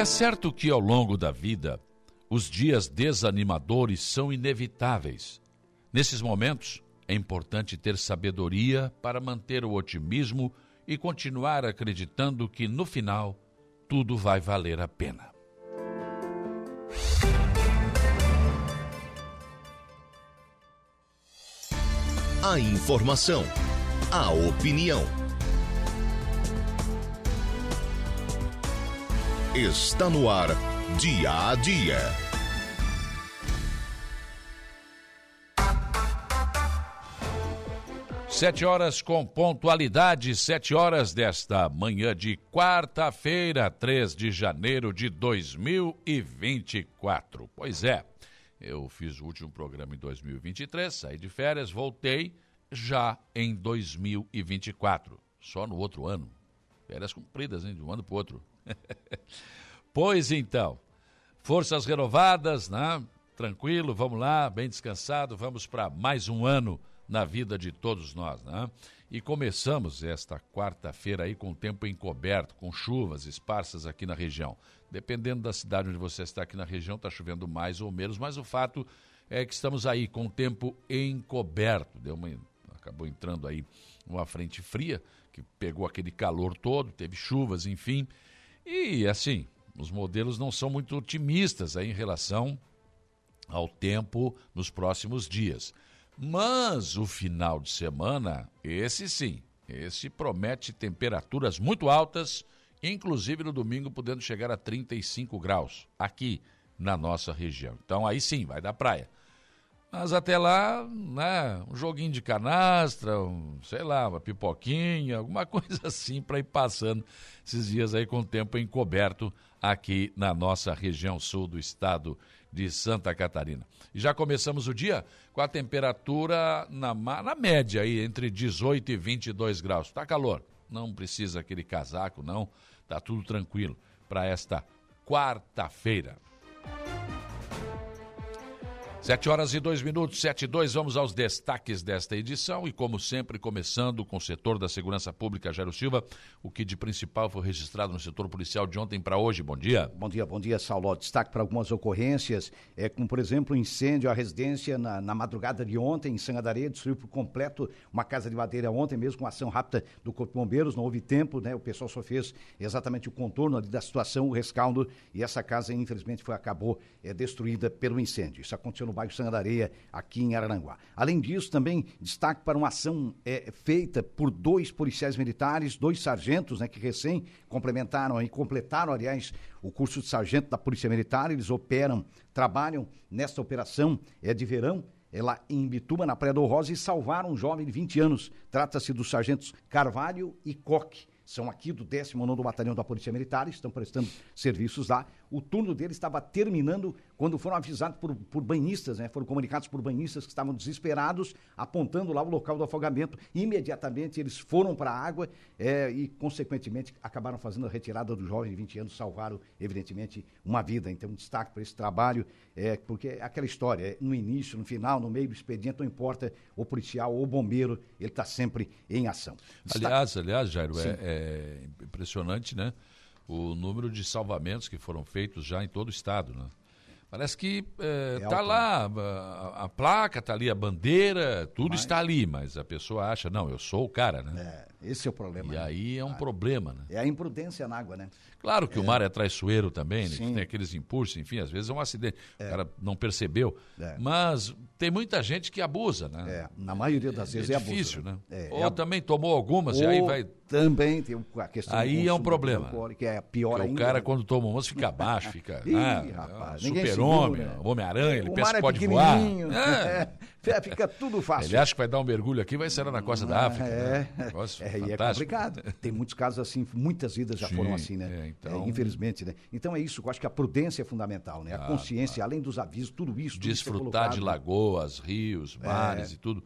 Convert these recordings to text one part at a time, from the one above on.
É certo que ao longo da vida, os dias desanimadores são inevitáveis. Nesses momentos, é importante ter sabedoria para manter o otimismo e continuar acreditando que no final tudo vai valer a pena. A informação, a opinião. Está no ar, dia a dia. Sete horas com pontualidade, sete horas desta manhã de quarta-feira, 3 de janeiro de 2024. Pois é, eu fiz o último programa em 2023, saí de férias, voltei já em 2024, só no outro ano. Férias cumpridas, hein, de um ano para o outro. pois então, forças renovadas, né? Tranquilo, vamos lá, bem descansado, vamos para mais um ano na vida de todos nós, né? E começamos esta quarta-feira aí com o tempo encoberto, com chuvas esparsas aqui na região. Dependendo da cidade onde você está aqui na região, está chovendo mais ou menos, mas o fato é que estamos aí com o tempo encoberto. Deu uma, acabou entrando aí uma frente fria que pegou aquele calor todo, teve chuvas, enfim. E assim, os modelos não são muito otimistas aí em relação ao tempo nos próximos dias. Mas o final de semana, esse sim, esse promete temperaturas muito altas, inclusive no domingo podendo chegar a 35 graus aqui na nossa região. Então aí sim, vai da praia. Mas até lá, né, um joguinho de canastra, um, sei lá, uma pipoquinha, alguma coisa assim para ir passando esses dias aí com o tempo encoberto aqui na nossa região sul do estado de Santa Catarina. E já começamos o dia com a temperatura na, na média aí, entre 18 e 22 graus. Tá calor, não precisa aquele casaco não, tá tudo tranquilo para esta quarta-feira. Sete horas e dois minutos, sete e dois, vamos aos destaques desta edição. E como sempre começando com o setor da segurança pública, Jairo Silva, o que de principal foi registrado no setor policial de ontem para hoje, bom dia. Bom dia, bom dia Saulo, destaque para algumas ocorrências, é, como por exemplo o incêndio à residência na, na, madrugada de ontem em Sangandareia, destruiu por completo uma casa de madeira ontem mesmo com ação rápida do Corpo de Bombeiros, não houve tempo, né, o pessoal só fez exatamente o contorno ali da situação, o rescaldo. E essa casa infelizmente foi, acabou é, destruída pelo incêndio, isso aconteceu no bairro Areia, aqui em Araranguá. Além disso, também destaque para uma ação é, feita por dois policiais militares, dois sargentos, né, que recém complementaram e completaram, aliás, o curso de sargento da Polícia Militar. Eles operam, trabalham nesta operação é, de verão é em Bituba, na Praia do Rosa, e salvaram um jovem de 20 anos. Trata-se dos sargentos Carvalho e Coque são aqui do 19 Batalhão da Polícia Militar, estão prestando serviços lá. O turno deles estava terminando quando foram avisados por, por banhistas, né? Foram comunicados por banhistas que estavam desesperados, apontando lá o local do afogamento. Imediatamente eles foram para a água é, e, consequentemente, acabaram fazendo a retirada do jovem de 20 anos, salvaram, evidentemente, uma vida. Então, um destaque para esse trabalho, é, porque é aquela história, é, no início, no final, no meio do expediente, não importa o policial ou o bombeiro, ele está sempre em ação. Destaque... Aliás, aliás, Jairo, é, é impressionante, né? O número de salvamentos que foram feitos já em todo o estado, né? Parece que é, é tá lá, né? a, a, placa, tá ali a bandeira, tudo mas... está ali, mas a pessoa acha, não, eu sou o cara, né? É, esse é o problema. E né? aí é um ah, problema, né? É a imprudência na água, né? Claro que é. o mar é traiçoeiro também, né? tem aqueles impulsos, enfim, às vezes é um acidente, é. o cara não percebeu, é. mas tem muita gente que abusa, né? É, na maioria das vezes é, difícil, abuso, né? Ou também tomou algumas Ou... e aí vai também tem a questão Aí é um problema. Que é pior Porque ainda. O cara, né? quando toma umas, fica baixo, fica. Ih, ah, rapaz, super-homem, né? Homem-Aranha, ele pensa que é pode voar. É. fica tudo fácil. Ele acha que vai dar um mergulho aqui vai ser na costa da África. É, né? é, e é complicado. Tem muitos casos assim, muitas vidas já Sim, foram assim, né? É, então... É, infelizmente, né? Então é isso, eu acho que a prudência é fundamental, né? A ah, consciência, ah. além dos avisos, tudo isso. Tudo Desfrutar de lagoas, rios, mares e tudo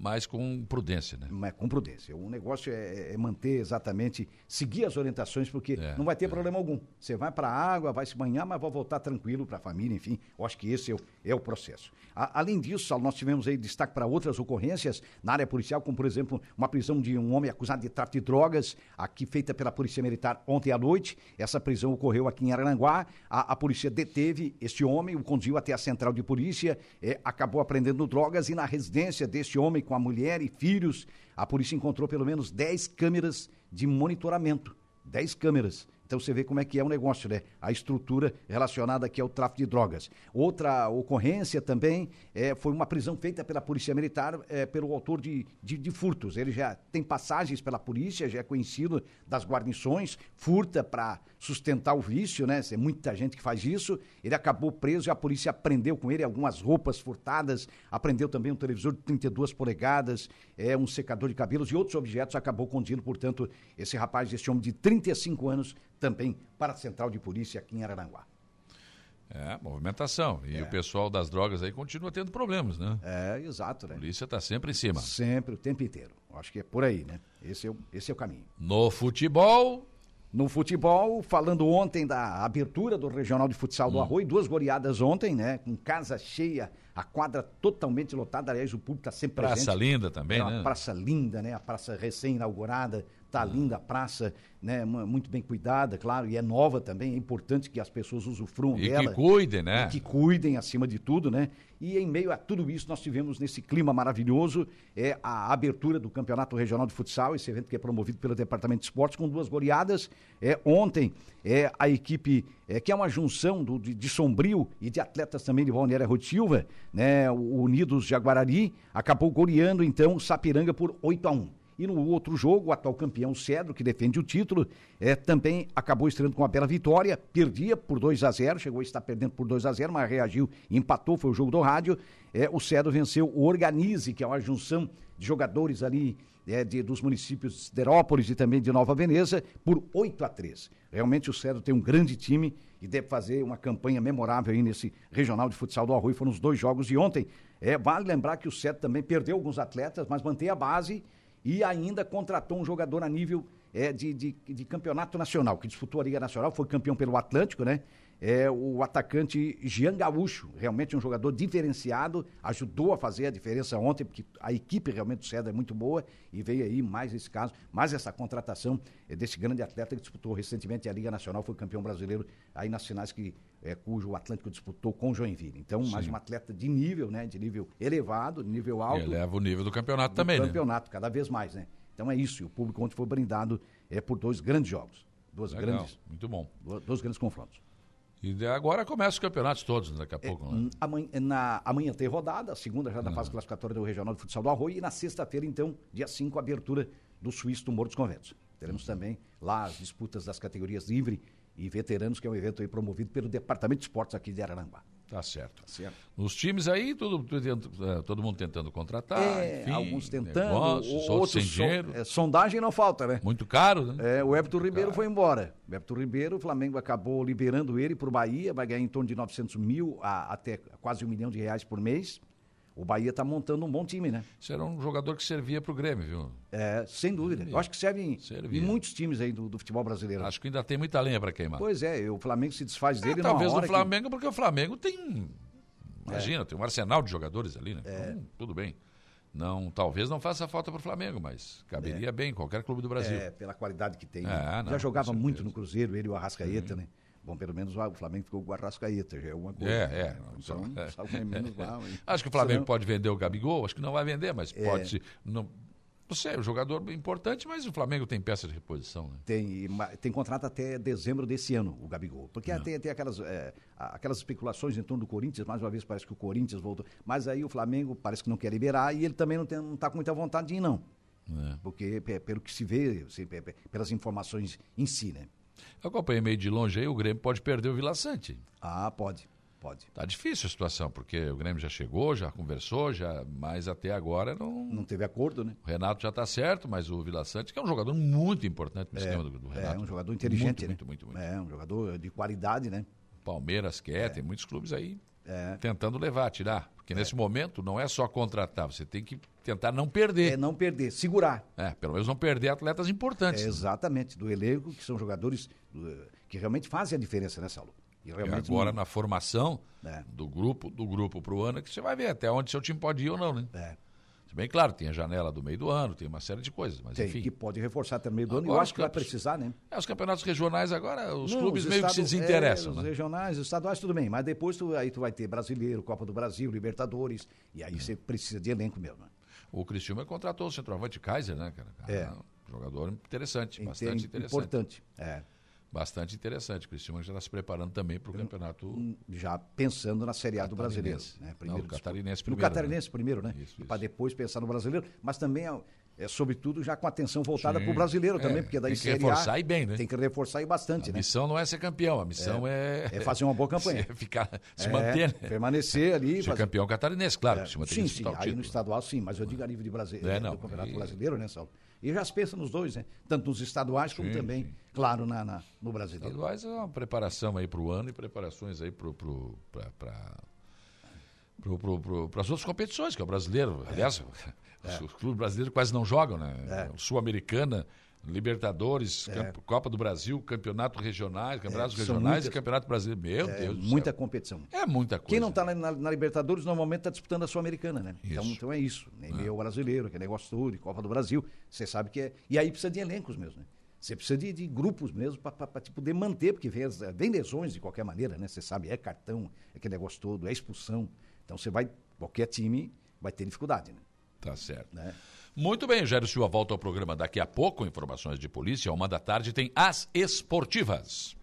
mas com prudência, né? Mas com prudência. O negócio é, é manter exatamente, seguir as orientações, porque É, não vai ter é. problema algum. Você vai para a água, vai se banhar, mas vai voltar tranquilo para a família, enfim. Eu acho que esse é o, é o processo. A- além disso, nós tivemos aí destaque para outras ocorrências na área policial, como, por exemplo, uma prisão de um homem acusado de tráfico de drogas, aqui feita pela Polícia Militar ontem à noite. Essa prisão ocorreu aqui em Aranguá. A, a polícia deteve este homem, o conduziu até a central de polícia, eh, acabou apreendendo drogas e na residência deste homem com a mulher e filhos, a polícia encontrou pelo menos 10 câmeras de monitoramento. 10 câmeras. Então você vê como é que é o negócio, né? A estrutura relacionada aqui ao tráfico de drogas. Outra ocorrência também eh, foi uma prisão feita pela Polícia Militar eh, pelo autor de, de, de furtos. Ele já tem passagens pela polícia, já é conhecido das guarnições, furta para sustentar o vício, né? Tem muita gente que faz isso. Ele acabou preso e a polícia apreendeu com ele algumas roupas furtadas, apreendeu também um televisor de 32 polegadas, é, um secador de cabelos e outros objetos. Acabou conduzindo, portanto, esse rapaz, esse homem de 35 anos, também para a central de polícia aqui em Araranguá. É, movimentação. E o pessoal das drogas aí continua tendo problemas, né? É, exato, né? A polícia está sempre em cima. Sempre, o tempo inteiro. Acho que é por aí, né? Esse é o, esse é o caminho. No futebol, No futebol, falando ontem da abertura do Regional de Futsal do Arroio, duas goleadas ontem, né? Com casa cheia, a quadra totalmente lotada. Aliás, o público está sempre praça presente. linda também, é uma né? praça linda, né? A praça recém-inaugurada, tá linda a praça, né? mu- Muito bem cuidada, claro, e é nova também. É importante que as pessoas usufruam E dela. que cuidem, né? E que cuidem acima de tudo, né? E em meio a tudo isso, nós tivemos nesse clima maravilhoso é a abertura do Campeonato Regional de Futsal, esse evento que é promovido pelo Departamento de Esportes, com duas goleadas. É, ontem, é, a equipe, é, que é uma junção do- de, de Sombrio e de atletas também de Balneário Rui Silva, né? O Unidos Jaguarari, acabou goleando, então, Sapiranga por 8 a 1 e no outro jogo, o atual campeão Cedro, que defende o título, é, também acabou estreando com uma bela vitória, perdia por 2 a 0 chegou a estar perdendo por 2 a 0 mas reagiu empatou, foi o jogo do rádio. É, o Cedro venceu o Organize, que é uma junção de jogadores ali é, de- dos municípios de Siderópolis e também de Nova Veneza, por 8 a 3 Realmente o Cedro tem um grande time e deve fazer uma campanha memorável aí nesse regional de futsal do Arroio. Foram os dois jogos de ontem. É, vale lembrar que o Cedro também perdeu alguns atletas, mas mantém a base e ainda contratou um jogador a nível é, de, de, de campeonato nacional, que disputou a Liga Nacional, foi campeão pelo Atlântico, né? É o atacante Jean Gaúcho, realmente um jogador diferenciado, ajudou a fazer a diferença ontem, porque a equipe realmente do Cedro é muito boa e veio aí mais esse caso, mais essa contratação é, desse grande atleta que disputou recentemente a Liga Nacional, foi campeão brasileiro aí nas finais que, é, cujo o Atlântico disputou com o Joinville. Então, mais um atleta de nível, né? De nível elevado, de nível alto Eleva o nível do campeonato do também, né? campeonato, cada vez mais, né? Então é isso, e o público ontem foi brindado é, por dois grandes jogos, duas Legal, grandes, muito bom. dois grandes confrontos. E agora começa os campeonatos todos, daqui a É, pouco. né? Hum, Amanhã, na, amanhã tem rodada, a segunda já da fase classificatória do Regional de Futsal do Arroio, e na sexta-feira, então, dia 5, a abertura do Suíço do Morro dos Conventos. Teremos também lá as disputas das categorias livre e veteranos, que é um evento promovido pelo Departamento de Esportes aqui de Araranguá. Tá certo. Certo. Nos times aí, todo, eh, todo mundo tentando contratar, É, enfim, alguns tentando, negócios, outros outros sem dinheiro. é, sondagem não falta, né? Muito caro, né? É, o Everton Ribeiro foi embora. O Everton Ribeiro, o Flamengo acabou liberando ele para o Bahia, vai ganhar em torno de 900 mil a, até quase um milhão de reais por mês. O Bahia está montando um bom time, né? Era um jogador que servia pro Grêmio, viu? É, sem dúvida. Eu acho que serve em, Servia. em muitos times aí do, do futebol brasileiro. Acho que ainda tem muita lenha para queimar. Pois é, o Flamengo se desfaz É, dele numa talvez no hora que- Flamengo, porque o Flamengo tem. Imagina, tem um arsenal de jogadores ali, né? Então, tudo bem. Não, talvez não faça falta para o Flamengo, mas caberia bem em qualquer clube do Brasil. É, pela qualidade que tem. É, né? não, já jogava muito no Cruzeiro, ele e o Arrascaeta, né? Bom, pelo menos o Flamengo ficou com o Arrascaeta, já é uma coisa. É, né? é, Então, é. menos mal? Acho que o Flamengo Senão- pode vender o Gabigol, acho que não vai vender, mas É. pode. Não, não sei, o jogador importante, mas o Flamengo tem peça de reposição, né? Tem, tem contrato até dezembro desse ano, o Gabigol. Porque tem, tem aquelas, é, aquelas especulações em torno do Corinthians, mais uma vez parece que o Corinthians voltou. Mas aí o Flamengo parece que não quer liberar e ele também não, tem, não tá com muita vontade de ir, não. É. Porque, pe- pelo que se vê, pe- pelas informações em si, né? Eu acompanhei meio de longe aí, o Grêmio pode perder o Vila Sante. Ah, pode, pode. Tá difícil a situação, porque o Grêmio já chegou, já conversou, já, mas até agora não. Não teve acordo, né? O Renato já está certo, mas o Vila Sante, que é um jogador muito importante no esquema do, do É Renato. um jogador inteligente, muito, né? Muito, muito, muito. É um jogador de qualidade, né? Palmeiras quer, tem muitos clubes aí. é. tentando levar, tirar. Porque é. nesse momento não é só contratar, você tem que tentar não perder. É não perder, segurar. É, pelo menos não perder atletas importantes. É, exatamente, do elenco, que são jogadores do, que realmente fazem a diferença, né, Saulo? E, e agora não... na formação é. do grupo, do grupo para o ano, que você vai ver até onde seu time pode ir ou não, né? É. Se bem claro, tem a janela do meio do ano, tem uma série de coisas, mas tem, enfim. que pode reforçar até o meio do agora, ano, eu acho que vai precisar, né? É, os campeonatos regionais agora, os não, clubes os meio que se desinteressam, é, né? Os regionais, os estaduais, tudo bem, mas depois tu, aí tu vai ter Brasileiro, Copa do Brasil, Libertadores, e aí é. você precisa de elenco mesmo. Né? O Cristiano contratou o centroavante Kaiser, né, cara? É. Jogador interessante, bastante interessante. Importante, é bastante interessante. O Criciúma já está se preparando também para o campeonato. Já pensando na Série A do brasileiro. Né? Primeiro, Não, catarinense primeiro. No catarinense né? primeiro, né? Para depois pensar no brasileiro, mas também é, é sobretudo já com atenção voltada para o brasileiro é, também, porque daí tem que reforçar A, e bem, né? Tem que reforçar e bastante, a né? A missão não é ser campeão, a missão é. É, é fazer uma boa campanha. ficar, se é, manter, né? Permanecer ali. Ser fazer... campeão catarinense, claro. É, sim, sim. Aí no estadual, sim, mas eu digo a nível de Brasil, é, não, do Campeonato Brasileiro, né, Saulo? E já se pensa nos dois, né? Tanto nos estaduais como sim, também, sim. claro, na, na, no brasileiro. Estaduais é uma preparação aí para o ano e preparações aí para pro, pro, pro, para as outras competições, que é o brasileiro. Aliás, é. os clubes brasileiros quase não jogam, né? É. Sul-Americana, Libertadores, é. Copa do Brasil, Campeonato Regionais, Campeonatos é, Regionais muitas, e Campeonato Brasileiro. Meu é, Deus do Muita competição. É muita coisa. Quem não está na, na, Libertadores normalmente está disputando a Sul-Americana, né? Então, então, é isso. Nem é. o brasileiro, que é negócio todo, Copa do Brasil. Você sabe que é. E aí precisa de elencos mesmo, né? Você precisa de, de grupos mesmo para te poder manter, porque vem, vem lesões de qualquer maneira, né? Você sabe, é cartão, é aquele negócio todo, é expulsão. Então você vai, qualquer time vai ter dificuldade, né? Tá certo. Né? Muito bem, Jairo Silva volta ao programa daqui a pouco. Informações de polícia. Uma da tarde tem as esportivas.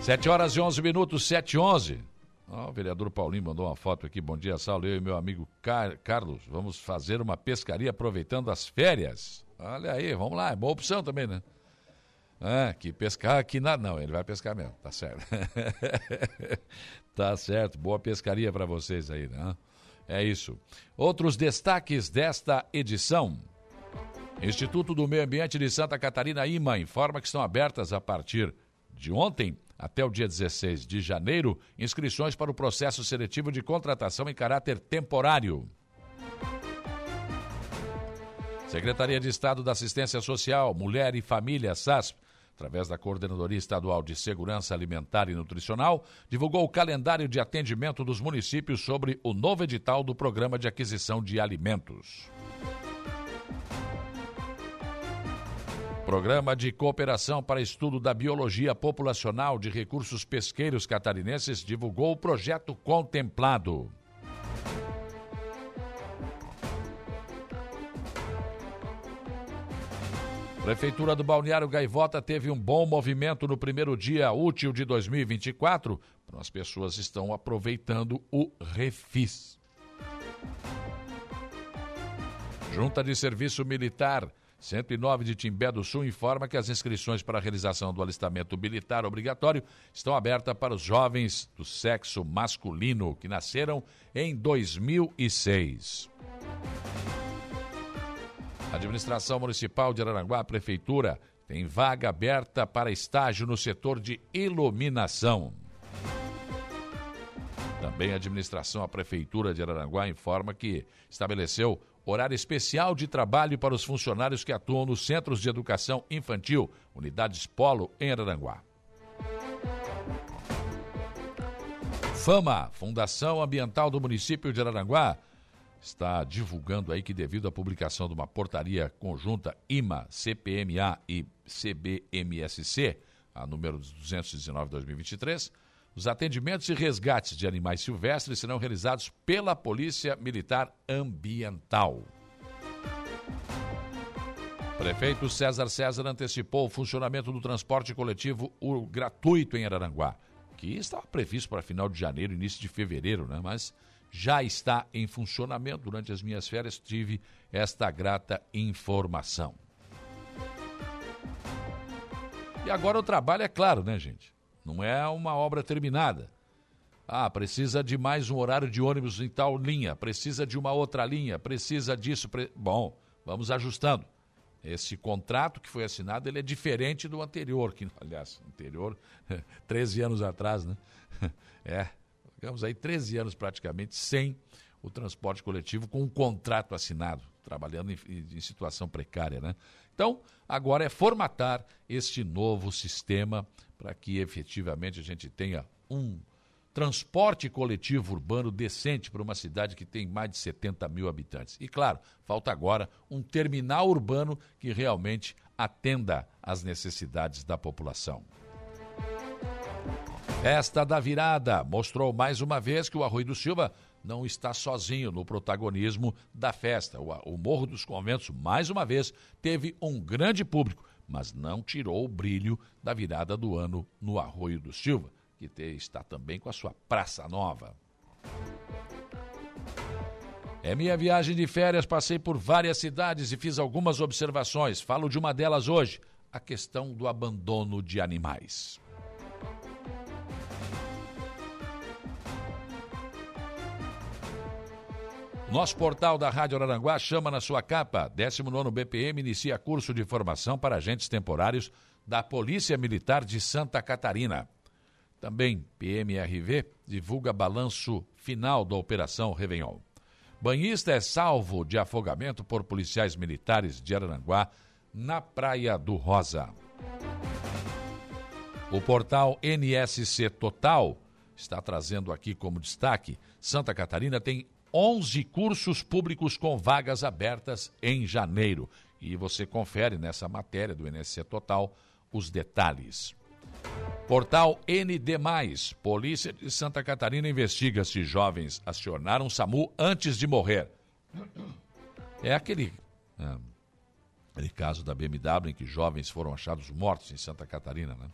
7 horas e 11 minutos, 7 e 11. Oh, o vereador Paulinho mandou uma foto aqui. Bom dia, Saulo. Eu e meu amigo Car Carlos vamos fazer uma pescaria aproveitando as férias. Olha aí, vamos lá. É boa opção também, né? Ah, que pescar aqui nada. Não, ele vai pescar mesmo. Tá certo. tá certo. Boa pescaria para vocês aí, né? É isso. Outros destaques desta edição. Instituto do Meio Ambiente de Santa Catarina, IMA, informa que estão abertas a partir de ontem até o dia 16 de janeiro inscrições para o processo seletivo de contratação em caráter temporário. Secretaria de Estado da Assistência Social, Mulher e Família, SASP, através da Coordenadoria Estadual de Segurança Alimentar e Nutricional, divulgou o calendário de atendimento dos municípios sobre o novo edital do Programa de Aquisição de Alimentos. Programa de Cooperação para Estudo da Biologia Populacional de Recursos Pesqueiros Catarinenses divulgou o projeto contemplado. Prefeitura do Balneário Gaivota teve um bom movimento no primeiro dia útil de 2024. As pessoas estão aproveitando o refis. Junta de Serviço Militar 109 de Timbé do Sul informa que as inscrições para a realização do alistamento militar obrigatório estão abertas para os jovens do sexo masculino que nasceram em 2006. Administração Municipal de Araranguá, Prefeitura, tem vaga aberta para estágio no setor de iluminação. Também a administração, a Prefeitura de Araranguá informa que estabeleceu horário especial de trabalho para os funcionários que atuam nos centros de educação infantil, unidades Polo, em Araranguá. Fama, Fundação Ambiental do município de Araranguá, está divulgando aí que devido à publicação de uma portaria conjunta IMA, CPMA e CBMSC, a número 219/2023, os atendimentos e resgates de animais silvestres serão realizados pela Polícia Militar Ambiental. Prefeito César César antecipou o funcionamento do transporte coletivo gratuito em Araranguá, que estava previsto para final de janeiro, início de fevereiro, né? Mas já está em funcionamento. Durante as minhas férias tive esta grata informação. E agora o trabalho é claro, né, gente? Não é uma obra terminada. Ah, precisa de mais um horário de ônibus em tal linha, precisa de uma outra linha, precisa disso. Pre... Bom, vamos ajustando. Esse contrato que foi assinado, ele é diferente do anterior, que, aliás, anterior, 13 anos atrás, né? É, Ficamos aí 13 anos praticamente sem o transporte coletivo com um contrato assinado, trabalhando em, em situação precária, né? Então, agora é formatar este novo sistema para que efetivamente a gente tenha um transporte coletivo urbano decente para uma cidade que tem mais de 70 mil habitantes. E claro, falta agora um terminal urbano que realmente atenda às necessidades da população. Festa da Virada mostrou mais uma vez que o Arroio do Silva não está sozinho no protagonismo da festa. O, Morro dos Conventos, mais uma vez, teve um grande público, mas não tirou o brilho da virada do ano no Arroio do Silva, que está também com a sua Praça Nova. É minha viagem de férias, passei por várias cidades e fiz algumas observações. Falo de uma delas hoje, a questão do abandono de animais. Nosso portal da Rádio Araranguá chama na sua capa: 19 BPM inicia curso de formação para agentes temporários da Polícia Militar de Santa Catarina. Também PMRV divulga balanço final da Operação Réveillon. Banhista é salvo de afogamento por policiais militares de Araranguá na Praia do Rosa. O portal NSC Total está trazendo aqui como destaque: Santa Catarina tem 11 cursos públicos com vagas abertas em janeiro. E você confere nessa matéria do NSC Total os detalhes. Portal ND. Polícia de Santa Catarina investiga se jovens acionaram SAMU antes de morrer. É aquele, é, aquele caso da BMW em que jovens foram achados mortos em Santa Catarina, né?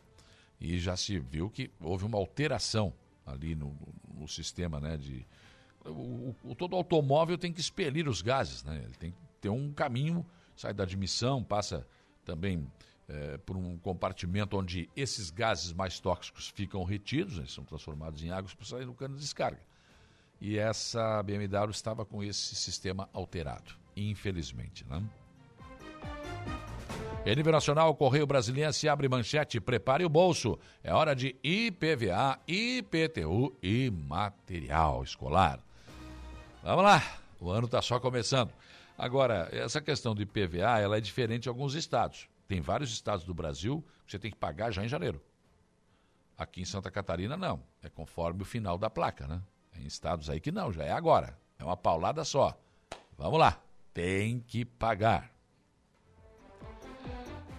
E já se viu que houve uma alteração ali no, no sistema né, de, o, o, todo automóvel tem que expelir os gases, né? Ele tem que ter um caminho, sai da admissão, passa também é, por um compartimento onde esses gases mais tóxicos ficam retidos, eles são transformados em águas para sair no cano de descarga. E essa BMW estava com esse sistema alterado, infelizmente, né? Em nível nacional, Correio Brasiliense abre manchete, prepare o bolso. É hora de IPVA, IPTU e material escolar. Vamos lá, o ano está só começando. Agora, essa questão do IPVA, ela é diferente em alguns estados. Tem vários estados do Brasil que você tem que pagar já em janeiro. Aqui em Santa Catarina, não. É conforme o final da placa, né? Tem estados aí que não, já é agora. É uma paulada só. Vamos lá, tem que pagar.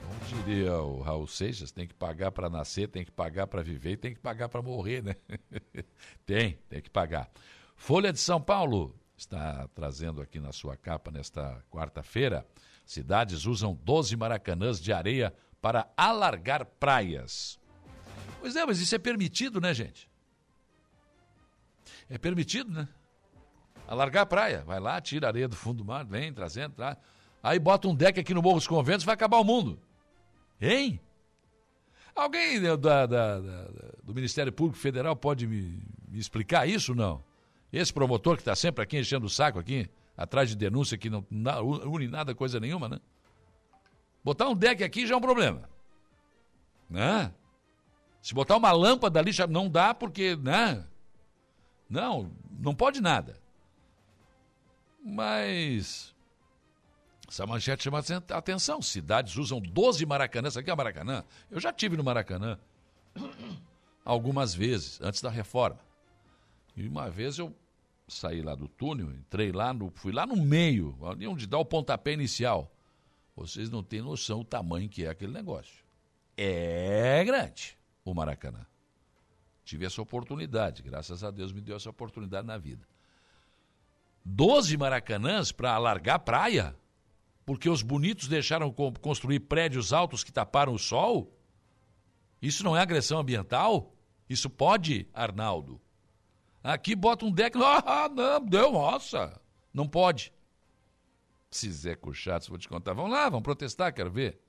Como diria o Raul Seixas, tem que pagar para nascer, tem que pagar para viver e tem que pagar para morrer, né? tem, tem que pagar. Folha de São Paulo está trazendo aqui na sua capa nesta quarta-feira. Cidades usam 12 maracanãs de areia para alargar praias. Pois é, mas isso é permitido, né, gente? É permitido, né? Alargar a praia. Vai lá, tira a areia do fundo do mar, vem trazendo, traz. Aí bota um deck aqui no Morro dos Conventos, vai acabar o mundo. Hein? Alguém da, da, da, do Ministério Público Federal pode me, me explicar isso não? Esse promotor que está sempre aqui enchendo o saco aqui, atrás de denúncia que não, une nada, coisa nenhuma, né? Botar um deck aqui já é um problema. Né? Se botar uma lâmpada ali já não dá porque, né? Não, não pode nada. Mas essa manchete chama atenção. Cidades usam 12 Maracanã. Isso aqui é Maracanã? Eu já tive no Maracanã algumas vezes, antes da reforma. E uma vez eu saí lá do túnel, entrei lá, no, fui lá no meio, ali onde dá o pontapé inicial. Vocês não têm noção do tamanho que é aquele negócio. É grande o Maracanã. Tive essa oportunidade, graças a Deus me deu essa oportunidade na vida. Doze Maracanãs para alargar praia? Porque os bonitos deixaram construir prédios altos que taparam o sol? Isso não é agressão ambiental? Isso pode, Arnaldo? Aqui bota um deck. Ah, não, deu, nossa. Não pode. Se Zé Chatos, vou te contar. Vamos lá, vamos protestar, quero ver.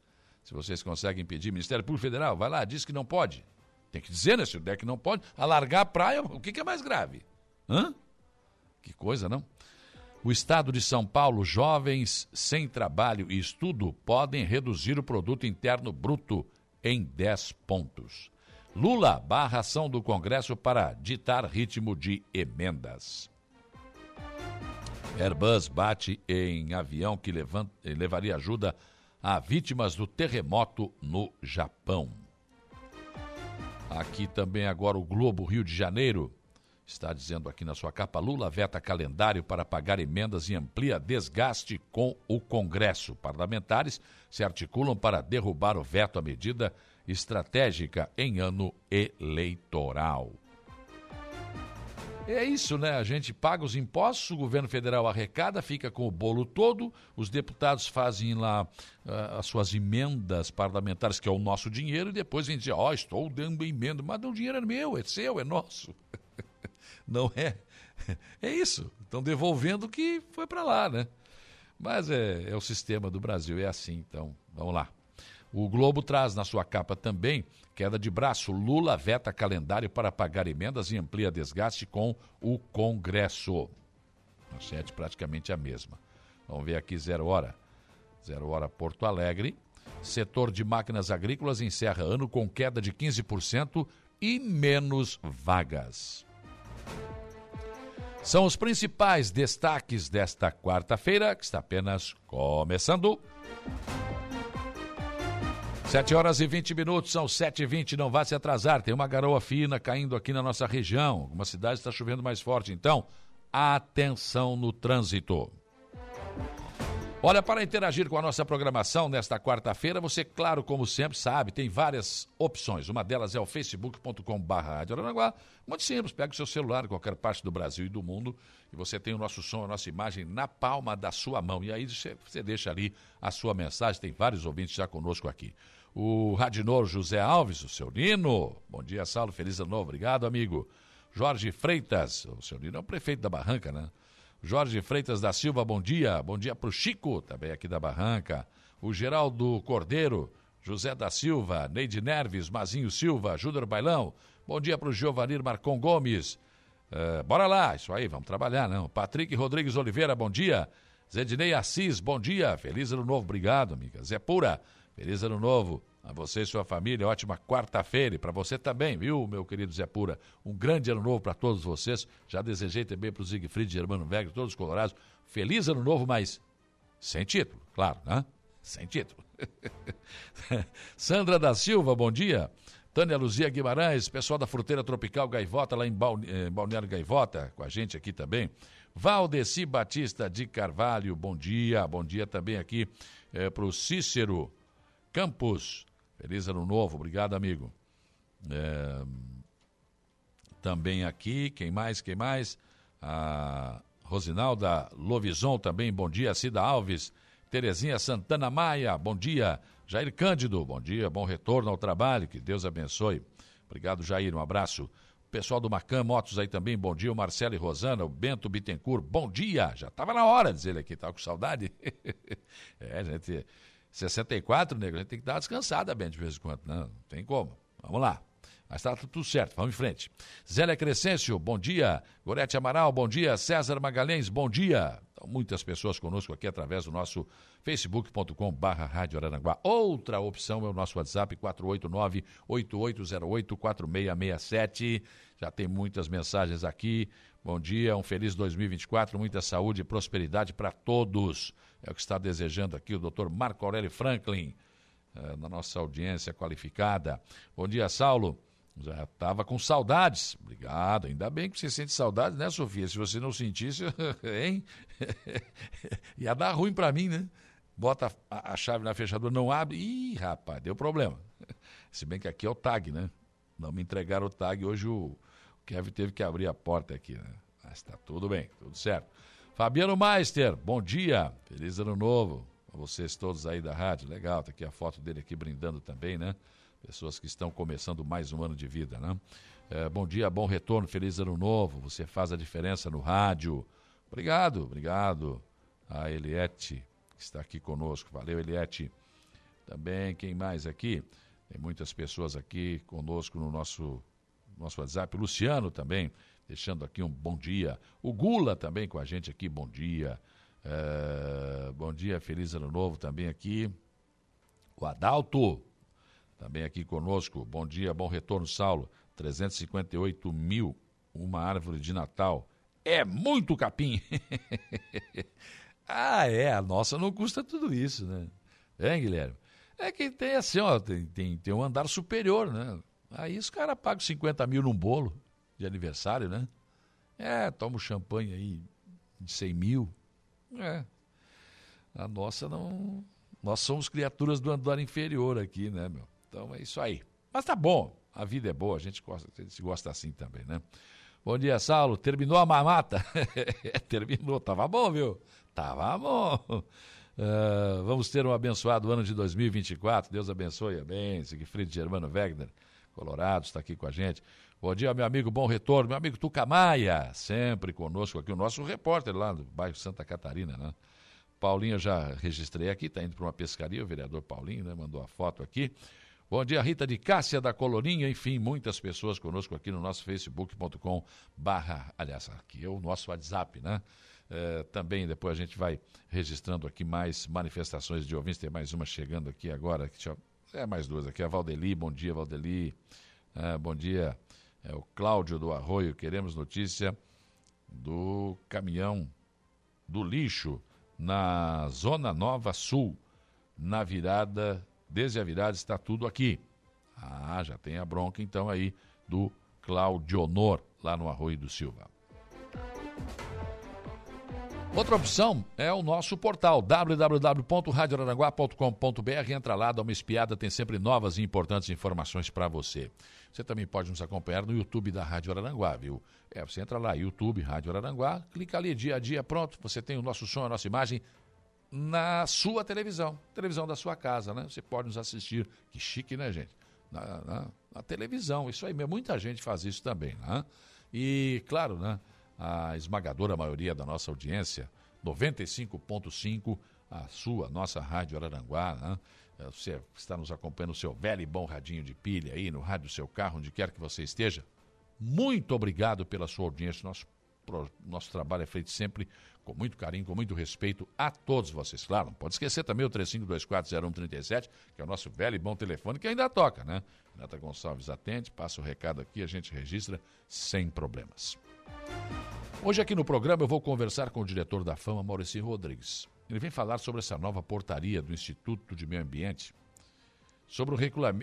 Se vocês conseguem impedir, Ministério Público Federal, vai lá, diz que não pode. Tem que dizer, né? Se o deck não pode, alargar a praia, o que, que é mais grave? Hã? Que coisa, não? O Estado de São Paulo, jovens sem trabalho e estudo podem reduzir o produto interno bruto em 10 pontos. Lula barra ação do Congresso para ditar ritmo de emendas. Airbus bate em avião que levanta, levaria ajuda a vítimas do terremoto no Japão. Aqui também agora o Globo Rio de Janeiro está dizendo aqui na sua capa: Lula veta calendário para pagar emendas e amplia desgaste com o Congresso. Parlamentares se articulam para derrubar o veto à medida estratégica em ano eleitoral. É isso, né? A gente paga os impostos, o governo federal arrecada, fica com o bolo todo, os deputados fazem lá uh, as suas emendas parlamentares, que é o nosso dinheiro, e depois vem dizer, ó, oh, estou dando emenda, mas o dinheiro é meu, é seu, é nosso. Não é? É isso. Estão devolvendo o que foi para lá, né? Mas é, é o sistema do Brasil, é assim, então, vamos lá. O Globo traz na sua capa também queda de braço. Lula veta calendário para pagar emendas e amplia desgaste com o Congresso. Manchete praticamente a mesma. Vamos ver aqui, zero hora. Zero hora Porto Alegre. Setor de máquinas agrícolas encerra ano com queda de 15% e menos vagas. São os principais destaques desta quarta-feira, que está apenas começando. 7 horas e 20 minutos, são 7 e 20 não vá se atrasar. Tem uma garoa fina caindo aqui na nossa região. Algumas cidades está chovendo mais forte, então atenção no trânsito. Olha, para interagir com a nossa programação nesta quarta-feira, você, claro, como sempre, sabe, tem várias opções. Uma delas é o facebook.com.br Muito simples, pega o seu celular em qualquer parte do Brasil e do mundo e você tem o nosso som, a nossa imagem na palma da sua mão. E aí você deixa ali a sua mensagem, tem vários ouvintes já conosco aqui. O Radinor José Alves, o seu Nino. Bom dia, Saulo. Feliz ano novo. Obrigado, amigo. Jorge Freitas, o seu Nino é o prefeito da Barranca, né? Jorge Freitas da Silva, bom dia. Bom dia para o Chico, também aqui da Barranca. O Geraldo Cordeiro, José da Silva, Neide Nerves, Mazinho Silva, Júnior Bailão. Bom dia para o Giovanir Marcon Gomes. Uh, bora lá, isso aí, vamos trabalhar, não. Patrick Rodrigues Oliveira, bom dia. Zedinei Assis, bom dia. Feliz ano novo, obrigado, amiga. Zé Pura, Feliz ano novo a você e sua família. Ótima quarta-feira e para você também, viu, meu querido Zé Pura? Um grande ano novo para todos vocês. Já desejei também para o Siegfried, Germano Vega, todos os colorados. Feliz ano novo, mas sem título, claro, né? Sem título. Sandra da Silva, bom dia. Tânia Luzia Guimarães, pessoal da Fruteira Tropical Gaivota, lá em Balneário Gaivota, com a gente aqui também. Valdeci Batista de Carvalho, bom dia. Bom dia também aqui é, eh, para o Cícero Campos. Feliz ano novo, obrigado, amigo. É, também aqui, quem mais, quem mais? A Rosinalda Lovison também, bom dia. Cida Alves, Terezinha Santana Maia, bom dia. Jair Cândido, bom dia, bom retorno ao trabalho, que Deus abençoe. Obrigado, Jair, um abraço. pessoal do Macan Motos aí também, bom dia. O Marcelo e Rosana, o Bento Bittencourt, bom dia. Já estava na hora, diz ele aqui, estava com saudade. é, gente 64, nego, a gente tem que dar uma descansada bem de vez em quando. Não, né? não tem como. Vamos lá. Mas está tudo certo, vamos em frente. Zélia Crescêncio, bom dia. Gorete Amaral, bom dia. César Magalhães, bom dia. Então, muitas pessoas conosco aqui através do nosso facebook.com barra Rádio. Outra opção é o nosso WhatsApp 489-8808-4667. Já tem muitas mensagens aqui. Bom dia, um feliz 2024, muita saúde e prosperidade para todos. É o que está desejando aqui o doutor Marco Aurélio Franklin, é, na nossa audiência qualificada. Bom dia, Saulo. Já estava com saudades. Obrigado. Ainda bem que você sente saudades, né, Sofia? Se você não sentisse, hein? Ia dar ruim para mim, né? Bota a, chave na fechadura, não abre. Ih, rapaz, deu problema. Se bem que aqui é o tag, né? Não me entregaram o tag. Hoje o, Kevin teve que abrir a porta aqui, né? Mas tá tudo bem, tudo certo. Fabiano Meister, bom dia, feliz ano novo a vocês todos aí da rádio, legal, tá aqui a foto dele aqui brindando também, né? Pessoas que estão começando mais um ano de vida, né? É, bom dia, bom retorno, feliz ano novo, você faz a diferença no rádio. Obrigado, obrigado a Eliette, que está aqui conosco, valeu Eliette. Também, quem mais aqui? Tem muitas pessoas aqui conosco no nosso, nosso WhatsApp, Luciano também, deixando aqui um bom dia. O Gula também com a gente aqui, bom dia. É, bom dia, feliz ano novo também aqui. O Adalto, também aqui conosco. Bom dia, bom retorno, Saulo. 358 mil, uma árvore de Natal. É muito capim. ah, é, a nossa não custa tudo isso, né? Hein, Guilherme? É que tem assim, ó, tem, tem, tem um andar superior, né? Aí os caras pagam 50 mil num bolo de aniversário, né? É, toma um champanhe aí de 100 mil. É. A nossa não. Nós somos criaturas do andar inferior aqui, né, meu? Então é isso aí. Mas tá bom, a vida é boa, a gente gosta, a gente gosta assim também, né? Bom dia, Saulo. Terminou a mamata? Terminou, tava bom, viu? Tava bom. Uh, vamos ter um abençoado ano de 2024. Deus abençoe. Amém. Sigfried Germano Wegner, Colorado, está aqui com a gente. Bom dia, meu amigo, bom retorno. Meu amigo Tucamaia, sempre conosco aqui, o nosso repórter lá do bairro Santa Catarina, né? Paulinho, já registrei aqui, está indo para uma pescaria, o vereador Paulinho, né? Mandou a foto aqui. Bom dia, Rita de Cássia da Colorinha, enfim, muitas pessoas conosco aqui no nosso facebook.com barra, aliás, aqui é o nosso WhatsApp, né? É, também depois a gente vai registrando aqui mais manifestações de ouvintes, tem mais uma chegando aqui agora, eu, é mais duas aqui, a Valdeli, bom dia Valdeli, é, bom dia é o Cláudio do Arroio. Queremos notícia do caminhão do lixo na Zona Nova Sul, na virada, desde a virada está tudo aqui. Ah, já tem a bronca então aí do Cláudio Honor, lá no Arroio do Silva. Outra opção é o nosso portal www.radioraranguá.com.br. Entra lá, dá uma espiada, tem sempre novas e importantes informações para você. Você também pode nos acompanhar no YouTube da Rádio Araranguá, viu? É, você entra lá, YouTube, Rádio Araranguá, clica ali, dia a dia, pronto, você tem o nosso som, a nossa imagem na sua televisão, televisão da sua casa, né? Você pode nos assistir, que chique, né, gente? Na, na, na televisão, isso aí, muita gente faz isso também, né? E, claro, né? A esmagadora maioria da nossa audiência, 95.5, a sua, nossa Rádio Araranguá, né? É, você está nos acompanhando no seu velho e bom radinho de pilha aí, no rádio do seu carro, onde quer que você esteja. Muito obrigado pela sua audiência. Nosso, nosso trabalho é feito sempre com muito carinho, com muito respeito a todos vocês. Claro, não pode esquecer também o 35240137, que é o nosso velho e bom telefone, que ainda toca, né? Renata Gonçalves atende, passa o recado aqui, a gente registra sem problemas. Hoje aqui no programa eu vou conversar com o diretor da Fama, Maurício Rodrigues. Ele vem falar sobre essa nova portaria do Instituto de Meio Ambiente sobre o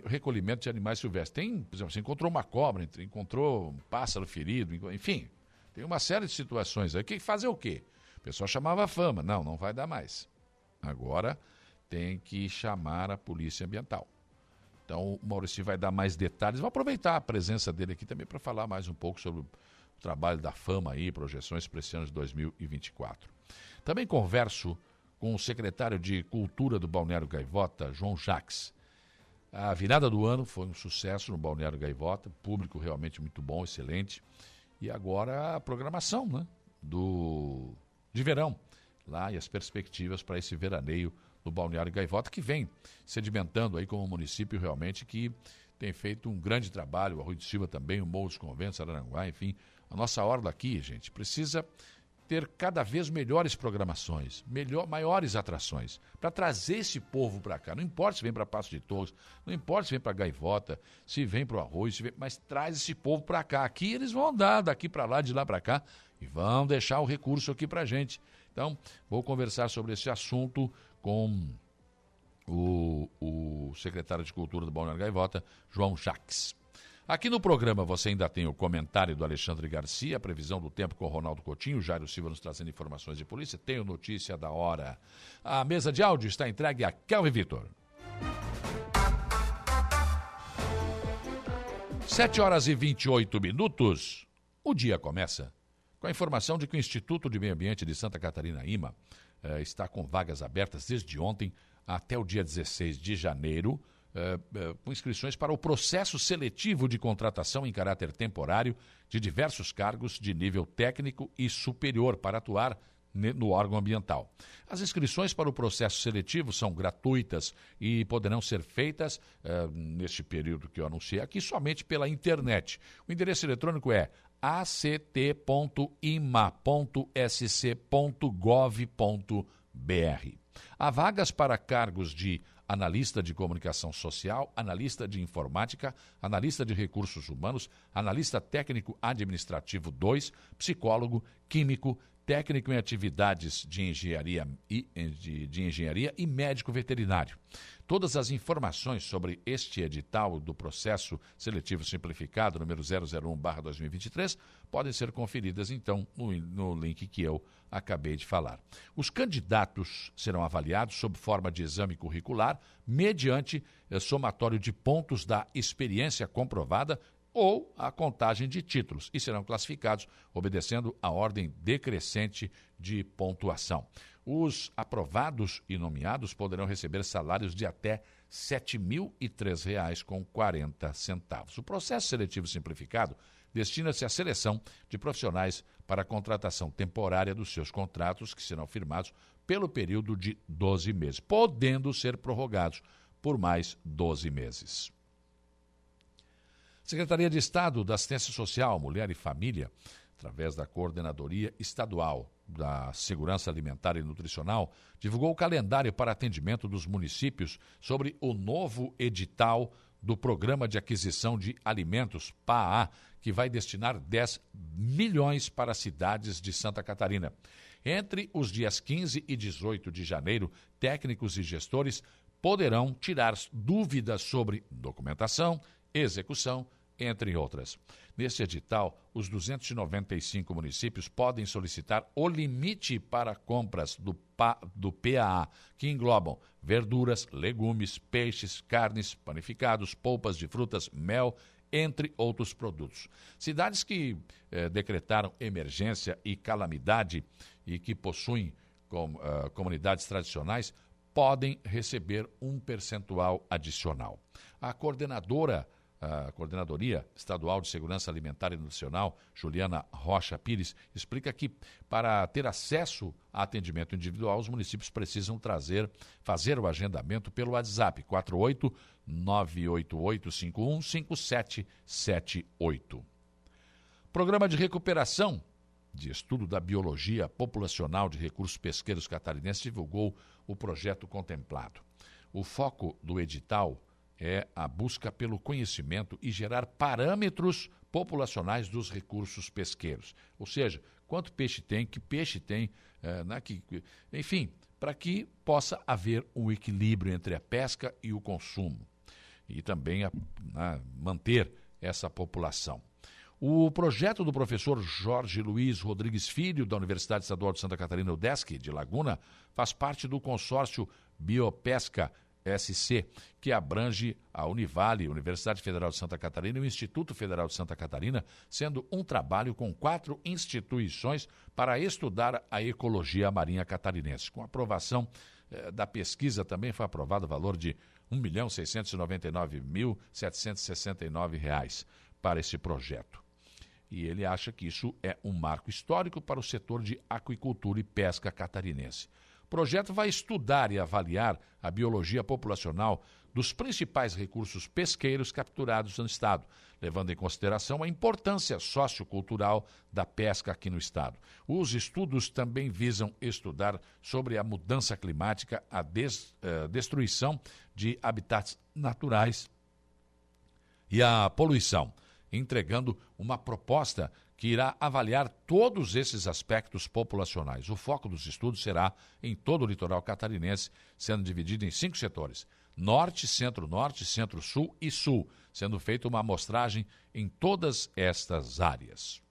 recolhimento de animais silvestres. Tem, por exemplo, você encontrou uma cobra, encontrou um pássaro ferido, enfim, tem uma série de situações aí. Que fazer o quê? O pessoal chamava a fama. Não, não vai dar mais. Agora tem que chamar a polícia ambiental. Então, o Maurício vai dar mais detalhes. Vou aproveitar a presença dele aqui também para falar mais um pouco sobre trabalho da fama aí, projeções para esse ano de 2024. Também converso com o secretário de Cultura do Balneário Gaivota, João Jacques. A virada do ano foi um sucesso no Balneário Gaivota, público realmente muito bom, excelente. E agora a programação né, do, de verão, lá e as perspectivas para esse veraneio no Balneário Gaivota, que vem sedimentando aí como um município realmente que tem feito um grande trabalho, o Arroio de Silva também, o Morro dos Conventos, Araranguá, enfim, a nossa orla aqui, gente, precisa ter cada vez melhores programações, melhor, maiores atrações, para trazer esse povo para cá. Não importa se vem para Passo de Torres, não importa se vem para Gaivota, se vem para o Arroz, vem, mas traz esse povo para cá. Aqui eles vão andar daqui para lá, de lá para cá, e vão deixar o recurso aqui para gente. Então, vou conversar sobre esse assunto com o, o secretário de Cultura do Balneário Gaivota, João Jacques. Aqui no programa você ainda tem o comentário do Alexandre Garcia, a previsão do tempo com o Ronaldo Coutinho, Jairo Silva nos trazendo informações de polícia, tem o notícia da hora. A mesa de áudio está entregue a Kelvin Vitor. Sete horas e 28 minutos, o dia começa com a informação de que o Instituto de Meio Ambiente de Santa Catarina, IMA, eh, está com vagas abertas desde ontem até o dia 16 de janeiro eh, eh, com inscrições para o processo seletivo de contratação em caráter temporário de diversos cargos de nível técnico e superior para atuar no órgão ambiental. As inscrições para o processo seletivo são gratuitas e poderão ser feitas uh, neste período que eu anunciei aqui somente pela internet. O endereço eletrônico é act.ima.sc.gov.br. Há vagas para cargos de analista de comunicação social, analista de informática, analista de recursos humanos, analista técnico administrativo 2, psicólogo, químico, técnico em atividades de engenharia e, de, de engenharia e médico veterinário. Todas as informações sobre este edital do processo seletivo simplificado número 001/2023 podem ser conferidas então no, no link que eu acabei de falar. Os candidatos serão avaliados sob forma de exame curricular mediante eh, somatório de pontos da experiência comprovada ou a contagem de títulos e serão classificados obedecendo a ordem decrescente de pontuação. Os aprovados e nomeados poderão receber salários de até R$ 7.003,40. O processo seletivo simplificado destina-se à seleção de profissionais para a contratação temporária dos seus contratos, que serão firmados pelo período de 12 meses, podendo ser prorrogados por mais 12 meses. Secretaria de Estado da Assistência Social, Mulher e Família, através da Coordenadoria Estadual da Segurança Alimentar e Nutricional, divulgou o calendário para atendimento dos municípios sobre o novo edital do Programa de Aquisição de Alimentos, PAA, que vai destinar 10 milhões para cidades de Santa Catarina. Entre os dias 15 e 18 de janeiro, técnicos e gestores poderão tirar dúvidas sobre documentação, execução, entre outras. Neste edital, os 295 municípios podem solicitar o limite para compras do, PA, do PAA, que englobam verduras, legumes, peixes, carnes, panificados, polpas de frutas, mel, entre outros produtos. Cidades que eh, decretaram emergência e calamidade e que possuem com, uh, comunidades tradicionais podem receber um percentual adicional. A coordenadora a Coordenadoria Estadual de Segurança Alimentar e Nutricional, Juliana Rocha Pires, explica que para ter acesso a atendimento individual, os municípios precisam trazer, fazer o agendamento pelo WhatsApp 48 98851 5778. Programa de recuperação de estudo da biologia populacional de recursos pesqueiros catarinenses divulgou o projeto contemplado. O foco do edital é a busca pelo conhecimento e gerar parâmetros populacionais dos recursos pesqueiros. Ou seja, quanto peixe tem, que peixe tem, é, né, que, enfim, para que possa haver um equilíbrio entre a pesca e o consumo. E também a, né, manter essa população. O projeto do professor Jorge Luiz Rodrigues Filho, da Universidade Estadual de Santa Catarina, UDESC, de Laguna, faz parte do consórcio Biopesca SC, que abrange a Univale, Universidade Federal de Santa Catarina e o Instituto Federal de Santa Catarina, sendo um trabalho com quatro instituições para estudar a ecologia marinha catarinense. Com aprovação eh, da pesquisa, também foi aprovado o valor de R$ 1.699.769 para esse projeto. E ele acha que isso é um marco histórico para o setor de aquicultura e pesca catarinense projeto vai estudar e avaliar a biologia populacional dos principais recursos pesqueiros capturados no Estado, levando em consideração a importância sociocultural da pesca aqui no Estado. Os estudos também visam estudar sobre a mudança climática, a des, eh, destruição de habitats naturais e a poluição, entregando uma proposta que irá avaliar todos esses aspectos populacionais. O foco dos estudos será em todo o litoral catarinense, sendo dividido em cinco setores: Norte, Centro-Norte, Centro-Sul e Sul, sendo feita uma amostragem em todas estas áreas.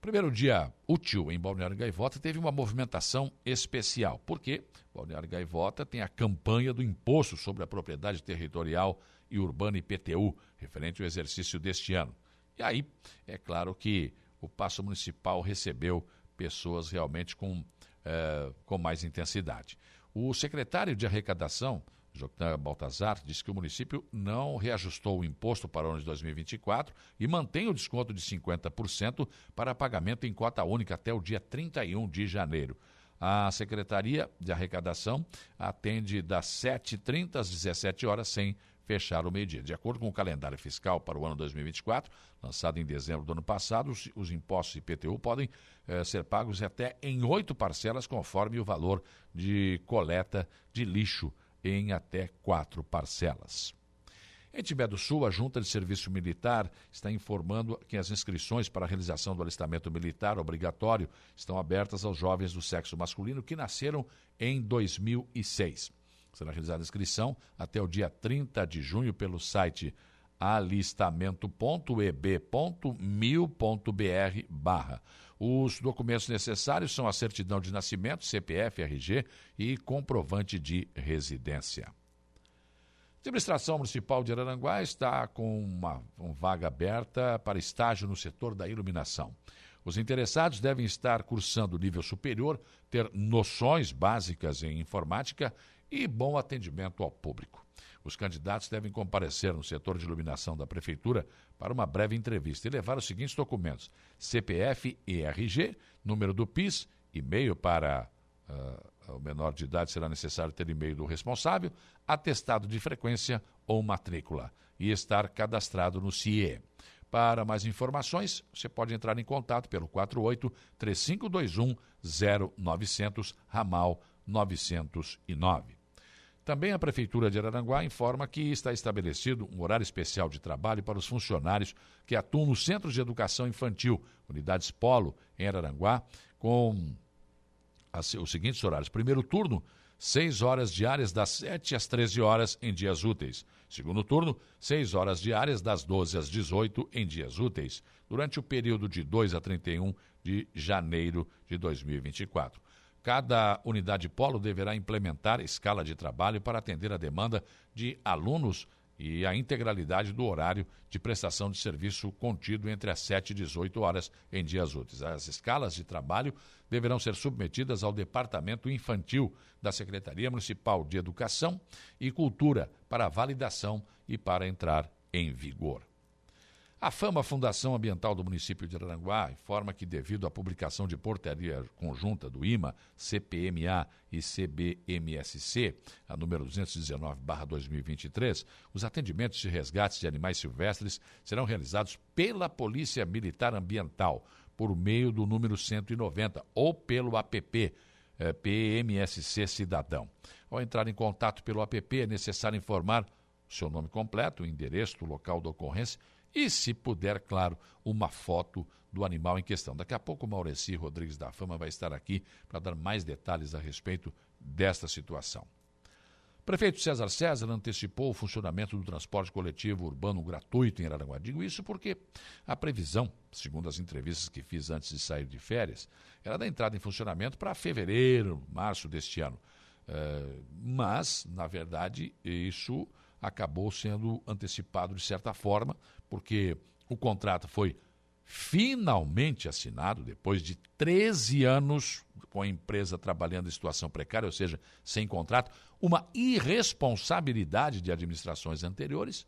Primeiro dia útil em Balneário Gaivota teve uma movimentação especial, porque Balneário Gaivota tem a campanha do Imposto sobre a Propriedade Territorial e Urbana IPTU, referente ao exercício deste ano. E aí, é claro que o Paço Municipal recebeu pessoas realmente com, é, com mais intensidade. O secretário de arrecadação, Jocan Baltazar, disse que o município não reajustou o imposto para o ano de 2024 e mantém o desconto de 50% para pagamento em cota única até o dia 31 de janeiro. A Secretaria de Arrecadação atende das 7h30 às 17 horas sem fechar o meio-dia. De acordo com o calendário fiscal para o ano 2024, lançado em dezembro do ano passado, os, os impostos IPTU podem eh, ser pagos até em oito parcelas, conforme o valor de coleta de lixo em até quatro parcelas. Em Tibé do Sul, a Junta de Serviço Militar está informando que as inscrições para a realização do alistamento militar obrigatório estão abertas aos jovens do sexo masculino que nasceram em 2006. Será realizada a inscrição até o dia 30 de junho pelo site alistamento.eb.mil.br barra. Os documentos necessários são a certidão de nascimento, CPF, RG e comprovante de residência. A administração municipal de Araranguá está com uma, uma vaga aberta para estágio no setor da iluminação. Os interessados devem estar cursando nível superior, ter noções básicas em informática e bom atendimento ao público. Os candidatos devem comparecer no setor de iluminação da Prefeitura para uma breve entrevista e levar os seguintes documentos: CPF e RG, número do PIS, e-mail para uh, o menor de idade será necessário ter e-mail do responsável, atestado de frequência ou matrícula e estar cadastrado no CIE. Para mais informações, você pode entrar em contato pelo 48 3521 0900 ramal 909. Também a Prefeitura de Araranguá informa que está estabelecido um horário especial de trabalho para os funcionários que atuam nos Centros de Educação Infantil, unidades Polo, em Araranguá, com os seguintes horários. Primeiro turno, 6 horas diárias das 7 às 13 horas em dias úteis. Segundo turno, 6 horas diárias das 12 às 18 em dias úteis, durante o período de 2 a 31 de janeiro de 2024. Cada unidade polo deverá implementar escala de trabalho para atender a demanda de alunos e a integralidade do horário de prestação de serviço contido entre as 7 e 18 horas em dias úteis. As escalas de trabalho deverão ser submetidas ao Departamento Infantil da Secretaria Municipal de Educação e Cultura para validação e para entrar em vigor. A Fama Fundação Ambiental do município de Aranguá informa que, devido à publicação de portaria conjunta do IMA, CPMA e CBMSC, a número 219-2023, os atendimentos de resgates de animais silvestres serão realizados pela Polícia Militar Ambiental, por meio do número 190, ou pelo APP, eh, PMSC Cidadão. Ao entrar em contato pelo APP, é necessário informar o seu nome completo, o endereço, o local da ocorrência e, se puder, claro, uma foto do animal em questão. Daqui a pouco o Maureci Rodrigues da Fama vai estar aqui para dar mais detalhes a respeito desta situação. Prefeito César César antecipou o funcionamento do transporte coletivo urbano gratuito em Araranguá. Digo isso porque a previsão, segundo as entrevistas que fiz antes de sair de férias, era da entrada em funcionamento para fevereiro, março deste ano. Uh, mas, na verdade, isso acabou sendo antecipado de certa forma, porque o contrato foi finalmente assinado depois de 13 anos com a empresa trabalhando em situação precária, ou seja, sem contrato, uma irresponsabilidade de administrações anteriores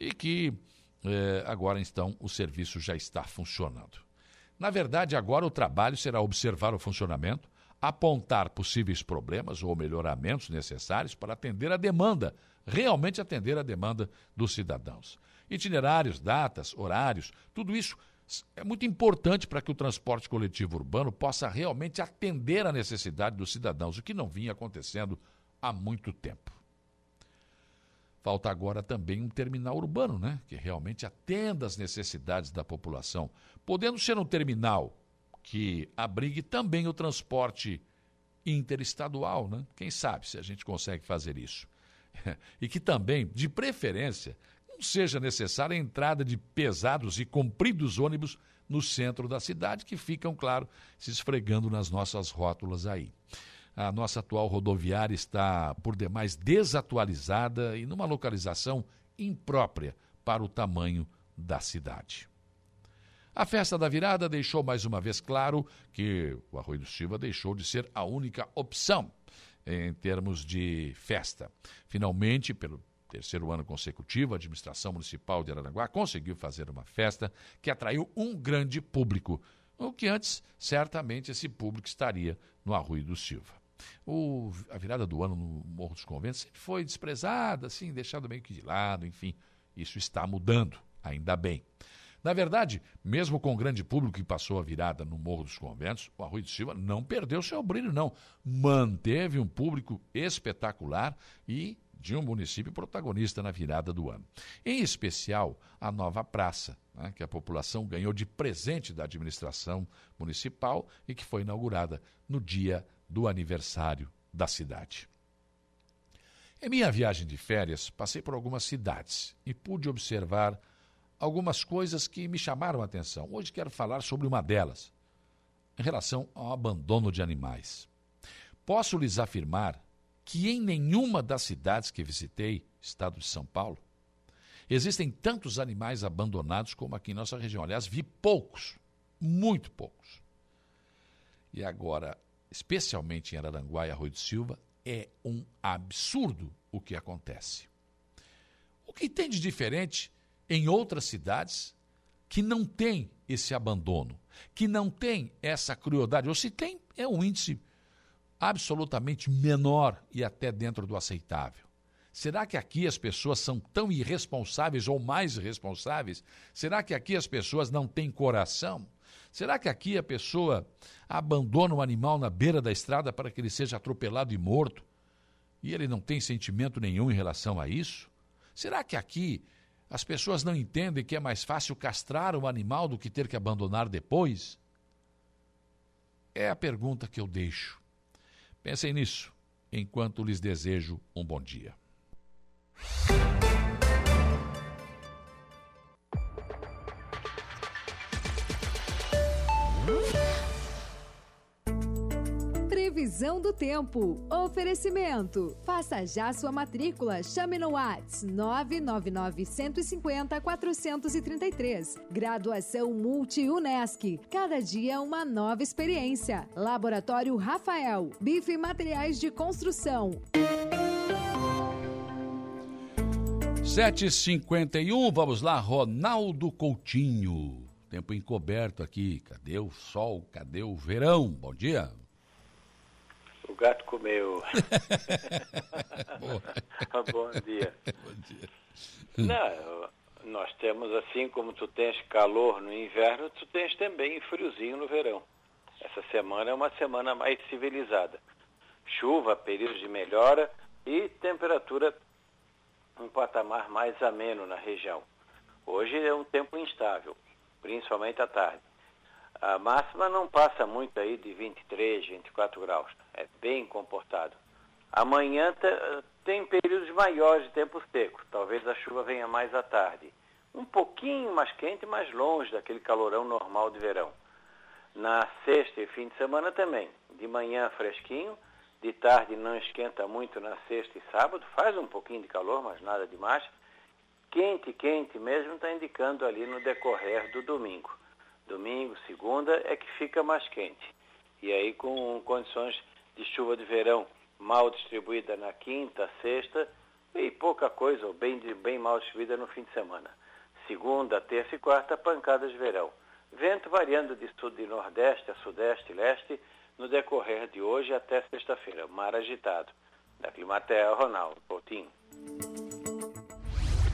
e que eh, agora então o serviço já está funcionando. Na verdade, agora o trabalho será observar o funcionamento, apontar possíveis problemas ou melhoramentos necessários para atender a demanda realmente atender a demanda dos cidadãos. Itinerários, datas, horários, tudo isso é muito importante para que o transporte coletivo urbano possa realmente atender a necessidade dos cidadãos, o que não vinha acontecendo há muito tempo. Falta agora também um terminal urbano, né, que realmente atenda às necessidades da população, podendo ser um terminal que abrigue também o transporte interestadual, né? Quem sabe se a gente consegue fazer isso. e que também, de preferência, não seja necessária a entrada de pesados e compridos ônibus no centro da cidade, que ficam, claro, se esfregando nas nossas rótulas aí. A nossa atual rodoviária está, por demais, desatualizada e numa localização imprópria para o tamanho da cidade. A festa da virada deixou mais uma vez claro que o Arroio do Silva deixou de ser a única opção em termos de festa. Finalmente, pelo terceiro ano consecutivo, a administração municipal de Aranaguá conseguiu fazer uma festa que atraiu um grande público, o que antes certamente esse público estaria no Arruio do Silva. o, a virada do ano no Morro dos Conventos sempre foi desprezada, assim, deixada meio que de lado, enfim. Isso está mudando, ainda bem. Na verdade, mesmo com o grande público que passou a virada no Morro dos Conventos, o Arroio de Silva não perdeu seu brilho, não. Manteve um público espetacular e de um município protagonista na virada do ano. Em especial, a nova praça, né, que a população ganhou de presente da administração municipal e que foi inaugurada no dia do aniversário da cidade. Em minha viagem de férias, passei por algumas cidades e pude observar algumas coisas que me chamaram a atenção. Hoje quero falar sobre uma delas, em relação ao abandono de animais. Posso lhes afirmar que em nenhuma das cidades que visitei, estado de São Paulo, existem tantos animais abandonados como aqui em nossa região. Aliás, vi poucos, muito poucos. E agora, especialmente em Araranguá e Arroio de Silva, é um absurdo o que acontece. O que tem de diferente em outras cidades que não tem esse abandono, que não tem essa crueldade, ou se tem, é um índice absolutamente menor e até dentro do aceitável. Será que aqui as pessoas são tão irresponsáveis ou mais irresponsáveis? Será que aqui as pessoas não têm coração? Será que aqui a pessoa abandona um animal na beira da estrada para que ele seja atropelado e morto? E ele não tem sentimento nenhum em relação a isso? Será que aqui as pessoas não entendem que é mais fácil castrar o animal do que ter que abandonar depois? É a pergunta que eu deixo. Pensem nisso enquanto lhes desejo um bom dia. Previsão do tempo. Oferecimento. Faça já sua matrícula. Chame no Whats 999 150 433. Graduação Multi-UNESC. Cada dia uma nova experiência. Laboratório Rafael. Bife Materiais de Construção. 7h51, vamos lá, Ronaldo Coutinho. Tempo encoberto aqui. Cadê o sol? Cadê o verão? Bom dia. O gato comeu. Bom dia. Bom dia. Não, nós temos assim como tu tens calor no inverno, tu tens também friozinho no verão. Essa semana é uma semana mais civilizada. Chuva, períodos de melhora e temperatura um patamar mais ameno na região. Hoje é um tempo instável, principalmente à tarde. A máxima não passa muito aí de 23, 24 graus. É bem comportado. Amanhã tem períodos maiores de tempo seco. Talvez a chuva venha mais à tarde. Um pouquinho mais quente, mais longe daquele calorão normal de verão. Na sexta e fim de semana também. De manhã fresquinho, de tarde não esquenta muito na sexta e sábado, faz um pouquinho de calor, mas nada demais. Quente, quente mesmo está indicando ali no decorrer do domingo domingo, segunda, é que fica mais quente. E aí com condições de chuva de verão mal distribuída na quinta, sexta e pouca coisa, ou bem, bem mal distribuída no fim de semana. Segunda, terça e quarta, pancadas de verão. Vento variando de sul e nordeste a sudeste e leste no decorrer de hoje até sexta-feira. Mar agitado. Da Climatea, Ronaldo Coutinho.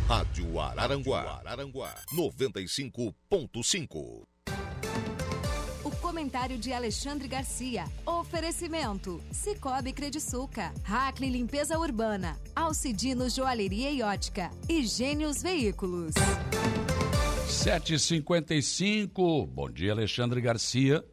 Rádio Araranguá, Araranguá 95.5 comentário de Alexandre Garcia. Oferecimento: Cicobi Crediçuca, Hackley Limpeza Urbana, Alcidino Joalheria e Ótica e Gênios Veículos. 7h55. Bom dia, Alexandre Garcia.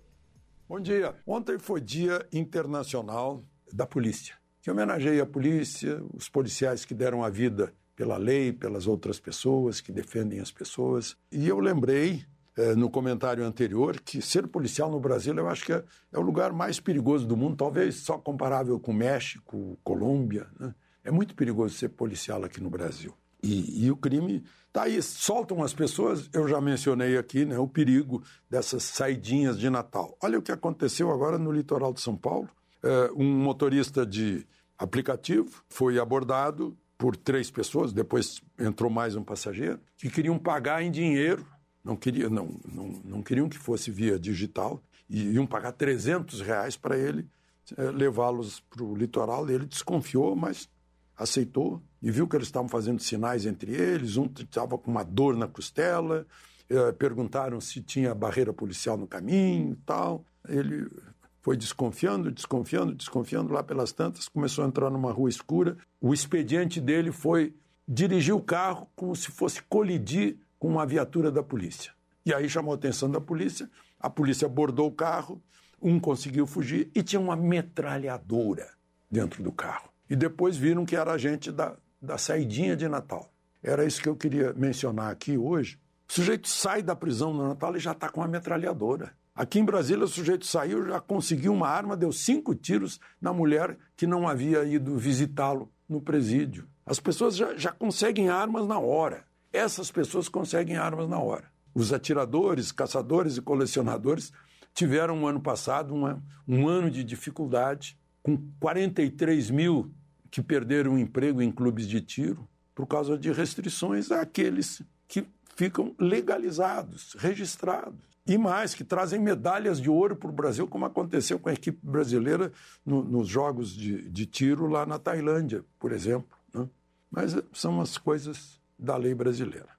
Bom dia. Ontem foi Dia Internacional da Polícia, que homenageia a polícia, os policiais que deram a vida pela lei, pelas outras pessoas, que defendem as pessoas. E eu lembrei é, no comentário anterior que ser policial no Brasil eu acho que é, é, o lugar mais perigoso do mundo, talvez só comparável com México, Colômbia. Né? É muito perigoso ser policial aqui no Brasil. E, e o crime está aí, soltam as pessoas, eu já mencionei aqui né, o perigo dessas saidinhas de Natal. Olha o que aconteceu agora no litoral de São Paulo. É, um motorista de aplicativo foi abordado por três pessoas, depois entrou mais um passageiro, que queriam pagar em dinheiro não, queria, não, não, não queriam que fosse via digital e iam pagar 300 reais para ele eh, levá-los para o litoral. Ele desconfiou, mas aceitou e viu que eles estavam fazendo sinais entre eles. Um estava com uma dor na costela. Eh, perguntaram se tinha barreira policial no caminho tal. Ele foi desconfiando, desconfiando, desconfiando lá pelas tantas, começou a entrar numa rua escura. O expediente dele foi dirigir o carro como se fosse colidir com uma viatura da polícia. E aí chamou a atenção da polícia, a polícia abordou o carro, um conseguiu fugir e tinha uma metralhadora dentro do carro. E depois viram que era agente da, da saidinha de Natal. Era isso que eu queria mencionar aqui hoje. O sujeito sai da prisão no Natal e já está com uma metralhadora. Aqui em Brasília, o sujeito saiu, já conseguiu uma arma, deu cinco tiros na mulher que não havia ido visitá-lo no presídio. As pessoas já, já conseguem armas na hora. Essas pessoas conseguem armas na hora. Os atiradores, caçadores e colecionadores tiveram no ano passado um ano de dificuldade, com 43 mil que perderam emprego em clubes de tiro por causa de restrições àqueles que ficam legalizados, registrados. E mais, que trazem medalhas de ouro para o Brasil, como aconteceu com a equipe brasileira no, nos jogos de, de, tiro lá na Tailândia, por exemplo. Né? Mas são as coisas da lei brasileira.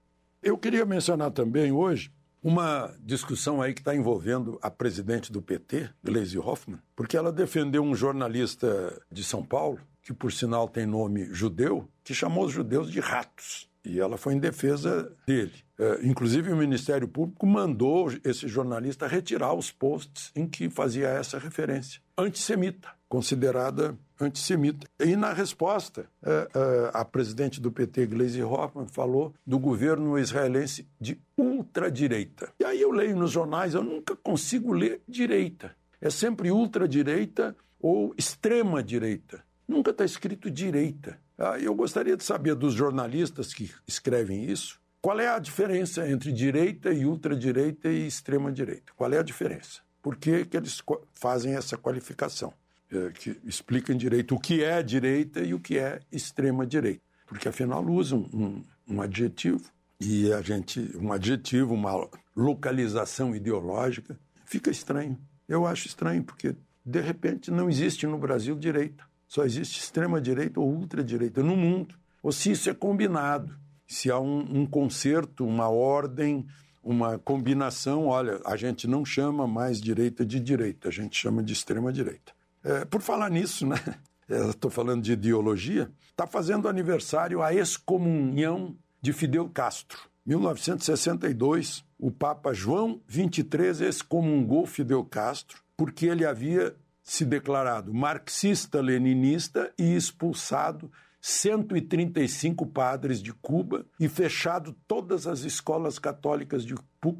Eu queria mencionar também hoje uma discussão aí que está envolvendo a presidente do PT, Gleisi Hoffmann, porque ela defendeu um jornalista de São Paulo, que por sinal tem nome judeu, que chamou os judeus de ratos. E ela foi em defesa dele. É, inclusive, o Ministério Público mandou esse jornalista retirar os posts em que fazia essa referência. Antissemita, considerada antissemita. E na resposta, é, é, a presidente do PT, Gleisi Hoffmann, falou do governo israelense de ultradireita. E aí eu leio nos jornais, eu nunca consigo ler direita. É sempre ultradireita ou extrema direita. Nunca está escrito direita. Ah, eu gostaria de saber dos jornalistas que escrevem isso, qual é a diferença entre direita e ultradireita e extrema-direita? Qual é a diferença? Por que, que eles fazem essa qualificação? É, que explicam direito o que é direita e o que é extrema-direita. Porque, afinal, usam um, um adjetivo e a gente, um adjetivo, uma localização ideológica, fica estranho. Eu acho estranho, porque, de repente, não existe no Brasil direita. Só existe extrema-direita ou ultradireita no mundo. Ou se isso é combinado se há um, um conserto, uma ordem, uma combinação, olha, a gente não chama mais direita de direita, a gente chama de extrema direita. É, por falar nisso, né? Estou falando de ideologia. Está fazendo aniversário a excomunhão de Fidel Castro. 1962, o Papa João XXIII excomungou Fidel Castro porque ele havia se declarado marxista-leninista e expulsado 135 padres de Cuba e fechado todas as escolas católicas de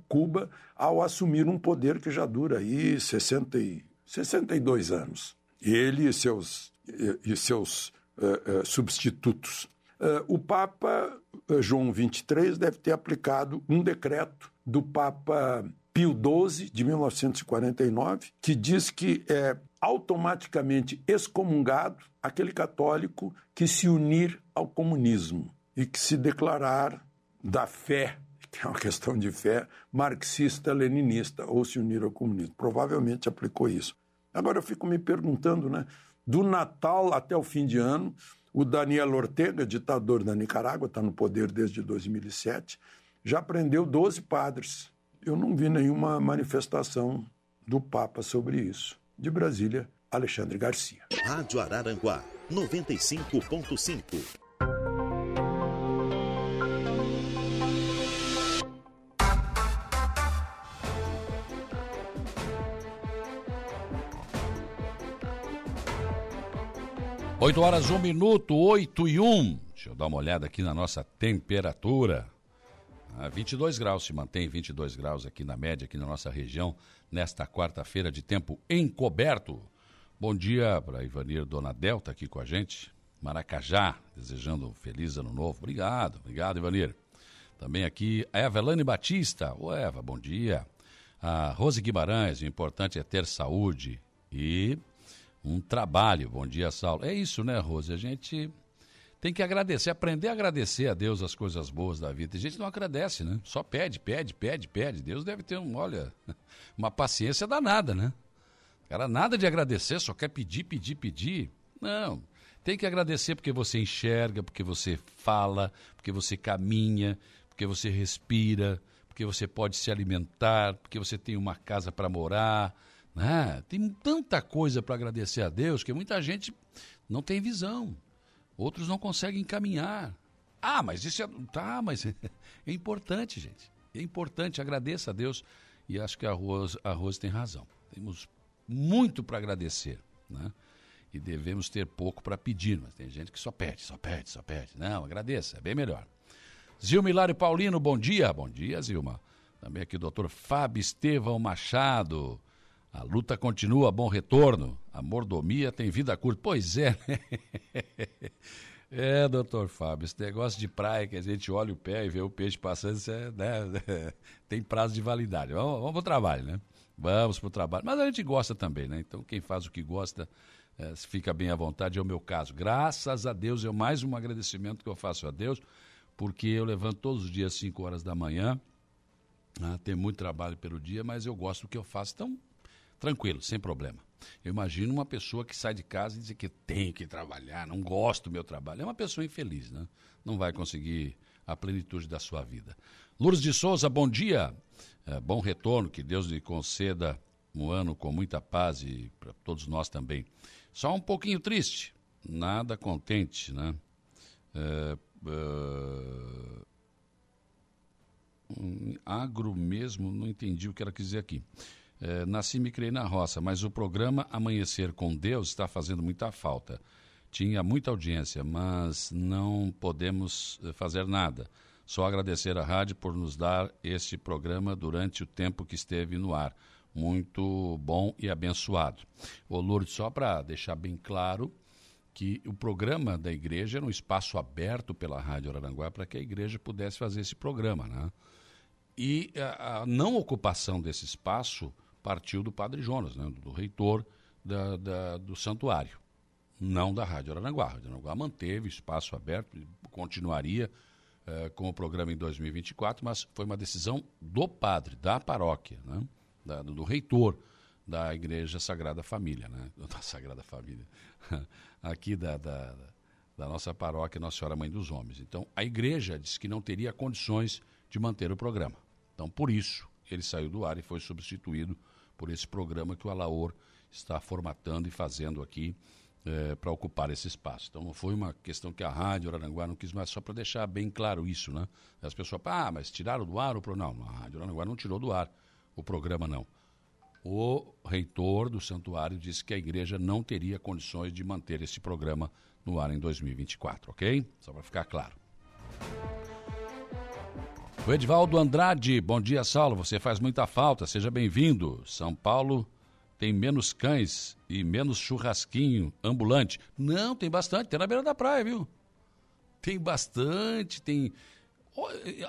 Cuba ao assumir um poder que já dura aí 60 e, 62 anos. Ele e seus, e, seus uh, uh, substitutos. Uh, o Papa João XXIII deve ter aplicado um decreto do Papa Pio XII, de 1949, que diz que é automaticamente excomungado aquele católico que se unir ao comunismo e que se declarar da fé, que é uma questão de fé, marxista-leninista, ou se unir ao comunismo. Provavelmente aplicou isso. Agora eu fico me perguntando, né? Do Natal até o fim de ano, o Daniel Ortega, ditador da Nicarágua, está no poder desde 2007, já prendeu 12 padres. Eu não vi nenhuma manifestação do Papa sobre isso de Brasília, Alexandre Garcia. Rádio Araranguá, 95.5. Oito horas, um minuto, oito e um. Deixa eu dar uma olhada aqui na nossa temperatura. Ah, 22 graus, se mantém 22 graus aqui na média, aqui na nossa região, nesta quarta-feira de tempo encoberto. Bom dia para Ivanir Dona Delta aqui com a gente. Maracajá, desejando um feliz ano novo. Obrigado, obrigado, Ivanir. Também aqui a Evelane Batista. Ô, Eva, bom dia. A Rose Guimarães, o importante é ter saúde e um trabalho. Bom dia, Saulo. É isso, né, Rose? A gente tem que agradecer, aprender a agradecer a Deus as coisas boas da vida. Tem gente que não agradece, né? Só pede, pede, pede, pede. Deus deve ter, um, olha, uma paciência danada, né? Era nada de agradecer, só quer pedir, pedir, pedir. Não. Tem que agradecer porque você enxerga, porque você fala, porque você caminha, porque você respira, porque você pode se alimentar, porque você tem uma casa para morar. Né? Tem tanta coisa para agradecer a Deus que muita gente não tem visão. Outros não conseguem caminhar. Ah, mas isso é. Tá, mas é importante, gente. É importante, agradeça a Deus. E acho que a Rose, a Rose tem razão. Temos muito para agradecer. Né? E devemos ter pouco para pedir, mas tem gente que só pede, só pede, só pede. Não, agradeça, é bem melhor. Zilma Hilário Paulino, bom dia. Bom dia, Zilma. Também aqui o doutor Fábio Estevão Machado. A luta continua, bom retorno. A mordomia tem vida curta. Pois é, né? É, doutor Fábio, esse negócio de praia que a gente olha o pé e vê o peixe passando, isso é, né, tem prazo de validade. Vamos, vamos para o trabalho, né? Vamos para o trabalho. Mas a gente gosta também, né? Então, quem faz o que gosta é, fica bem à vontade, é o meu caso. Graças a Deus, é mais um agradecimento que eu faço a Deus, porque eu levanto todos os dias às 5 horas da manhã, né? tem muito trabalho pelo dia, mas eu gosto do que eu faço, então, tranquilo, sem problema. Eu imagino uma pessoa que sai de casa e diz que tem que trabalhar, não gosto do meu trabalho. É uma pessoa infeliz, né? Não vai conseguir a plenitude da sua vida. Lourdes de Souza, bom dia. É, bom retorno, que Deus lhe conceda um ano com muita paz e para todos nós também. Só um pouquinho triste, nada contente, né? É, é, agro mesmo, não entendi o que ela quis dizer aqui. É, nasci e me criei na roça, mas o programa Amanhecer com Deus está fazendo muita falta. Tinha muita audiência, mas não podemos eh, fazer nada. Só agradecer à rádio por nos dar este programa durante o tempo que esteve no ar. Muito bom e abençoado. Ô Lourdes, só para deixar bem claro que o programa da igreja era um espaço aberto pela Rádio Araranguá para que a igreja pudesse fazer esse programa, né? E a, a não ocupação desse espaço partiu do padre Jonas, né, do reitor da, da, do santuário, não da Rádio Aranaguá. A Rádio Aranaguá manteve espaço aberto, continuaria eh, com o programa em 2024, mas foi uma decisão do padre, da paróquia, né, da, do reitor da Igreja Sagrada Família, né, da Sagrada Família, aqui da, da, da nossa paróquia Nossa Senhora Mãe dos Homens. Então, a igreja disse que não teria condições de manter o programa. Então, por isso, ele saiu do ar e foi substituído por esse programa que o Alaor está formatando e fazendo aqui é, para ocupar esse espaço. Então não foi uma questão que a Rádio Araranguá não quis mais, só para deixar bem claro isso, né? As pessoas, ah, mas tiraram do ar o programa. Não, a Rádio Araranguá não tirou do ar o programa, não. O reitor do santuário disse que a igreja não teria condições de manter esse programa no ar em 2024, ok? Só para ficar claro. O Edvaldo Andrade, bom dia, Saulo. Você faz muita falta, seja bem-vindo. São Paulo tem menos cães e menos churrasquinho ambulante. Não, tem bastante, tem na beira da praia, viu? Tem bastante, tem.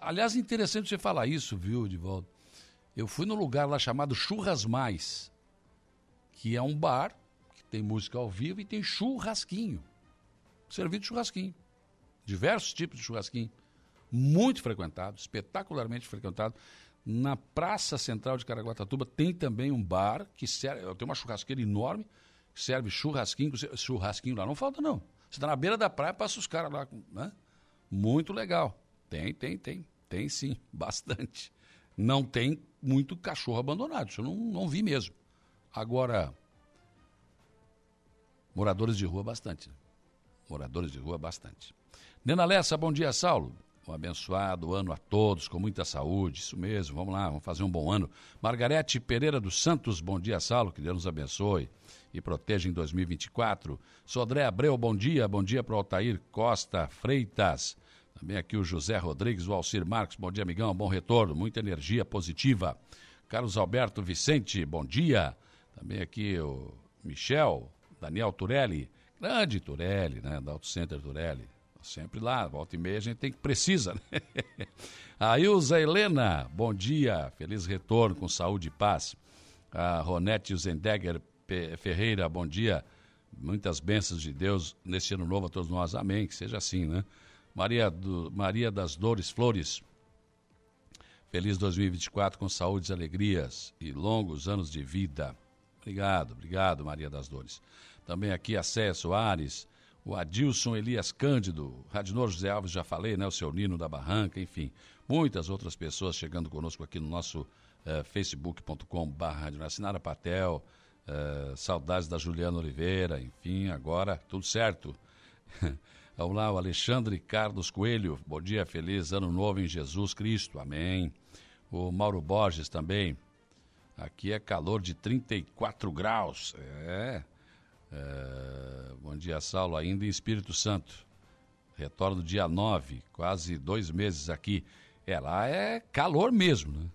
Aliás, interessante você falar isso, viu, Edvaldo? Eu fui num lugar lá chamado Churras Mais, que é um bar que tem música ao vivo e tem churrasquinho. Servido de churrasquinho. Diversos tipos de churrasquinho muito frequentado, espetacularmente frequentado. Na Praça Central de Caraguatatuba tem também um bar que serve, tem uma churrasqueira enorme, serve churrasquinho, churrasquinho lá não falta não. Você está na beira da praia, passa os caras lá, né? Muito legal. Tem, tem, tem. Tem sim, bastante. Não tem muito cachorro abandonado, isso eu não, não vi mesmo. Agora, moradores de rua, bastante. Moradores de rua, bastante. Nena Lessa, bom dia, Saulo. Um abençoado ano a todos, com muita saúde, isso mesmo, vamos lá, vamos fazer um bom ano. Margarete Pereira dos Santos, bom dia, Saulo, que Deus nos abençoe e proteja em 2024. Sodré Abreu, bom dia, bom dia para o Altair Costa Freitas. Também aqui o José Rodrigues, o Alcir Marcos, bom dia, amigão, bom retorno, muita energia positiva. Carlos Alberto Vicente, bom dia. Também aqui o Michel, Daniel Turelli, grande Turelli, né, da Auto Center Turelli sempre lá, volta e meia a gente tem que precisa, né? A Ilza Helena, bom dia, feliz retorno com saúde e paz. A Ronete Zendegger Ferreira, bom dia. Muitas bênçãos de Deus nesse ano novo a todos nós. Amém, que seja assim, né? Maria, do, Maria das Dores Flores, feliz 2024 com saúde e alegrias e longos anos de vida. Obrigado, obrigado, Maria das Dores. Também aqui a Céia Soares, o Adilson Elias Cândido, Radinor José Alves, já falei, né? O seu Nino da Barranca, enfim. Muitas outras pessoas chegando conosco aqui no nosso eh, facebook.com.br, Sinara Patel, eh, saudades da Juliana Oliveira, enfim, agora tudo certo. Vamos lá, o Alexandre Carlos Coelho, bom dia, feliz ano novo em Jesus Cristo, amém. O Mauro Borges também, aqui é calor de 34 graus, é. É bom dia, Saulo, ainda em Espírito Santo. Retorno dia 9, quase dois meses aqui. É, lá é calor mesmo, né?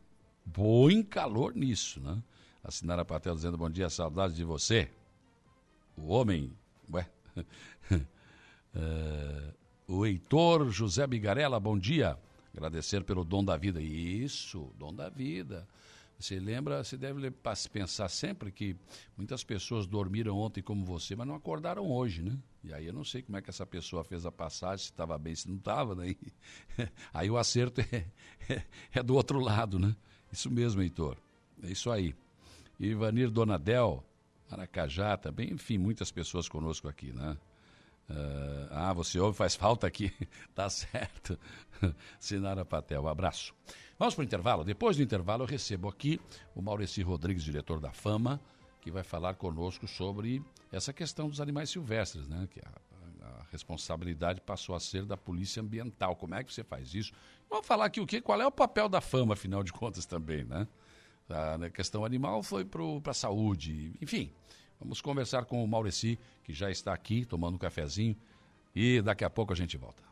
Bom calor nisso, né? A Sinara Patel dizendo bom dia, saudades de você. O homem, ué, Uh, o Heitor José Bigarella, bom dia. Agradecer pelo dom da vida. Isso, dom da vida. Você lembra, você deve pensar sempre que muitas pessoas dormiram ontem como você, mas não acordaram hoje, né? E aí eu não sei como é que essa pessoa fez a passagem, se estava bem, se não estava, né? Aí o acerto é, é, é, do outro lado, né? Isso mesmo, Heitor. É isso aí. Ivanir Donadel, Maracajá também, enfim, muitas pessoas conosco aqui, né? Uh, ah, você ouve, faz falta aqui. tá certo. Sinara Patel, abraço. Vamos para o intervalo. Depois do intervalo, eu recebo aqui o Maurici Rodrigues, diretor da Fama, que vai falar conosco sobre essa questão dos animais silvestres, né? Que a, a responsabilidade passou a ser da Polícia Ambiental. Como é que você faz isso? Vamos falar aqui o que, qual é o papel da Fama, afinal de contas, também, né? A questão animal foi para a saúde, enfim. Vamos conversar com o Maureci, que já está aqui tomando um cafezinho, e daqui a pouco a gente volta.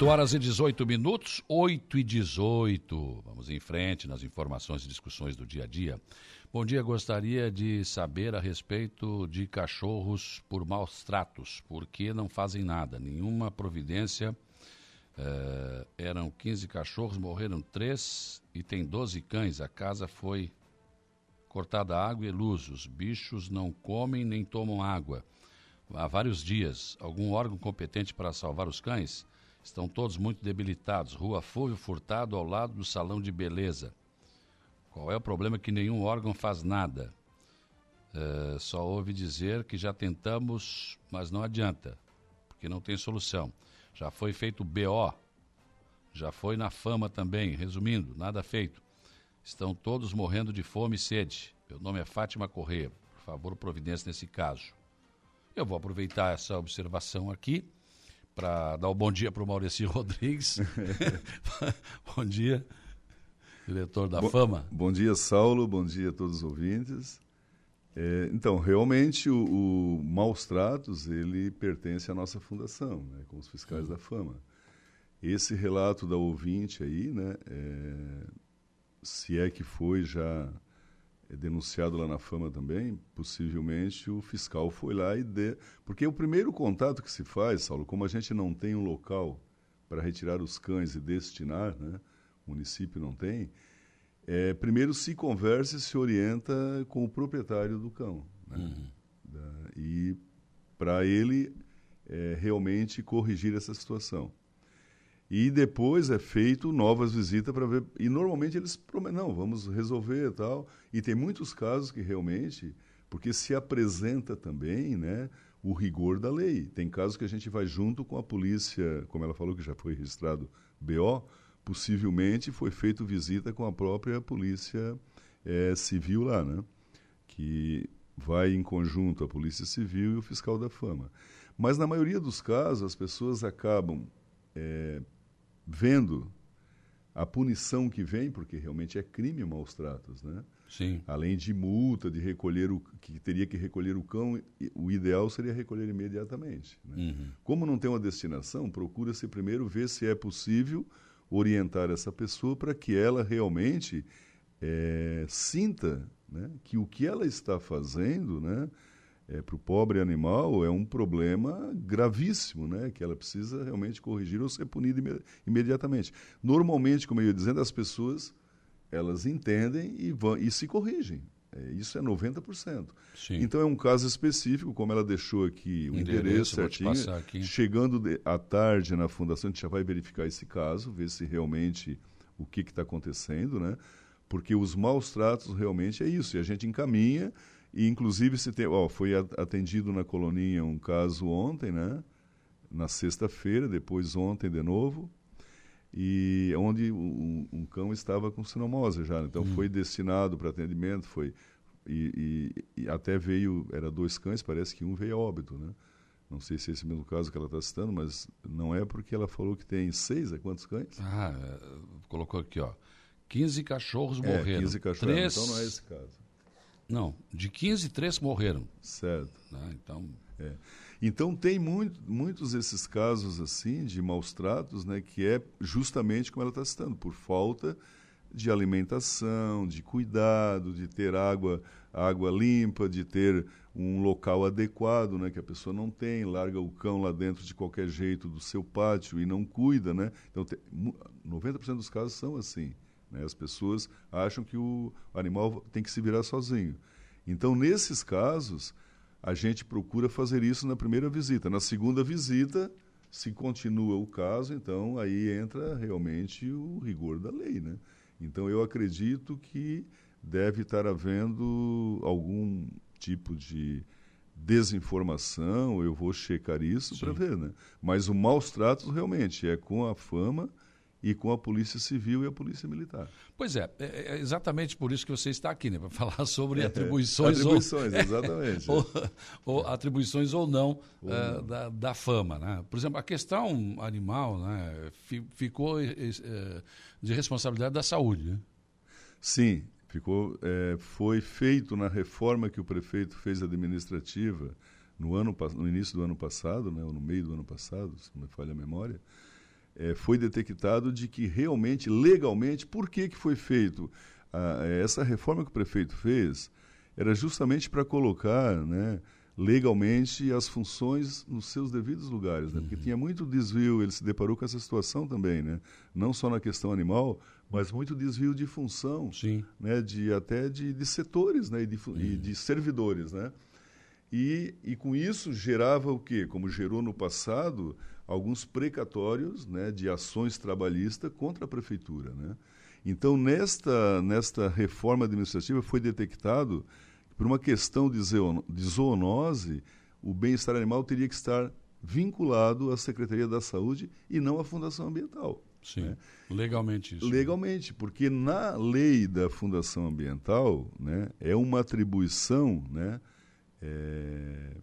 8 horas e 18 minutos, 8 e 18. Vamos em frente nas informações e discussões do dia a dia. Bom dia, gostaria de saber a respeito de cachorros por maus tratos. Por que não fazem nada? Nenhuma providência. Eh, eram 15 cachorros, morreram 3 e tem 12 cães. A casa foi cortada água e luz. Os bichos não comem nem tomam água. Há vários dias. Algum órgão competente para salvar os cães? Estão todos muito debilitados. Rua Fúvio Furtado, ao lado do salão de beleza. Qual é o problema que nenhum órgão faz nada? Uh, só ouve dizer que já tentamos, mas não adianta, porque não tem solução. Já foi feito BO, já foi na fama também. Resumindo, nada feito. Estão todos morrendo de fome e sede. Meu nome é Fátima Corrêa. Por favor, providência nesse caso. Eu vou aproveitar essa observação aqui para dar o um bom dia para o Maurício Rodrigues. bom dia, diretor da bom, Fama. Bom dia, Saulo. Bom dia a todos os ouvintes. É, então, realmente, o, o, Maus Tratos, ele pertence à nossa fundação, né, com os fiscais da Fama. Esse relato da ouvinte aí, né, é, se é que foi já denunciado lá na Fama também, possivelmente o fiscal foi lá e dê. Porque o primeiro contato que se faz, Saulo, como a gente não tem um local para retirar os cães e destinar, né? o município não tem, é, primeiro se conversa e se orienta com o proprietário do cão. Né? Uhum. Da, e para ele é, realmente corrigir essa situação. E depois é feito novas visitas para ver. E normalmente eles prometem, não, vamos resolver tal. E tem muitos casos que realmente, porque se apresenta também né, o rigor da lei. Tem casos que a gente vai junto com a polícia, como ela falou que já foi registrado BO, possivelmente foi feito visita com a própria polícia é, civil lá, né? Que vai em conjunto a polícia civil e o fiscal da fama. Mas na maioria dos casos as pessoas acabam é, vendo a punição que vem, porque realmente é crime maus tratos, né? Sim. Além de multa, de recolher o que teria que recolher o cão, o ideal seria recolher imediatamente. Né? Uhum. Como não tem uma destinação, procura-se primeiro ver se é possível orientar essa pessoa para que ela realmente é, sinta né, que o que ela está fazendo né, é, para o pobre animal é um problema gravíssimo, né, que ela precisa realmente corrigir ou ser punida imed imediatamente. Normalmente, como eu ia dizendo, as pessoas elas entendem e, vão, e se corrigem. É, isso é 90%. Sim. Então é um caso específico, como ela deixou aqui o endereço, endereço certinho. Chegando de, à tarde na fundação, a gente já vai verificar esse caso, ver se realmente o que está acontecendo, né? Porque os maus tratos realmente é isso. E a gente encaminha, e inclusive se tem, ó, foi atendido na coloninha um caso ontem, né? Na sexta-feira, depois ontem de novo, e onde um, um, cão estava com sinomose já. Então hum. foi destinado para atendimento, foi e, e, e, até veio era dois cães, parece que um veio a óbito, né? Não sei se é esse mesmo caso que ela está citando, mas não é porque ela falou que tem seis, é quantos cães? Ah, é, colocou aqui, ó. 15 cachorros é, morreram. 15 cachorros, três... então não é esse caso. Não, de 15, três morreram. Certo. Né? Então... É. Então tem muito, muitos esses casos assim de maus tratos, né, que é justamente como ela está citando, por falta de alimentação, de cuidado, de ter água, água limpa, de ter um local adequado, né, que a pessoa não tem, larga o cão lá dentro de qualquer jeito do seu pátio e não cuida, né? Então, tem, 90% dos casos são assim, né? As pessoas acham que o animal tem que se virar sozinho. Então, nesses casos, a gente procura fazer isso na primeira visita. Na segunda visita, se continua o caso, então aí entra realmente o rigor da lei, né? Então eu acredito que deve estar havendo algum tipo de desinformação, eu vou checar isso para ver, né? Mas o maus tratos realmente é com a fama e com a Polícia Civil e a Polícia Militar. Pois é, é, é exatamente por isso que você está aqui, né? Para falar sobre atribuições. atribuições, ou, exatamente. ou, ou, atribuições ou não uh, da, da, fama, né? Por exemplo, a questão animal, né? Ficou uh, de responsabilidade da saúde, né? Sim, ficou, é, foi feito na reforma que o prefeito fez administrativa no, ano, no início do ano passado, né? Ou no meio do ano passado, se não me falha a memória, é, foi detectado de que realmente, legalmente, por que, que foi feito? Ah, essa reforma que o prefeito fez era justamente para colocar né, legalmente as funções nos seus devidos lugares, né? porque uhum. tinha muito desvio, ele se deparou com essa situação também, né? não só na questão animal, mas muito desvio de função, Sim. Né? de, até de, de setores né? e, de, uhum. e de servidores. Né? E, e com isso gerava o quê? Como gerou no passado, alguns precatórios né, de ações trabalhistas contra a prefeitura. Né? Então, nesta, nesta reforma administrativa foi detectado que, por uma questão de, de zoonose, o bem-estar animal teria que estar vinculado à Secretaria da Saúde e não à Fundação Ambiental. Sim, né? legalmente isso. Legalmente, porque na lei da Fundação Ambiental né, é uma atribuição né, é,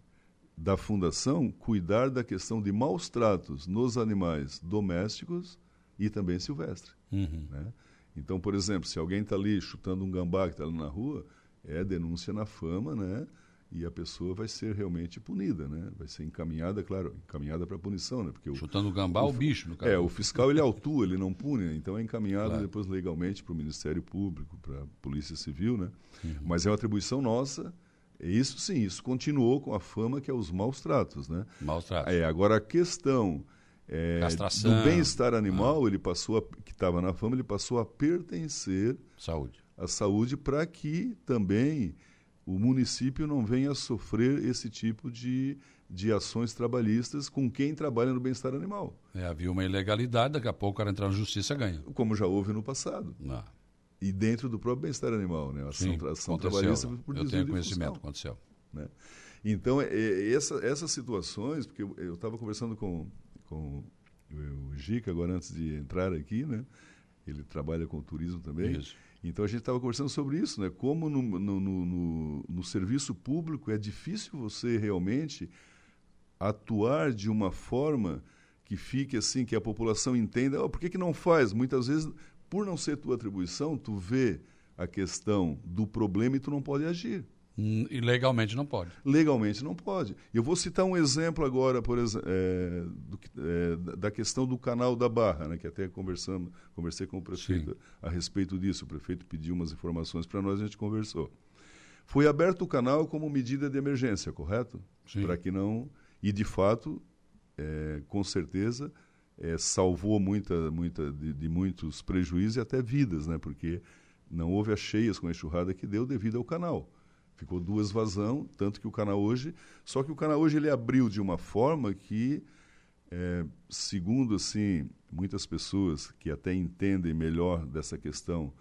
da fundação cuidar da questão de maus tratos nos animais domésticos e também silvestres. Uhum. Né? Então, por exemplo, se alguém está ali chutando um gambá que está ali na rua, é denúncia na fama, né? E a pessoa vai ser realmente punida, né? Vai ser encaminhada, claro, encaminhada para punição, né? Porque chutando o gambá, o, o bicho, no caso. É, o fiscal ele autua, ele não pune, então é encaminhado claro. depois legalmente para o Ministério Público, para a Polícia Civil, né? Uhum. Mas é uma atribuição nossa isso sim, isso continuou com a fama que é os maus tratos, né? Maus tratos. É, agora a questão é, do bem-estar animal, ah. ele passou a, que estava na fama, ele passou a pertencer saúde. à saúde para que também o município não venha a sofrer esse tipo de, de ações trabalhistas com quem trabalha no bem-estar animal. É, havia uma ilegalidade, daqui a pouco o cara entrar na justiça ganha. Como já houve no passado. Não. E dentro do próprio bem-estar animal, né? Ação, Sim, ação trabalhista por Eu tenho conhecimento, função, aconteceu. Né? Então, é, é, essa, essas situações, porque eu estava conversando com, com o Gica agora antes de entrar aqui, né? Ele trabalha com turismo também. Isso. Então a gente estava conversando sobre isso, né? Como no, no, no, no, serviço público é difícil você realmente atuar de uma forma que fique assim, que a população entenda, oh, por que, que não faz? Muitas vezes por não ser tua atribuição, tu vê a questão do problema e tu não pode agir. Hum, E legalmente não pode. Legalmente não pode. Eu vou citar um exemplo agora, por exemplo, é, do é, da- questão do canal da Barra, né, que até conversamos, conversei com o prefeito a respeito disso. O prefeito pediu umas informações para nós, a gente conversou. Foi aberto o canal como medida de emergência, correto? Sim. Para que não. E de fato, é, com certeza, é, salvou muita, muita, de, de muitos prejuízos e até vidas, né? Porque não houve as cheias com a enxurrada que deu devido ao canal. Ficou duas vazão, tanto que o canal hoje. Só que o canal hoje ele abriu de uma forma que, é, segundo assim, muitas pessoas que até entendem melhor dessa questão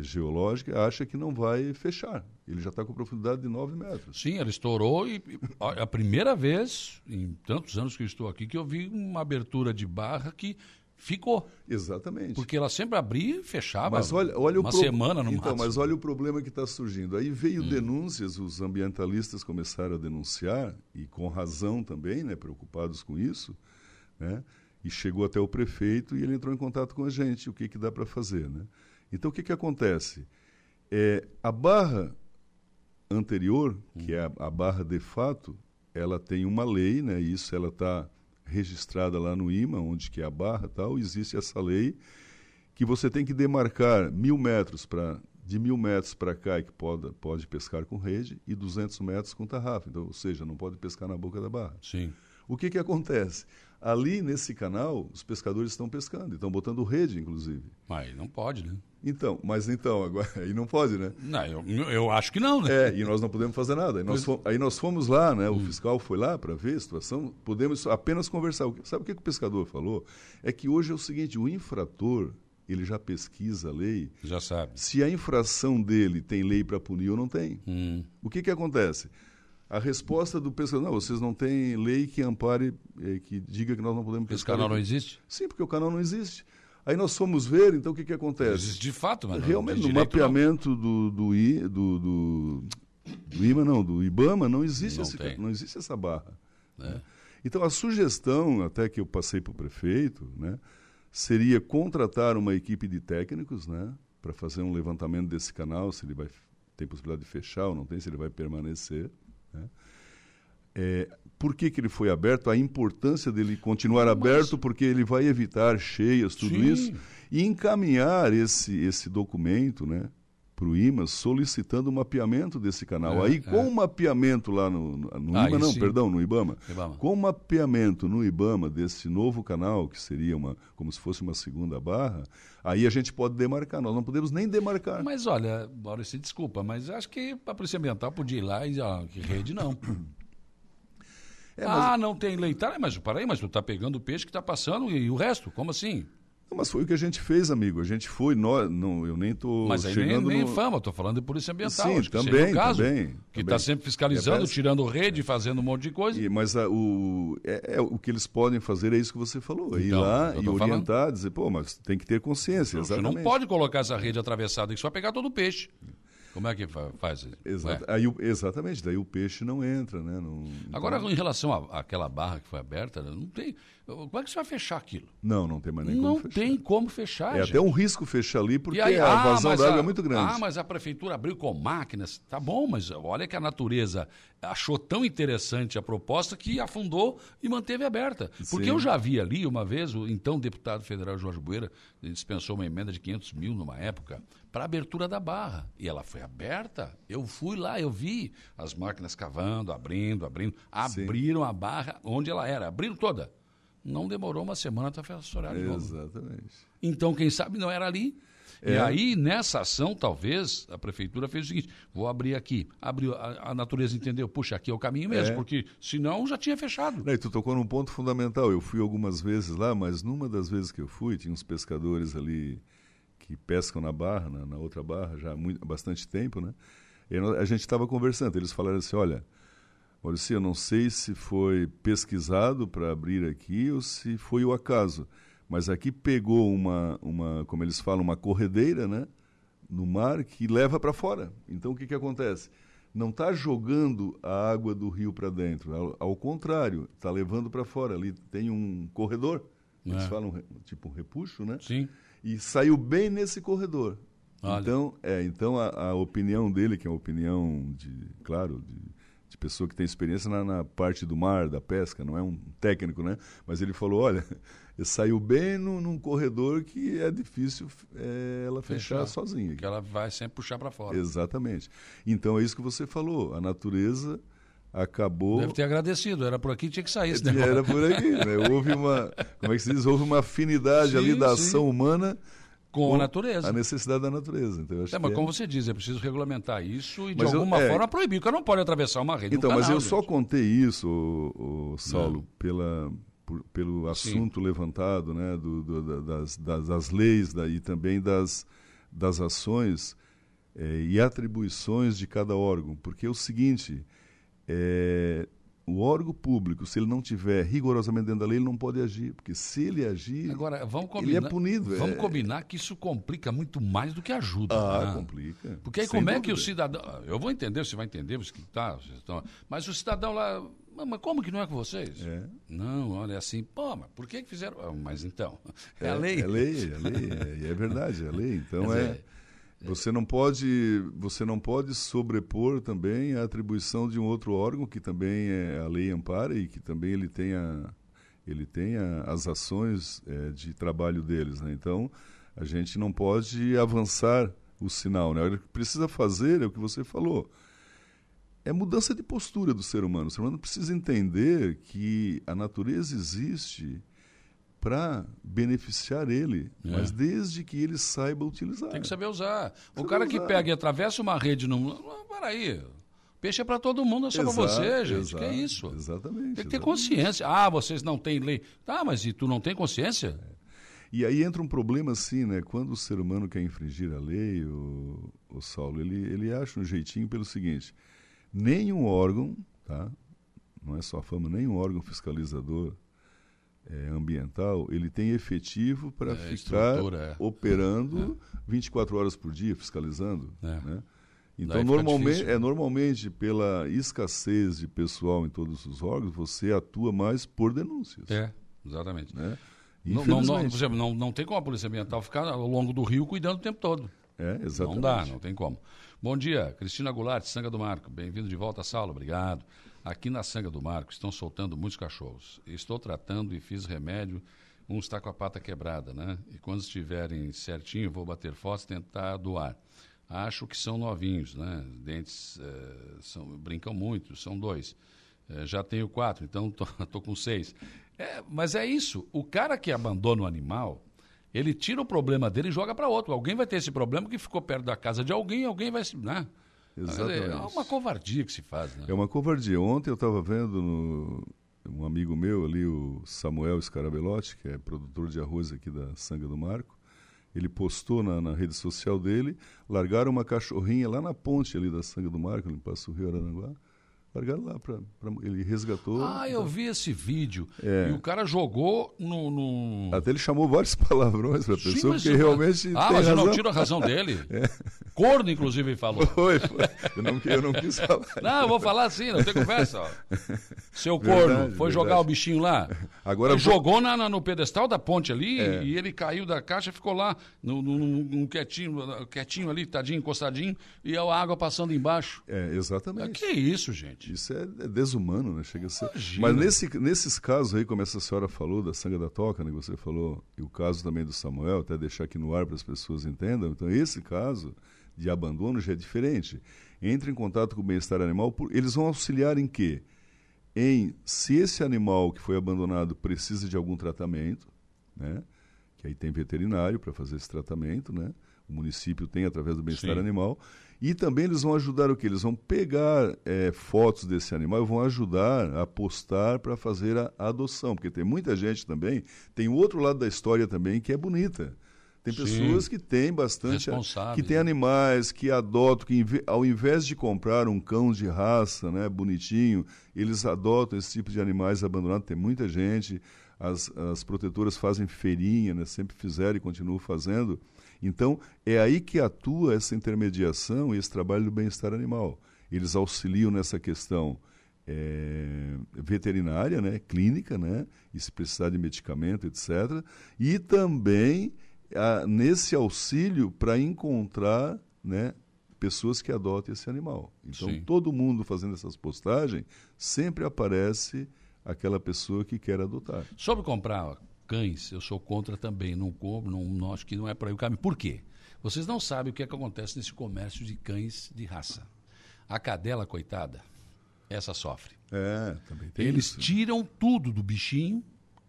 geológica, acham que não vai fechar. Ele já está com profundidade de 9 metros. Sim, ela estourou e, e é a primeira vez em tantos anos que eu estou aqui que eu vi uma abertura de barra que ficou. Exatamente. Porque ela sempre abria e fechava. Mas olha, olha uma o pro- semana no Então, máximo. Hum. mas olha o problema que está surgindo. Aí veio denúncias, os ambientalistas começaram a denunciar, e com razão também, né, preocupados com isso, né, e chegou até o prefeito e ele entrou em contato com a gente, o que, que dá para fazer. Né? Então, o que, que acontece? É, a barra anterior, que é a, a barra de fato, ela tem uma lei, né, isso ela está registrada lá no IMA, onde que é a barra tal, existe essa lei que você tem que demarcar mil metros para de mil metros para cá é que pode, pode pescar com rede e 200 metros com tarrafa. Então, ou seja, não pode pescar na boca da barra. Sim. O que, que acontece? Ali nesse canal, os pescadores estão pescando, estão botando rede, inclusive. Mas não pode, né? Então, mas então, agora, aí não pode, né? Não, eu, eu acho que não, né? É, e nós não podemos fazer nada. Aí nós, fomos, aí nós fomos lá, né? O fiscal foi lá para ver a situação. Podemos apenas conversar. Sabe o que, que o pescador falou? É que hoje é o seguinte: o infrator ele já pesquisa a lei. Já sabe. Se a infração dele tem lei para punir ou não tem. Hum. O que, que acontece? A resposta do pescador: não, vocês não têm lei que ampare, eh, que diga que nós não podemos Esse pescar. canal não existe? Sim, porque o canal não existe. Aí nós fomos ver, então o que, que acontece? Existe de fato, mas não- Realmente, no direito, não. mapeamento do, do, I, do, do, do IMA, não, do IBAMA, não existe, Não esse, não existe essa barra. É. né? Então, a sugestão, até que eu passei para o prefeito, né, seria contratar uma equipe de técnicos né, para fazer um levantamento desse canal, se ele vai tem possibilidade de fechar ou não tem, se ele vai permanecer. Né. É, por que, que ele foi aberto? A importância dele continuar aberto, porque ele vai evitar cheias, tudo Sim. isso, e encaminhar esse, esse documento né, para o IMA solicitando o mapeamento desse canal. É, Aí, é. com o mapeamento lá no, no, no Aí IMA, não, sim. perdão, no IBAMA, Ibama. com o mapeamento no IBAMA desse novo canal, que seria uma, como se fosse uma segunda barra, aí a gente pode demarcar. Nós não podemos nem demarcar. Mas olha, Maurício, desculpa, mas acho que a Polícia Ambiental podia ir lá e dizer, ah, que rede não. É, mas- Ah, não tem lei. Tá, mas peraí, mas tu tá pegando o peixe que tá passando e, o resto? Como assim? Não, Mas foi o que a gente fez, amigo. A gente foi, nós, não, eu nem estou Mas aí nem, chegando nem no... fama, tô falando de Polícia Ambiental. Sim, também, caso, também, Que está sempre fiscalizando, É, tirando rede, fazendo um monte de coisa. E- mas a- o, é, é, o que eles podem fazer é isso que você falou. É ir Então, lá e orientar, dizer, pô, mas tem que ter consciência. Você não pode colocar essa rede atravessada, que só pegar todo o peixe. Como é que fa- faz isso? Exata- Ué. aí exatamente, daí o peixe não entra, né? Não, Agora, então- em relação à- àquela barra que foi aberta, não tem. Como é que você vai fechar aquilo? Não, não tem mais nem não como fechar. tem como fechar. É gente. até um risco fechar ali, porque aí, a ah, vazão d'água é muito grande. Ah, mas a prefeitura abriu com máquinas. Tá bom, mas olha que a natureza achou tão interessante a proposta que afundou e manteve aberta. Porque Sim. eu já vi ali uma vez, o então deputado federal Jorge Bueira dispensou uma emenda de 500 mil numa época para abertura da barra. E ela foi aberta. Eu fui lá, eu vi as máquinas cavando, abrindo, abrindo. Abriram a barra onde ela era. Abriram toda. Não demorou uma semana para fechar de novo. Exatamente. Então, quem sabe não era ali. E É. aí, nessa ação, talvez, a prefeitura fez o seguinte: vou abrir aqui. Abriu, a, a natureza entendeu, puxa, aqui é o caminho mesmo, É. porque senão já tinha fechado. Não, e tu tocou num ponto fundamental. Eu fui algumas vezes lá, mas numa das vezes que eu fui, tinha uns pescadores ali que pescam na barra, na, na outra barra, já há, muito, há bastante tempo, né? E a gente estava conversando. Eles falaram assim: olha, Maurício, eu não sei se foi pesquisado para abrir aqui ou se foi o acaso, mas aqui pegou uma, uma como eles falam, uma corredeira, né? No mar que leva para fora. Então o que, que acontece? Não está jogando a água do rio para dentro, ao, ao contrário, está levando para fora. Ali tem um corredor, eles É. falam tipo um repuxo, né? Sim. E saiu bem nesse corredor. Olha. Então, é, então a, a, opinião dele, que é uma opinião de, claro, de, de pessoa que tem experiência na, na, parte do mar, da pesca, não é um técnico, né? Mas ele falou, olha, saiu bem no, num corredor que é difícil é, ela fechar, fechar sozinha. Que ela vai sempre puxar para fora. Exatamente. Então é isso que você falou. A natureza acabou. Deve ter agradecido, era por aqui tinha que sair esse negócio. Era por aqui, né? Houve uma, como é que se diz? Houve uma afinidade sim, ali da sim. ação humana com, com, a natureza. A necessidade da natureza. Então, é, mas como é... você diz, é preciso regulamentar isso e, de mas alguma eu, é... forma, proibir. Cara não pode atravessar uma rede. Então, um mas canal, eu gente. só contei isso, o, o Saulo, pela, por, pelo assunto Sim. levantado, né, do, do, das, das, das, leis da, e também das, das ações é, e atribuições de cada órgão. Porque é o seguinte. É, o órgão público, se ele não tiver rigorosamente dentro da lei, ele não pode agir, porque se ele agir, Agora, vamos combinar, ele é punido. Vamos é... combinar que isso complica muito mais do que ajuda. Ah, né? complica. Porque aí Sem como dúvida. é que o cidadão... Eu vou entender, você vai entender, você tá, mas o cidadão lá... Mas como que não é com vocês? É. Não, olha é assim, pô, mas por que, que fizeram? Ah, mas então, é, é a lei. É lei, é lei, é, é verdade, é lei. Então é... Você não pode, você não pode sobrepor também a atribuição de um outro órgão que também é a lei ampara e que também ele tenha, ele tenha as ações é, de trabalho deles, né? Então a gente não pode avançar o sinal, né? O que precisa fazer é o que você falou. É mudança de postura do ser humano. O ser humano precisa entender que a natureza existe para beneficiar ele, é. mas desde que ele saiba utilizar. Tem que saber usar. O cara que pega e atravessa uma rede no. Peraí. Peixe é para todo mundo, é só para você, gente. Exato, que é isso? Exatamente. Tem que ter consciência. Ah, vocês não têm lei. Tá, mas e tu não tem consciência? É. E aí entra um problema assim, né? Quando o ser humano quer infringir a lei, o, o Saulo, ele, ele acha um jeitinho pelo seguinte: nenhum órgão, tá? Não é só a fama, nenhum órgão fiscalizador é, ambiental, ele tem efetivo para é, ficar é. operando é. 24 horas por dia, fiscalizando. É. Né? Então, normalmente, é, normalmente, pela escassez de pessoal em todos os órgãos, você atua mais por denúncias. É, exatamente. Né? Não, não, não, por exemplo, não, não tem como a Polícia Ambiental ficar ao longo do rio cuidando o tempo todo. É, exatamente. Não dá, não tem como. Bom dia, Cristina Goulart, Sanga do Marco. Bem-vindo de volta à sala, obrigado. Aqui na Sanga do Marco estão soltando muitos cachorros. Estou tratando e fiz remédio. Um está com a pata quebrada, né? E quando estiverem certinho, vou bater fotos e tentar doar. Acho que são novinhos, né? Dentes é, são, brincam muito, são dois. É, já tenho quatro, então estou com seis. É, mas é isso. O cara que abandona o animal, ele tira o problema dele e joga para outro. Alguém vai ter esse problema que ficou perto da casa de alguém, alguém vai se. Né? Exatamente. É uma covardia que se faz, né? É uma covardia. Ontem eu estava vendo no, um amigo meu ali, o Samuel Scarabelotti, que é produtor de arroz aqui da Sanga do Marco, ele postou na, na, rede social dele, largaram uma cachorrinha lá na ponte ali da Sanga do Marco, ele passa o Rio Aranaguá, largaram lá para ele resgatou. Ah, eu vi esse vídeo. É. E o cara jogou no, no... Até ele chamou vários palavrões para a pessoa, porque realmente. Ah, mas razão. eu não tiro a razão dele. É. Corno, inclusive, ele falou. Foi, foi. Eu, não, eu não quis falar. Não, eu vou falar assim, não tem conversa. Ó. Seu corno verdade, foi verdade. jogar o bichinho lá. Agora ele jogou na, na, no pedestal da ponte ali é. e ele caiu da caixa e ficou lá, no, no, no, quietinho, quietinho ali, tadinho, encostadinho, e a água passando embaixo. É, exatamente. Que isso, gente? Isso é, é desumano, né? Chega a ser. Imagina. Mas nesse, nesses casos aí, como essa senhora falou, da sanga da toca, né? Você falou, e o caso também do Samuel, até deixar aqui no ar para as pessoas entendam. Então, esse caso de abandono já é diferente. Entre em contato com o bem-estar animal, por, eles vão auxiliar em quê? Em se esse animal que foi abandonado precisa de algum tratamento, né? Que aí tem veterinário para fazer esse tratamento, né? O município tem através do bem-estar animal. E também eles vão ajudar o que? Eles vão pegar é, fotos desse animal e vão ajudar a postar para fazer a adoção. Porque tem muita gente também, tem o outro lado da história também que é bonita. Tem Sim. pessoas que têm bastante. Que têm animais, que adotam, que ao invés de comprar um cão de raça, né, bonitinho, eles adotam esse tipo de animais abandonados. Tem muita gente. As, as protetoras fazem feirinha, né, sempre fizeram e continuam fazendo. Então, é aí que atua essa intermediação e esse trabalho do bem-estar animal. Eles auxiliam nessa questão é, veterinária, né, clínica, né, e se precisar de medicamento, etc. E também a, nesse auxílio para encontrar né, pessoas que adotem esse animal. Então, Sim. todo mundo fazendo essas postagens, sempre aparece aquela pessoa que quer adotar. Sobre comprar cães, eu sou contra também. Não compro, não, não acho que não é para aí o caminho. Por quê? Vocês não sabem o que, é que acontece nesse comércio de cães de raça. A cadela, coitada, essa sofre. É, também tem Eles isso. tiram tudo do bichinho,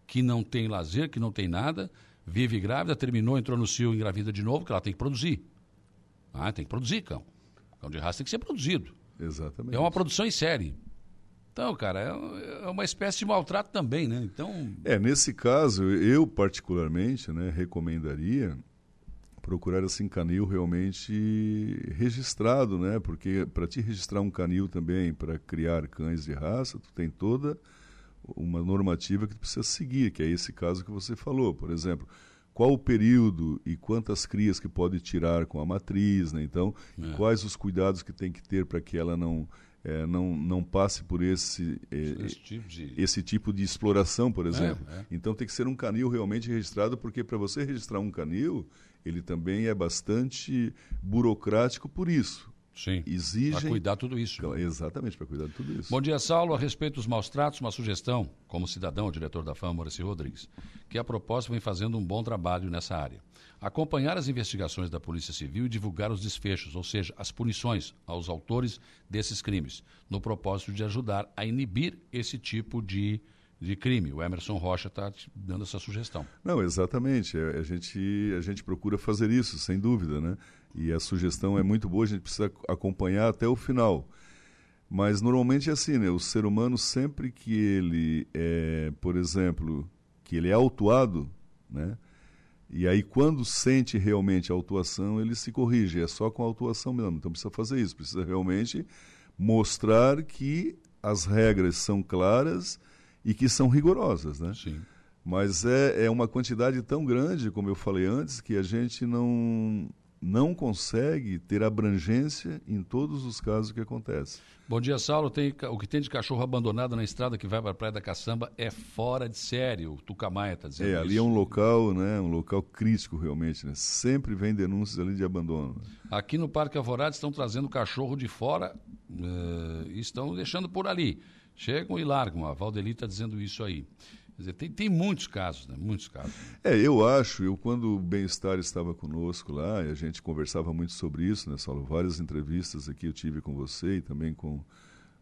que não tem lazer, que não tem nada, vive grávida, terminou, entrou no cio, engravida de novo, que ela tem que produzir. Ah, tem que produzir cão. Cão de raça tem que ser produzido. Exatamente. É uma produção em série. Então, cara, é, é uma espécie de maltrato também, né? Então, É, nesse caso, eu particularmente né, recomendaria procurar assim canil realmente registrado, né? Porque para te registrar um canil também para criar cães de raça, tu tem toda uma normativa que tu precisa seguir, que é esse caso que você falou, por exemplo, qual o período e quantas crias que pode tirar com a matriz, né? Então, É. quais os cuidados que tem que ter para que ela não eh, não não passe por esse eh, esse tipo de. esse tipo de exploração, por exemplo. é. Então tem que ser um canil realmente registrado, porque para você registrar um canil, ele também é bastante burocrático por isso. Sim. Para Exigem. cuidar tudo isso. Exatamente, para cuidar de tudo isso. Bom dia, Saulo. A respeito dos maus tratos, uma sugestão, como cidadão, diretor da FAM, Maurício Rodrigues, que a propósito vem fazendo um bom trabalho nessa área. Acompanhar as investigações da Polícia Civil e divulgar os desfechos, ou seja, as punições aos autores desses crimes, no propósito de ajudar a inibir esse tipo de, de crime. O Emerson Rocha está dando essa sugestão. Não, exatamente. É, A gente, a gente procura fazer isso, sem dúvida, né? E a sugestão é muito boa, a gente precisa acompanhar até o final. Mas normalmente é assim, né? O ser humano sempre que ele é, por exemplo, que ele é autuado, né? E aí quando sente realmente a autuação, ele se corrige. É só com a autuação mesmo. Então precisa fazer isso, precisa realmente mostrar que as regras são claras e que são rigorosas, né? Sim. Mas é, é uma quantidade tão grande, como eu falei antes, que a gente não, não consegue ter abrangência em todos os casos que acontecem. Bom dia, Saulo. Tem, o que tem de cachorro abandonado na estrada que vai para a Praia da Caçamba é fora de série. O Tucamaia está dizendo É, ali isso. é um local, né, um local crítico realmente, né? Sempre vem denúncias ali de abandono. Aqui no Parque Alvorada estão trazendo cachorro de fora eh, e estão deixando por ali. Chegam e largam. A Valdeli está dizendo isso aí. Quer dizer, tem, tem muitos casos, né? Muitos casos. É, eu acho, eu quando o Bem-Estar estava conosco lá, e a gente conversava muito sobre isso, né, Saulo? Várias entrevistas aqui eu tive com você e também com,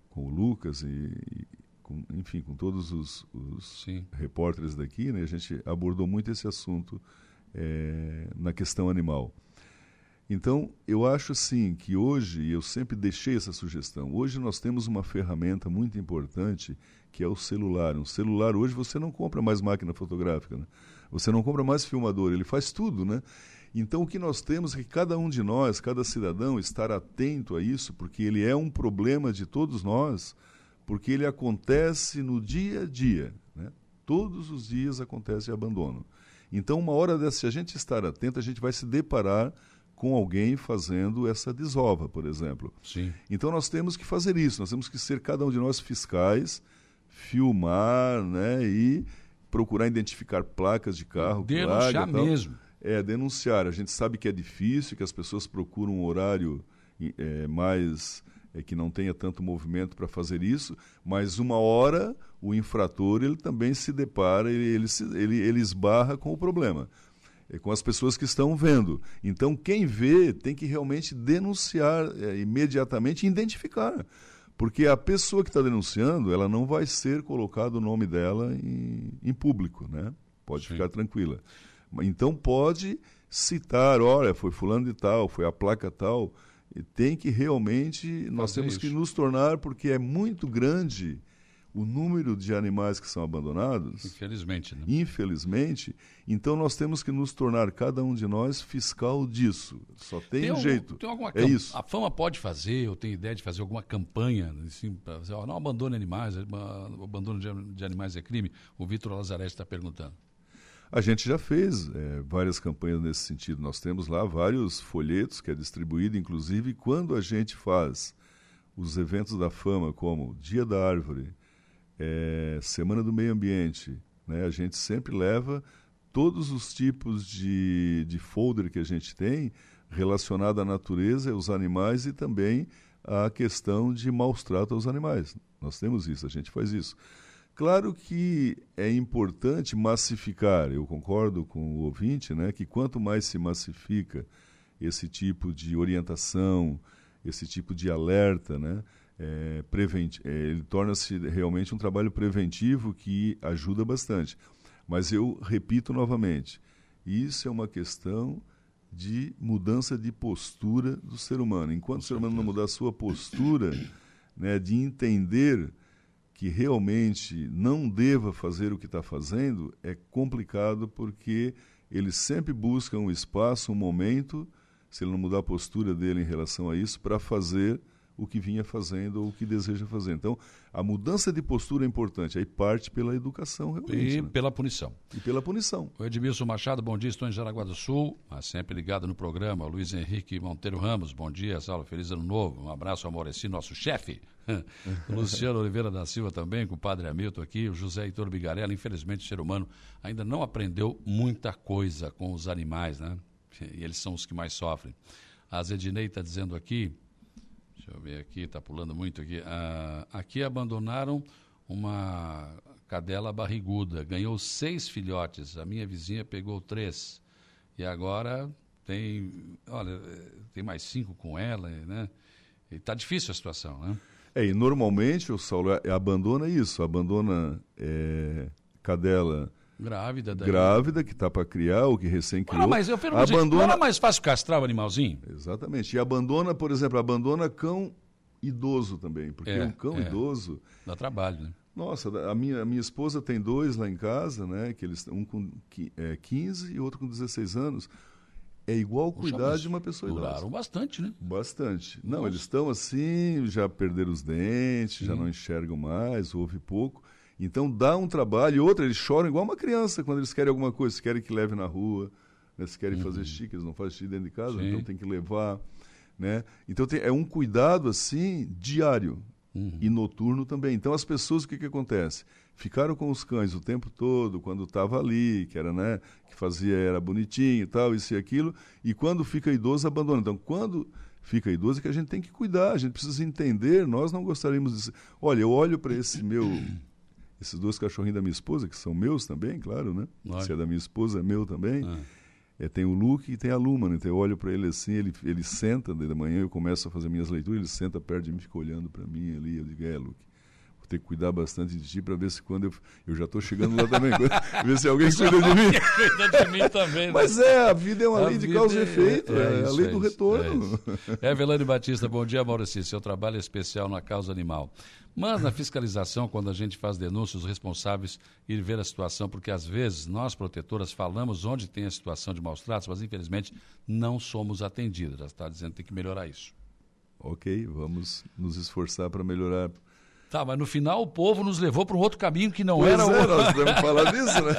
com o Lucas e, e com, enfim, com todos os, os Sim. repórteres daqui, né? A gente abordou muito esse assunto eh, na questão animal. Então, eu acho assim que hoje, e eu sempre deixei essa sugestão, hoje nós temos uma ferramenta muito importante que é o celular. Um celular, hoje você não compra mais máquina fotográfica, né? você não compra mais filmador, ele faz tudo, né? Então, o que nós temos é que cada um de nós, cada cidadão, estar atento a isso, porque ele é um problema de todos nós, porque ele acontece no dia a dia. Né? Todos os dias acontece abandono. Então, uma hora dessa, se a gente estar atento, a gente vai se deparar com alguém fazendo essa desova, por exemplo. Sim. Então, nós temos que fazer isso, nós temos que ser cada um de nós fiscais, filmar né, e procurar identificar placas de carro, Denunciar tal. mesmo. É, denunciar. A gente sabe que é difícil, que as pessoas procuram um horário é, mais é, que não tenha tanto movimento para fazer isso, mas uma hora o infrator ele também se depara, ele, ele, se- ele, ele esbarra com o problema, é, com as pessoas que estão vendo. Então, quem vê tem que realmente denunciar é, imediatamente e identificar. Porque a pessoa que está denunciando, ela não vai ser colocado o nome dela em, em público, né? Pode Sim. ficar tranquila. Então pode citar, olha, foi fulano de tal, foi a placa tal. E tem que realmente, nós Fazer temos que isso. nos tornar, porque é muito grande o número de animais que são abandonados, Infelizmente, né? infelizmente, então nós temos que nos tornar, cada um de nós, fiscal disso. Só tem, um algum- jeito. Tem alguma é isso. A fama pode fazer, eu tenho ideia de fazer alguma campanha, assim, para dizer, ó, não abandone animais, eh, abandono de, de animais é crime. O Vitor Lazarete está perguntando. A gente já fez é, várias campanhas nesse sentido. Nós temos lá vários folhetos que é distribuído, inclusive quando a gente faz os eventos da fama, como Dia da Árvore, é, Semana do Meio Ambiente, né, a gente sempre leva todos os tipos de, de folder que a gente tem relacionado à natureza, aos animais e também a questão de maus tratos aos animais. Nós temos isso, a gente faz isso. Claro que é importante massificar, eu concordo com o ouvinte, né, que quanto mais se massifica esse tipo de orientação, esse tipo de alerta, né, é, é, ele torna-se realmente um trabalho preventivo que ajuda bastante. Mas eu repito novamente, isso é uma questão de mudança de postura do ser humano. Enquanto o ser humano não mudar a sua postura, né, de entender que realmente não deva fazer o que está fazendo, é complicado porque ele sempre busca um espaço, um momento, se ele não mudar a postura dele em relação a isso, para fazer o que vinha fazendo ou o que deseja fazer. Então, a mudança de postura é importante. Aí parte pela educação, realmente. E né? pela punição. E pela punição. O Edmilson Machado, bom dia. Estou em Jaraguá do Sul, mas sempre ligado no programa. Luiz Henrique Monteiro Ramos, bom dia, Saulo. Feliz ano novo. Um abraço ao Moreci, nosso chefe. Luciano Oliveira da Silva também, com o padre Hamilton aqui. O José Heitor Bigarella. Infelizmente, o ser humano ainda não aprendeu muita coisa com os animais, né? E eles são os que mais sofrem. A Zedinei está dizendo aqui Deixa eu ver aqui, está pulando muito aqui. Ah, aqui abandonaram uma cadela barriguda, ganhou seis filhotes. A minha vizinha pegou três. E agora tem, olha, tem mais cinco com ela, né? E está difícil a situação, né? É, e normalmente o Saulo é, abandona isso, abandona é, cadela Grávida daí. Grávida, que está para criar, ou que recém criou. Não, mas eu pergunto, abandona... não é mais fácil castrar o animalzinho? Exatamente. E abandona, por exemplo, abandona cão idoso também. Porque é, um cão é. idoso... Dá trabalho, né? Nossa, a minha, a minha esposa tem dois lá em casa, né? Que eles, um com é, 15 e outro com 16 anos. É igual cuidar de uma pessoa duraram idosa. Bastante, né? Bastante. Não, Nossa. eles estão assim, já perderam os dentes, Sim. já não enxergam mais, ouve pouco. Então dá um trabalho. E outra, eles choram igual uma criança quando eles querem alguma coisa. Se querem que leve na rua, né? se querem uhum. fazer xixi, eles não fazem xixi dentro de casa, Sim. então tem que levar. Né? Então tem, é um cuidado assim diário uhum. e noturno também. Então as pessoas, o que, que acontece? Ficaram com os cães o tempo todo, quando estava ali, que era, né, que fazia, era bonitinho e tal, isso e aquilo, e quando fica idoso, abandona. Então, quando fica idoso é que a gente tem que cuidar, a gente precisa entender, nós não gostaríamos de... Olha, eu olho para esse meu esses dois cachorrinhos da minha esposa, que são meus também, claro, né? Se é da minha esposa, é meu também. Ah. É, tem o Luke e tem a Luma, né? Então eu olho para ele assim, ele, ele senta, da manhã eu começo a fazer minhas leituras, ele senta perto de mim, fica olhando para mim ali, eu digo, é, Luke, ter que cuidar bastante de ti para ver se quando eu... Eu já estou chegando lá também, ver se alguém cuida de mim. cuida de mim também. Né? Mas é, a vida é uma a lei de causa e é- efeito, é, é, é, a lei do retorno. É, é Evelane Batista, bom dia, Maurício. Seu trabalho é especial na causa animal. Mas na fiscalização, quando a gente faz denúncias, os responsáveis ir ver a situação, porque às vezes nós, protetoras, falamos onde tem a situação de maus tratos, mas infelizmente não somos atendidas. Já está dizendo que tem que melhorar isso. Ok, vamos nos esforçar para melhorar Tá, mas no final o povo nos levou para um outro caminho que não pois era é, o. Nós que falar disso, né?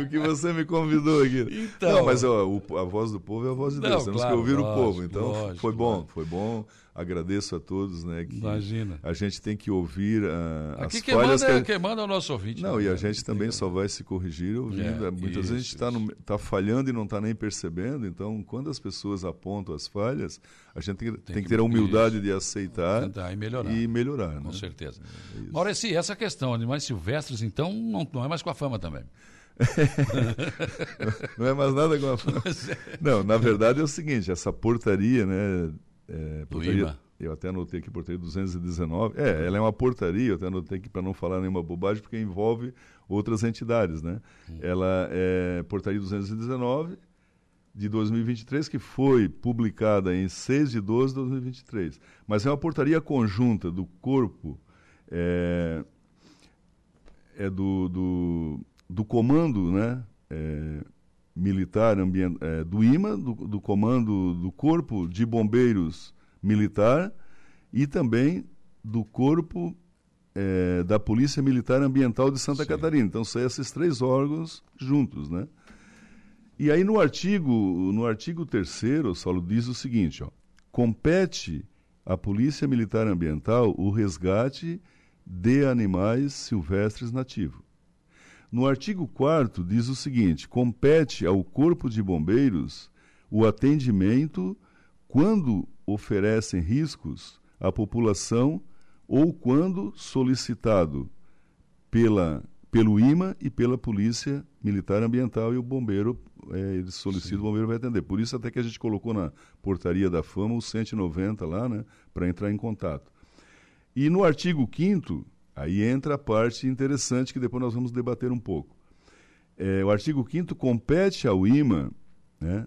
o que você me convidou aqui. Então, não, mas ó, a voz do povo é a voz de Deus. Não, Temos claro, que ouvir lógico, o povo. Então lógico, foi bom, foi bom agradeço a todos, né? Que Imagina. A gente tem que ouvir Aqui as quem falhas. Manda, que a... Quem manda é o nosso ouvinte. Não, né? e a gente também só vai se corrigir ouvindo. É, Muitas isso, vezes a gente está tá falhando e não está nem percebendo. Então, quando as pessoas apontam as falhas, a gente tem, tem, tem que ter a humildade isso. de aceitar e melhorar. E melhorar com né? certeza. É Maurício, essa questão, animais silvestres, então, não, não é mais com a fama também. não é mais nada com a fama. É. Não, na verdade é o seguinte, essa portaria, né? É, portaria, eu até anotei aqui portaria 219. É, ela é uma portaria, eu até anotei aqui para não falar nenhuma bobagem, porque envolve outras entidades, né? Ela é portaria 219 de 2023, que foi publicada em 6 de 12 de 2023. Mas é uma portaria conjunta do corpo, é, é do, do, do comando, né? É, militar ambient, é, do IMA, do, do comando do Corpo de Bombeiros Militar e também do Corpo é, da Polícia Militar Ambiental de Santa Sim. Catarina. Então, são esses três órgãos juntos, né? E aí no artigo, no artigo 3 Saulo diz o seguinte, ó, compete à Polícia Militar Ambiental o resgate de animais silvestres nativos. No artigo 4 diz o seguinte: compete ao Corpo de Bombeiros o atendimento quando oferecem riscos à população ou quando solicitado pela, pelo IMA e pela Polícia Militar Ambiental e o bombeiro, é, ele solicita, Sim. o bombeiro vai atender. Por isso até que a gente colocou na portaria da fama o 190 lá, né, para entrar em contato. E no artigo 5 aí entra a parte interessante que depois nós vamos debater um pouco. É, o artigo 5 compete ao IMA né,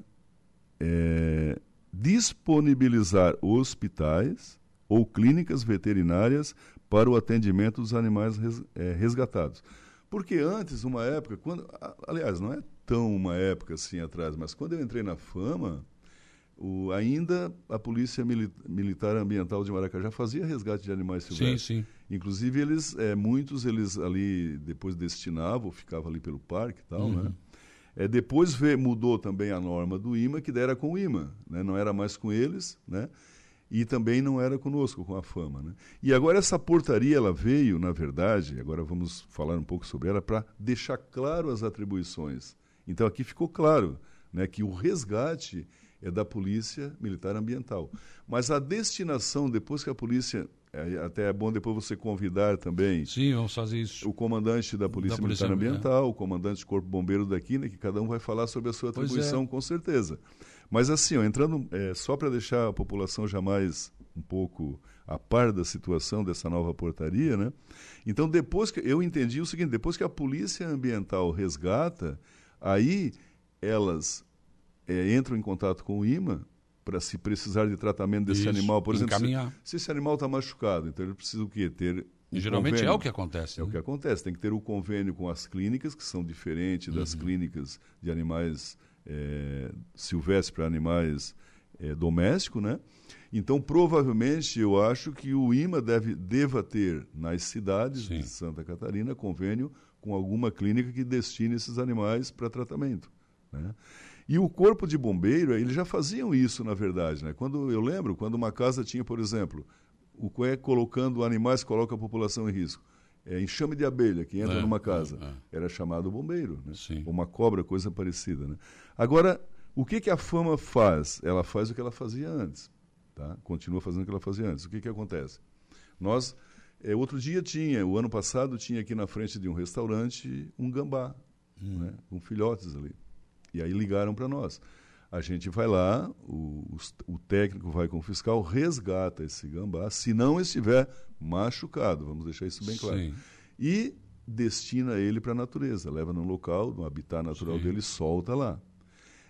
é, disponibilizar hospitais ou clínicas veterinárias para o atendimento dos animais res, é, resgatados. Porque antes, uma época, quando, aliás, não é tão uma época assim atrás, mas quando eu entrei na Fama, o, ainda a Polícia Militar Ambiental de Maracajá fazia resgate de animais silvestres. Sim, sim. Inclusive, eles, é, muitos eles ali depois destinavam, ficavam ali pelo parque e tal, uhum. né? É, depois vê, mudou também a norma do IMA, que era com o IMA, né? não era mais com eles, né? e também não era conosco, com a fama. Né? E agora essa portaria ela veio, na verdade, agora vamos falar um pouco sobre ela, para deixar claro as atribuições. Então aqui ficou claro né, que o resgate é da Polícia Militar Ambiental. Mas a destinação, depois que a polícia. É, até é bom depois você convidar também. Sim, vamos fazer isso. O comandante da Polícia da Militar Polícia, Ambiental, é. o comandante do Corpo Bombeiro daqui, né, que cada um vai falar sobre a sua é. atribuição, é. com certeza. Mas assim, ó, entrando, é, só para deixar a população jamais um pouco a par da situação dessa nova portaria, né? Então, depois que eu entendi o seguinte, depois que a Polícia Ambiental resgata, aí elas é, entram em contato com o IMA para se precisar de tratamento desse Isso, animal, por exemplo, se, se, esse animal está machucado, então ele precisa o quê? Ter um geralmente convênio. é o que acontece. É né? o que acontece. Tem que ter o um convênio com as clínicas, que são diferentes das uhum. clínicas de animais é, silvestres para animais é, domésticos, né? Então, provavelmente, eu acho que o IMA deve, deva ter nas cidades Sim. de Santa Catarina convênio com alguma clínica que destine esses animais para tratamento. Né? E o corpo de bombeiro, eles já faziam isso, na verdade. Né? Quando Eu lembro, quando uma casa tinha, por exemplo, o COE colocando animais coloca a população em risco. É, enxame de abelha que entra é, numa casa. É, é. Era chamado bombeiro. Né? Uma cobra, coisa parecida. Né? Agora, o que, que a fama faz? Ela faz o que ela fazia antes. Tá? Continua fazendo o que ela fazia antes. O que, que acontece? Nós, é, outro dia tinha, o ano passado tinha aqui na frente de um restaurante um gambá, hum. né? com filhotes ali. E aí ligaram para nós. A gente vai lá, o, o, técnico vai com o fiscal, resgata esse gambá, se não estiver machucado, vamos deixar isso bem claro. Sim. E destina ele para a natureza, leva no local, no habitat natural Sim. dele, solta lá.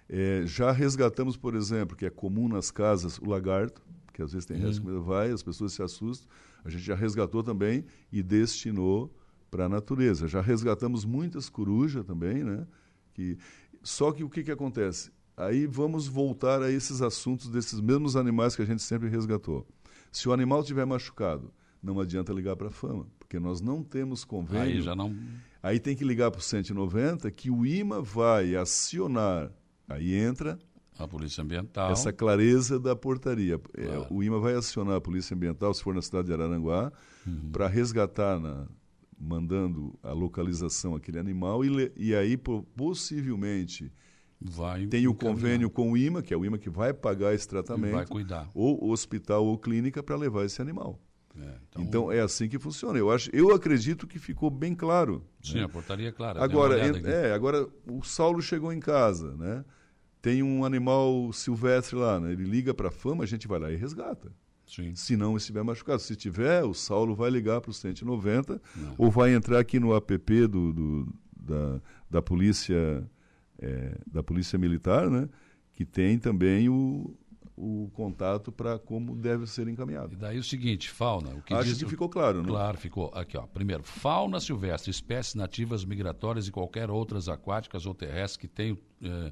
É, já resgatamos, por exemplo, que é comum nas casas, o lagarto, que às vezes tem resto de comida, vai, as pessoas se assustam. A gente já resgatou também e destinou para a natureza. Já resgatamos muitas corujas também, né? Que, só que o que, que acontece? Aí vamos voltar a esses assuntos desses mesmos animais que a gente sempre resgatou. Se o animal tiver machucado, não adianta ligar para a fama, porque nós não temos convênio. Aí já não. Aí tem que ligar para o 190, que o IMA vai acionar. Aí entra a Polícia Ambiental. Essa clareza da portaria. É, claro. É, o IMA vai acionar a Polícia Ambiental, se for na cidade de Araranguá, uhum. para resgatar na, mandando a localização aquele animal e, e aí possivelmente vai tem o convênio com o IMA, que é o IMA que vai pagar esse tratamento, vai cuidar. ou hospital ou clínica para levar esse animal. É, então... então... é assim que funciona. Eu acho, eu acredito que ficou bem claro. Sim, né? a portaria é clara. Agora, é, agora o Saulo chegou em casa, né? Tem um animal silvestre lá, né? Ele liga para a fama, a gente vai lá e resgata. Sim. Se não estiver machucado. Se tiver, o Saulo vai ligar para o 190 não. ou vai entrar aqui no app do, do da, da polícia é, da polícia militar, né? Que tem também o, o contato para como deve ser encaminhado. E daí o seguinte, fauna. O que Acho diz, que ficou claro, né? Claro, ficou. Aqui, ó. Primeiro, fauna silvestre, espécies nativas, migratórias e qualquer outras aquáticas ou terrestres que tenham. Eh,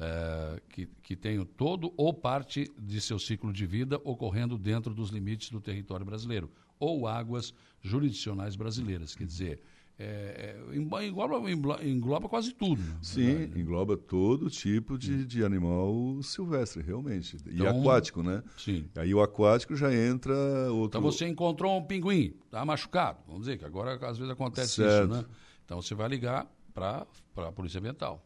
é, que, que tenham todo ou parte de seu ciclo de vida ocorrendo dentro dos limites do território brasileiro ou águas jurisdicionais brasileiras. Quer dizer, é, é engloba, engloba, quase tudo. Sim, verdade, né? engloba todo tipo de, de animal silvestre, realmente. Então, e aquático, né? Sim. Aí o aquático já entra outro... Então você encontrou um pinguim, está machucado, vamos dizer, que agora às vezes acontece certo. isso, né? Então você vai ligar para a Polícia Ambiental.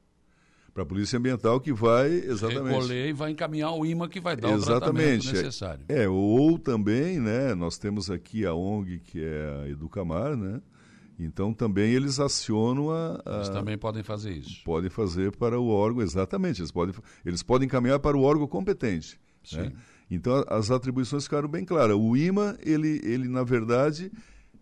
Para a Polícia Ambiental que vai exatamente recolher e vai encaminhar o IMA que vai dar exatamente. o tratamento necessário. É, ou também, né, nós temos aqui a ONG que é a Educamar, né? Então também eles acionam a, a, Eles também podem fazer isso. Podem fazer para o órgão, exatamente. Eles podem, eles podem encaminhar para o órgão competente. Né? Então as atribuições ficaram bem claras. O IMA, ele, ele na verdade,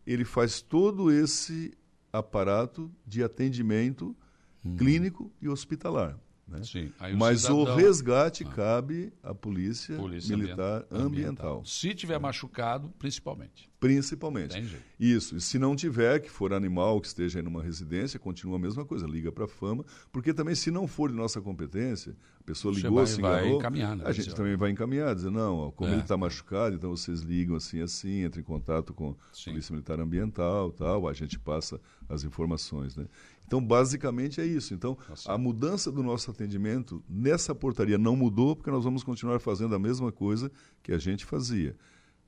ele faz todo esse aparato de atendimento hum. clínico e hospitalar. Né? Sim. O Mas cidadão... o resgate ah. cabe à Polícia, polícia Militar ambiental. ambiental. Se tiver é. machucado, principalmente. Principalmente. Entendi. Isso. E se não tiver, que for animal que esteja em uma residência, continua a mesma coisa, liga para a fama, porque também se não for de nossa competência, a pessoa ligou, vai, se enganou, encaminhar, né, a gente também vai encaminhar, dizer, não, ó, como é. ele está machucado, então vocês ligam assim, assim, entra em contato com a Polícia Militar Ambiental, tal, a gente passa as informações, né? Então, basicamente é isso. Então, Nossa. a mudança do nosso atendimento nessa portaria não mudou, porque nós vamos continuar fazendo a mesma coisa que a gente fazia.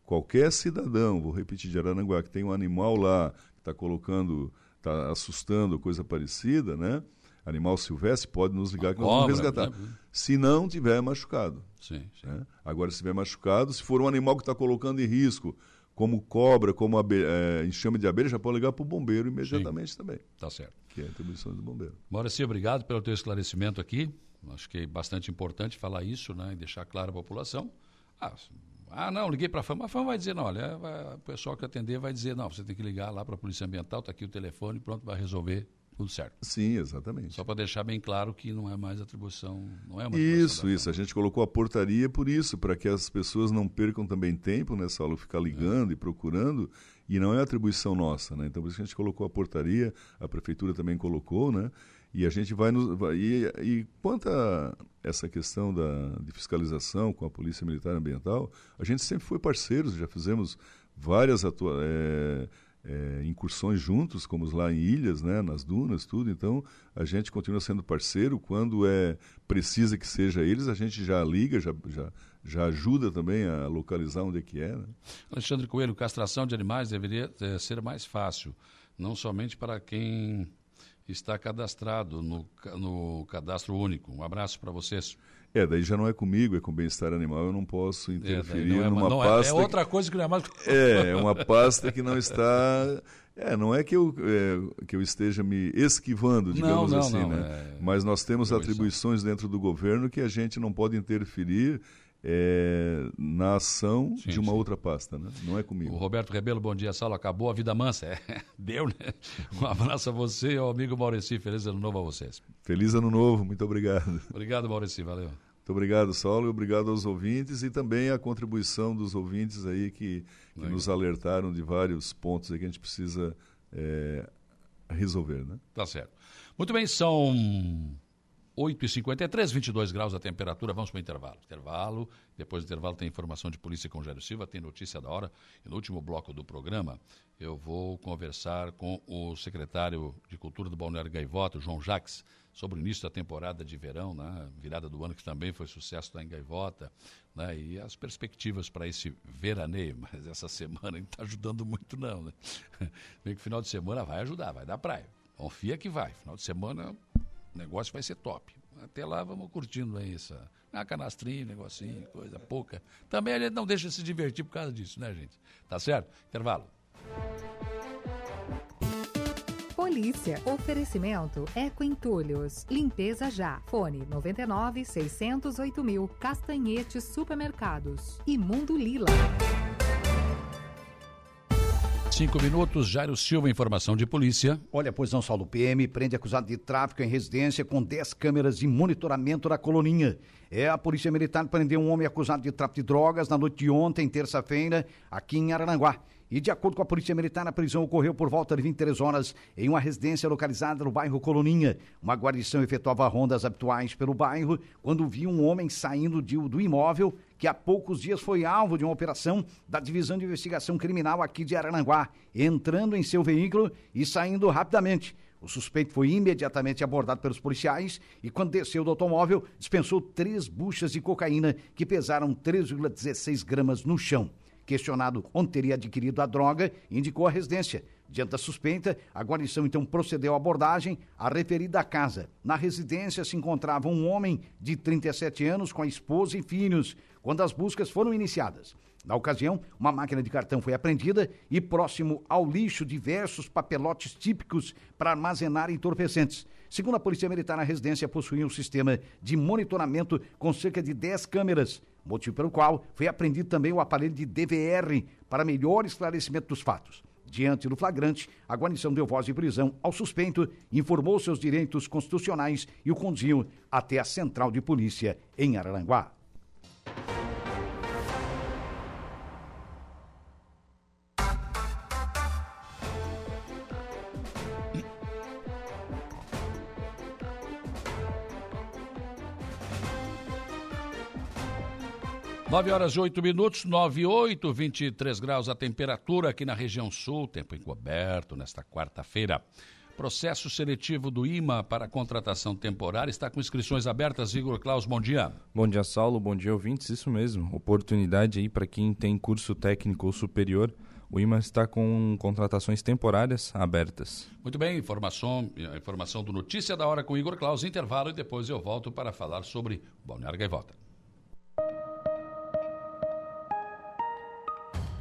Qualquer cidadão, vou repetir, de Araranguá, que tem um animal lá, que está colocando, está assustando, coisa parecida, né? Animal silvestre, pode nos ligar que nós vamos resgatar. Né? Se não tiver machucado. Sim, sim. Né? Agora, se tiver machucado, se for um animal que está colocando em risco como cobra, como abelha, é, enxame de abelha, já pode ligar para o bombeiro imediatamente Sim. também. Tá certo. Que é a atribuição do bombeiro. Maurício, obrigado pelo teu esclarecimento aqui. Acho que é bastante importante falar isso, né? E deixar claro à população. Ah, ah não, liguei para a FAM. A FAM vai dizer, não, olha, vai, o pessoal que atender vai dizer, não, você tem que ligar lá para a Polícia Ambiental, está aqui o telefone, pronto, vai resolver tudo certo. Sim, exatamente. Só para deixar bem claro que não é mais atribuição, não é uma Isso, isso. A gente colocou a portaria por isso, para que as pessoas não percam também tempo nessa aula, ficar ligando é. e procurando, e não é atribuição nossa, né? Então por isso que a gente colocou a portaria, a prefeitura também colocou, né? E a gente vai nos. Vai, e, e quanto a essa questão da, de fiscalização com a Polícia Militar Ambiental, a gente sempre foi parceiros, já fizemos várias atua é, é, incursões juntos, como lá em ilhas, né, nas dunas, tudo. Então, a gente continua sendo parceiro. Quando é precisa que seja eles, a gente já liga, já, já, já ajuda também a localizar onde é que é. Né? Alexandre Coelho, castração de animais deveria é, ser mais fácil, não somente para quem está cadastrado no, no cadastro único. Um abraço para vocês. É, daí já não é comigo, é com bem-estar animal, eu não posso é, interferir é, é, numa pasta. É, é outra coisa que não é mais. É, é uma pasta que não está. É, não é que eu, é, que eu esteja me esquivando, digamos não, não, assim, não, né? É... Mas nós temos atribuições dentro do governo que a gente não pode interferir é, na ação sim, de uma sim. outra pasta, né? Não é comigo. O Roberto Rebelo, bom dia, Saulo. Acabou a vida mansa. É, deu, né? Um abraço a você e ao amigo Maurici. Feliz ano novo a vocês. Feliz ano novo, muito obrigado. Obrigado, Maurici, valeu. Muito obrigado, Saulo, e obrigado aos ouvintes e também a contribuição dos ouvintes aí que, que nos alertaram de vários pontos aí que a gente precisa é, resolver, né? Tá certo. Muito bem, são 8h53, 22 graus a temperatura. Vamos para o intervalo. Intervalo. Depois do intervalo tem informação de polícia com Jairo Silva, tem notícia da hora. E no último bloco do programa, eu vou conversar com o secretário de Cultura do Balneário Gaivota, João Jacques, sobre o início da temporada de verão, né? virada do ano, que também foi sucesso lá em Gaivota, né? e as perspectivas para esse veraneio. Mas essa semana não está ajudando muito, não. Né? Bem que final de semana vai ajudar, vai dar praia. Confia que vai. Final de semana o negócio vai ser top. Até lá vamos curtindo aí essa. Ah, canastrinha, negocinho, coisa pouca. Também a gente não deixa de se divertir por causa disso, né, gente? Tá certo? Intervalo. Polícia. Oferecimento Eco Entulhos. Limpeza já. Fone 99 608 mil. Castanhete Supermercados. E Mundo Lila. Cinco minutos, Jairo Silva, informação de polícia. Olha, pois não, Saulo PM prende acusado de tráfico em residência com 10 câmeras de monitoramento da coloninha. É, a Polícia Militar prendeu um homem acusado de tráfico de drogas na noite de ontem, terça-feira, aqui em Araranguá. E de acordo com a Polícia Militar, a prisão ocorreu por volta de 23 horas em uma residência localizada no bairro Coloninha. Uma guarnição efetuava rondas habituais pelo bairro quando viu um homem saindo de, do imóvel que há poucos dias foi alvo de uma operação da Divisão de Investigação Criminal aqui de Arananguá, entrando em seu veículo e saindo rapidamente. O suspeito foi imediatamente abordado pelos policiais e, quando desceu do automóvel, dispensou três buchas de cocaína que pesaram 3,16 gramas no chão. Questionado onde teria adquirido a droga, indicou a residência. Diante da suspeita, a guarnição então procedeu à abordagem à referida casa. Na residência se encontrava um homem de 37 anos com a esposa e filhos, quando as buscas foram iniciadas. Na ocasião, uma máquina de cartão foi apreendida e, próximo ao lixo, diversos papelotes típicos para armazenar entorpecentes. Segundo a Polícia Militar, a residência possuía um sistema de monitoramento com cerca de 10 câmeras, motivo pelo qual foi apreendido também o aparelho de DVR para melhor esclarecimento dos fatos. Diante do flagrante, a guarnição deu voz de prisão ao suspeito, informou seus direitos constitucionais e o conduziu até a central de polícia em Araranguá. Nove horas e oito minutos, nove e oito, vinte e três graus a temperatura aqui na região sul, tempo encoberto nesta quarta-feira. Processo seletivo do IMA para contratação temporária está com inscrições abertas. Igor Klaus, bom dia. Bom dia, Saulo. Bom dia, ouvintes. Isso mesmo. Oportunidade aí para quem tem curso técnico ou superior. O IMA está com contratações temporárias abertas. Muito bem, informação, informação do Notícia da Hora com Igor Klaus, intervalo e depois eu volto para falar sobre Balneário Gaivota.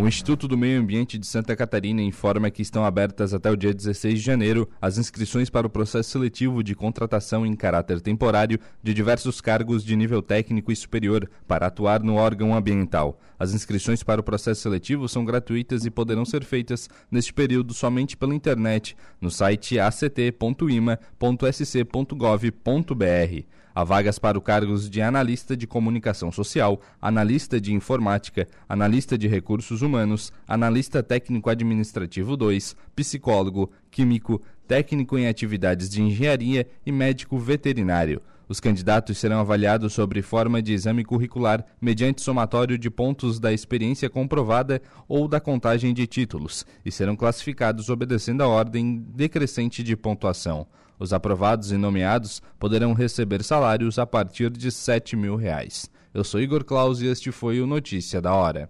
O Instituto do Meio Ambiente de Santa Catarina informa que estão abertas até o dia 16 de janeiro as inscrições para o processo seletivo de contratação em caráter temporário de diversos cargos de nível técnico e superior para atuar no órgão ambiental. As inscrições para o processo seletivo são gratuitas e poderão ser feitas neste período somente pela internet no site act.ima.sc.gov.br. Há vagas para os cargos de analista de comunicação social, analista de informática, analista de recursos humanos, analista técnico administrativo 2, psicólogo, químico, técnico em atividades de engenharia e médico veterinário. Os candidatos serão avaliados sobre forma de exame curricular mediante somatório de pontos da experiência comprovada ou da contagem de títulos e serão classificados obedecendo a ordem decrescente de pontuação. Os aprovados e nomeados poderão receber salários a partir de 7 mil reais. Eu sou Igor Claus e este foi o Notícia da Hora.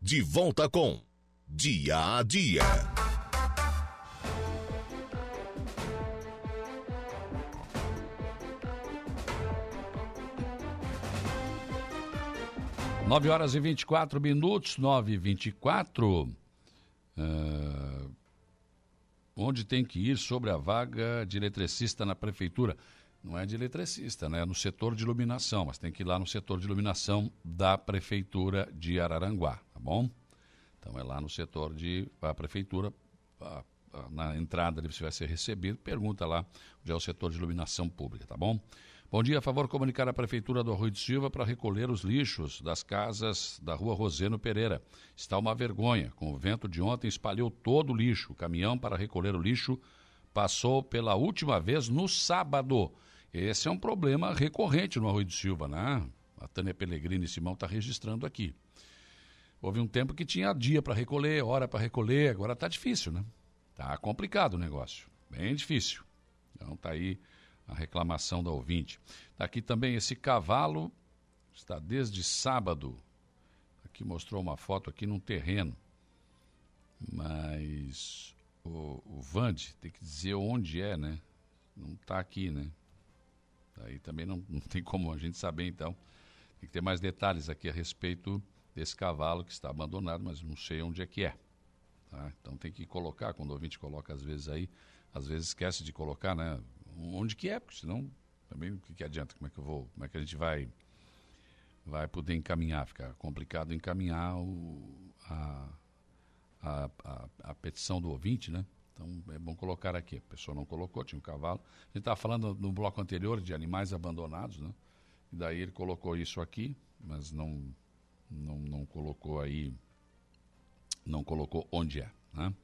De volta com Dia a Dia. Nove horas e 24 minutos, nove e vinte e quatro. Uh, onde tem que ir sobre a vaga de eletricista na prefeitura. Não é de eletricista, né? É no setor de iluminação, mas tem que ir lá no setor de iluminação da prefeitura de Araranguá, tá bom? Então é lá no setor de a prefeitura, a, a, na entrada você vai ser recebido, pergunta lá onde é o setor de iluminação pública, tá bom? Bom dia, a favor comunicar à Prefeitura do Arroio de Silva para recolher os lixos das casas da rua Roseno Pereira. Está uma vergonha. Com o vento de ontem espalhou todo o lixo. O caminhão para recolher o lixo passou pela última vez no sábado. Esse é um problema recorrente no Arroio de Silva, né? A Tânia Pellegrini Simão está registrando aqui. Houve um tempo que tinha dia para recolher, hora para recolher, agora está difícil, né? Está complicado o negócio, bem difícil. Então está aí a reclamação da ouvinte. Tá aqui também esse cavalo está desde sábado. Aqui mostrou uma foto aqui num terreno. Mas o, o Vande tem que dizer onde é, né? Não está aqui, né? Aí também não, não tem como a gente saber, então. Tem que ter mais detalhes aqui a respeito desse cavalo que está abandonado, mas não sei onde é que é. Tá? Então tem que colocar, quando o ouvinte coloca às vezes aí, às vezes esquece de colocar, né? Onde que é, porque senão também o que, que adianta? Como é que eu vou, como é que a gente vai vai poder encaminhar? Fica complicado encaminhar o, a, a, a, a, petição do ouvinte, né? Então é bom colocar aqui. A pessoa não colocou, tinha um cavalo. A gente estava falando no bloco anterior de animais abandonados, né? E daí ele colocou isso aqui, mas não, não, não colocou aí, não colocou onde é, né?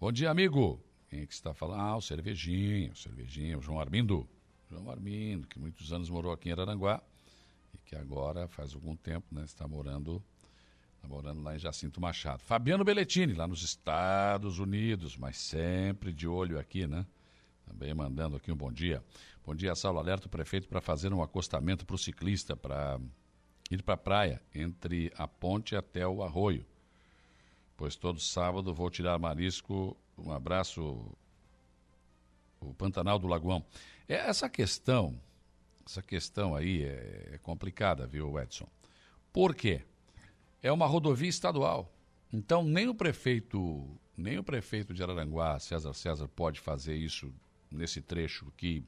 Bom dia, amigo. Quem é que está falando? Ah, o Cervejinho, o Cervejinho, o João Armindo. João Armindo, que muitos anos morou aqui em Araranguá e que agora faz algum tempo né, está morando, está morando lá em Jacinto Machado. Fabiano Belletini, lá nos Estados Unidos, mas sempre de olho aqui, né? Também mandando aqui um bom dia. Bom dia, Saulo. Alerta o prefeito para fazer um acostamento para o ciclista, para ir para a praia, entre a ponte até o arroio. Pois todo sábado vou tirar marisco. Um abraço, o Pantanal do Lagoão. É, essa questão, essa questão aí é, é complicada, viu, Edson? Por quê? É uma rodovia estadual. Então nem o prefeito, nem o prefeito de Araranguá, César César, pode fazer isso nesse trecho aqui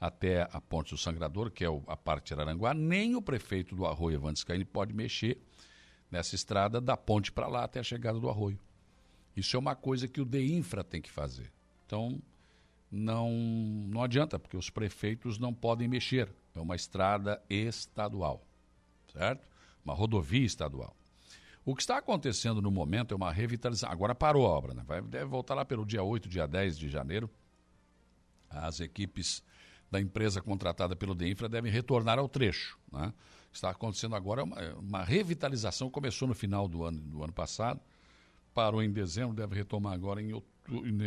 até a Ponte do Sangrador, que é a parte de Araranguá, nem o prefeito do Arroio, Evandes Caine, pode mexer nessa estrada da ponte para lá até a chegada do Arroio. Isso é uma coisa que o DEINFRA tem que fazer. Então, não, não adianta, porque os prefeitos não podem mexer. É uma estrada estadual, certo? Uma rodovia estadual. O que está acontecendo no momento é uma revitalização. Agora parou a obra, né? Vai, deve voltar lá pelo dia 8, dia 10 de janeiro. As equipes da empresa contratada pelo DEINFRA devem retornar ao trecho. Né? Está acontecendo agora uma, uma, revitalização, começou no final do ano, do ano passado, parou em dezembro, deve retomar agora em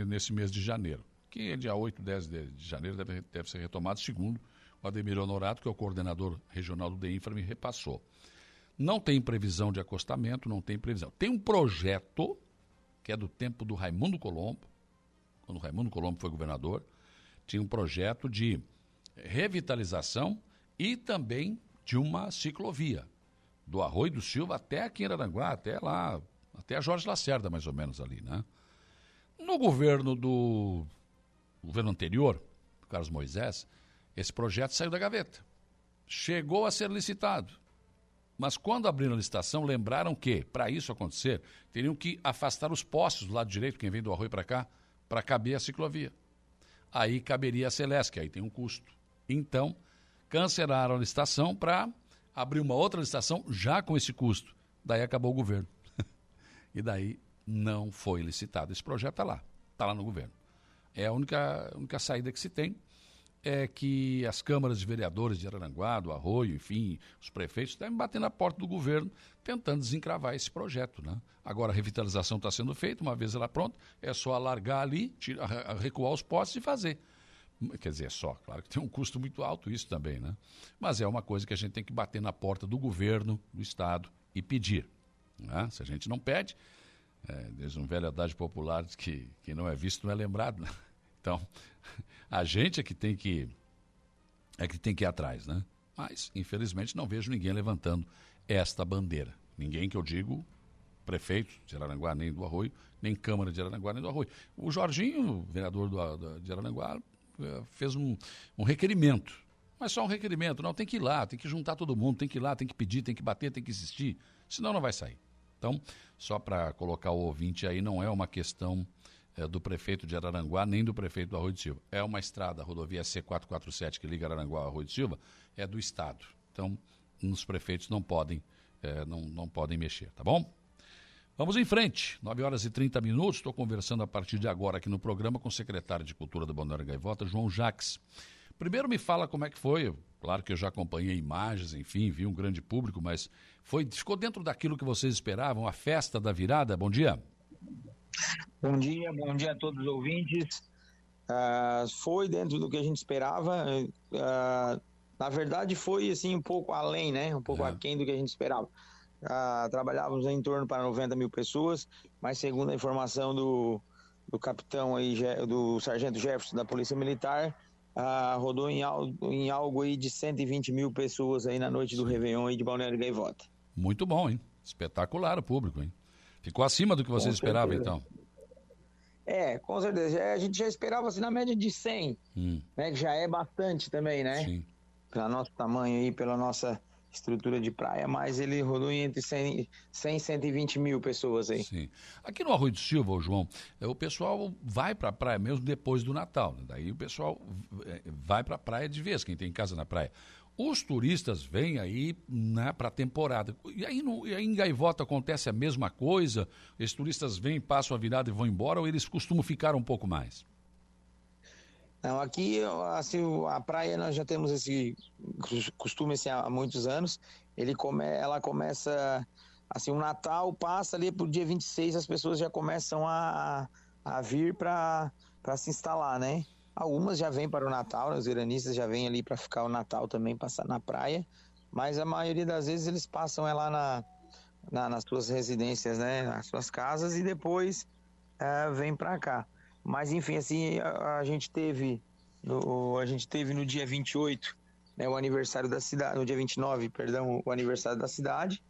nesse mês de janeiro. Que é dia 8, 10 de, de janeiro deve, deve ser retomado, segundo o Ademir Honorato, que é o coordenador regional do DEINFRA, me repassou. Não tem previsão de acostamento, não tem previsão. Tem um projeto, que é do tempo do Raimundo Colombo, quando o Raimundo Colombo foi governador, tinha um projeto de revitalização e também de uma ciclovia. Do Arroio do Silva até aqui em Aranguá, até lá, até a Jorge Lacerda, mais ou menos ali, né? No governo do governo anterior, Carlos Moisés, esse projeto saiu da gaveta. Chegou a ser licitado. Mas quando abriram a licitação, lembraram que, para isso acontecer, teriam que afastar os postes do lado direito, quem vem do Arroio para cá, para caber a ciclovia aí caberia a Celesc, que aí tem um custo. Então, cancelaram a licitação para abrir uma outra licitação já com esse custo. Daí acabou o governo. E daí não foi licitado. Esse projeto está lá, está lá no governo. É a única, única saída que se tem é que as câmaras de vereadores de Araranguá, do Arroio, enfim, os prefeitos devem bater na porta do governo tentando desencravar esse projeto. Né? Agora a revitalização está sendo feita, uma vez ela pronta, é só alargar ali, tirar, recuar os postes e fazer. Quer dizer, é só, claro que tem um custo muito alto isso também, né? Mas é uma coisa que a gente tem que bater na porta do governo, do Estado e pedir. Né? Se a gente não pede, é, desde um velho adagio popular que, que não é visto não é lembrado, né? Então, a gente é que tem que é que tem que ir atrás, né? Mas, infelizmente, não vejo ninguém levantando esta bandeira. Ninguém que eu digo, prefeito de Araranguá, nem do Arroio, nem Câmara de Araranguá, nem do Arroio. O Jorginho, vereador do, de Araranguá, eh, fez um, um requerimento. Mas só um requerimento. Não, tem que ir lá, tem que juntar todo mundo, tem que ir lá, tem que pedir, tem que bater, tem que insistir. Senão não vai sair. Então, só para colocar o ouvinte aí, não é uma questão é, do prefeito de Araranguá, nem do prefeito do Arroio de Silva. É uma estrada, a rodovia C447, que liga Araranguá ao Arroio de Silva, é do Estado. Então, os prefeitos não podem, é, não, não podem mexer, tá bom? Vamos em frente, 9 horas e 30 minutos. Estou conversando a partir de agora aqui no programa com o secretário de Cultura da Balneário Gaivota, João Jaques. Primeiro me fala como é que foi. Claro que eu já acompanhei imagens, enfim, vi um grande público, mas foi ficou dentro daquilo que vocês esperavam, a festa da virada. Bom dia. Bom dia, bom dia a todos os ouvintes. Uh, foi dentro do que a gente esperava. Uh, na verdade, foi assim um pouco além, né? Um pouco é. aquém do que a gente esperava. Uh, trabalhávamos em torno para 90 mil pessoas, mas segundo a informação do, do capitão aí, do sargento Jefferson da Polícia Militar, uh, rodou em, em algo aí de 120 mil pessoas aí na noite do Réveillon aí de Balneário Gaivota. Muito bom, hein? Espetacular o público, hein? Ficou acima do que vocês esperavam, então? É, com certeza. A gente já esperava assim na média de 100, hum. né? Que já é bastante também, né? Sim. Pelo nosso tamanho aí, pela nossa estrutura de praia, mas ele rodou entre 100, 100 e 120 mil pessoas aí. Sim. Aqui no Arroio do Silva, João, é, o pessoal vai para a praia mesmo depois do Natal. Né? Daí o pessoal é, vai para a praia de vez, quem tem casa na praia. Os turistas vêm aí né, para a temporada. E aí, no, e aí em Gaivota acontece a mesma coisa? Os turistas vêm, passam a virada e vão embora ou eles costumam ficar um pouco mais? Não, aqui assim, a praia nós já temos esse costume assim, há muitos anos. Ele come, ela começa assim, o Natal passa ali pro dia 26, as pessoas já começam a, a vir para se instalar, né? Algumas já vêm para o Natal, né? os iranistas já vêm ali para ficar o Natal também, passar na praia, mas a maioria das vezes eles passam é lá na, na, nas suas residências, né? Nas suas casas e depois é, vêm para cá. Mas enfim, assim, a, a, gente teve no, a gente teve no dia 28, né, o aniversário da cidade, no dia 29, perdão, o aniversário da cidade.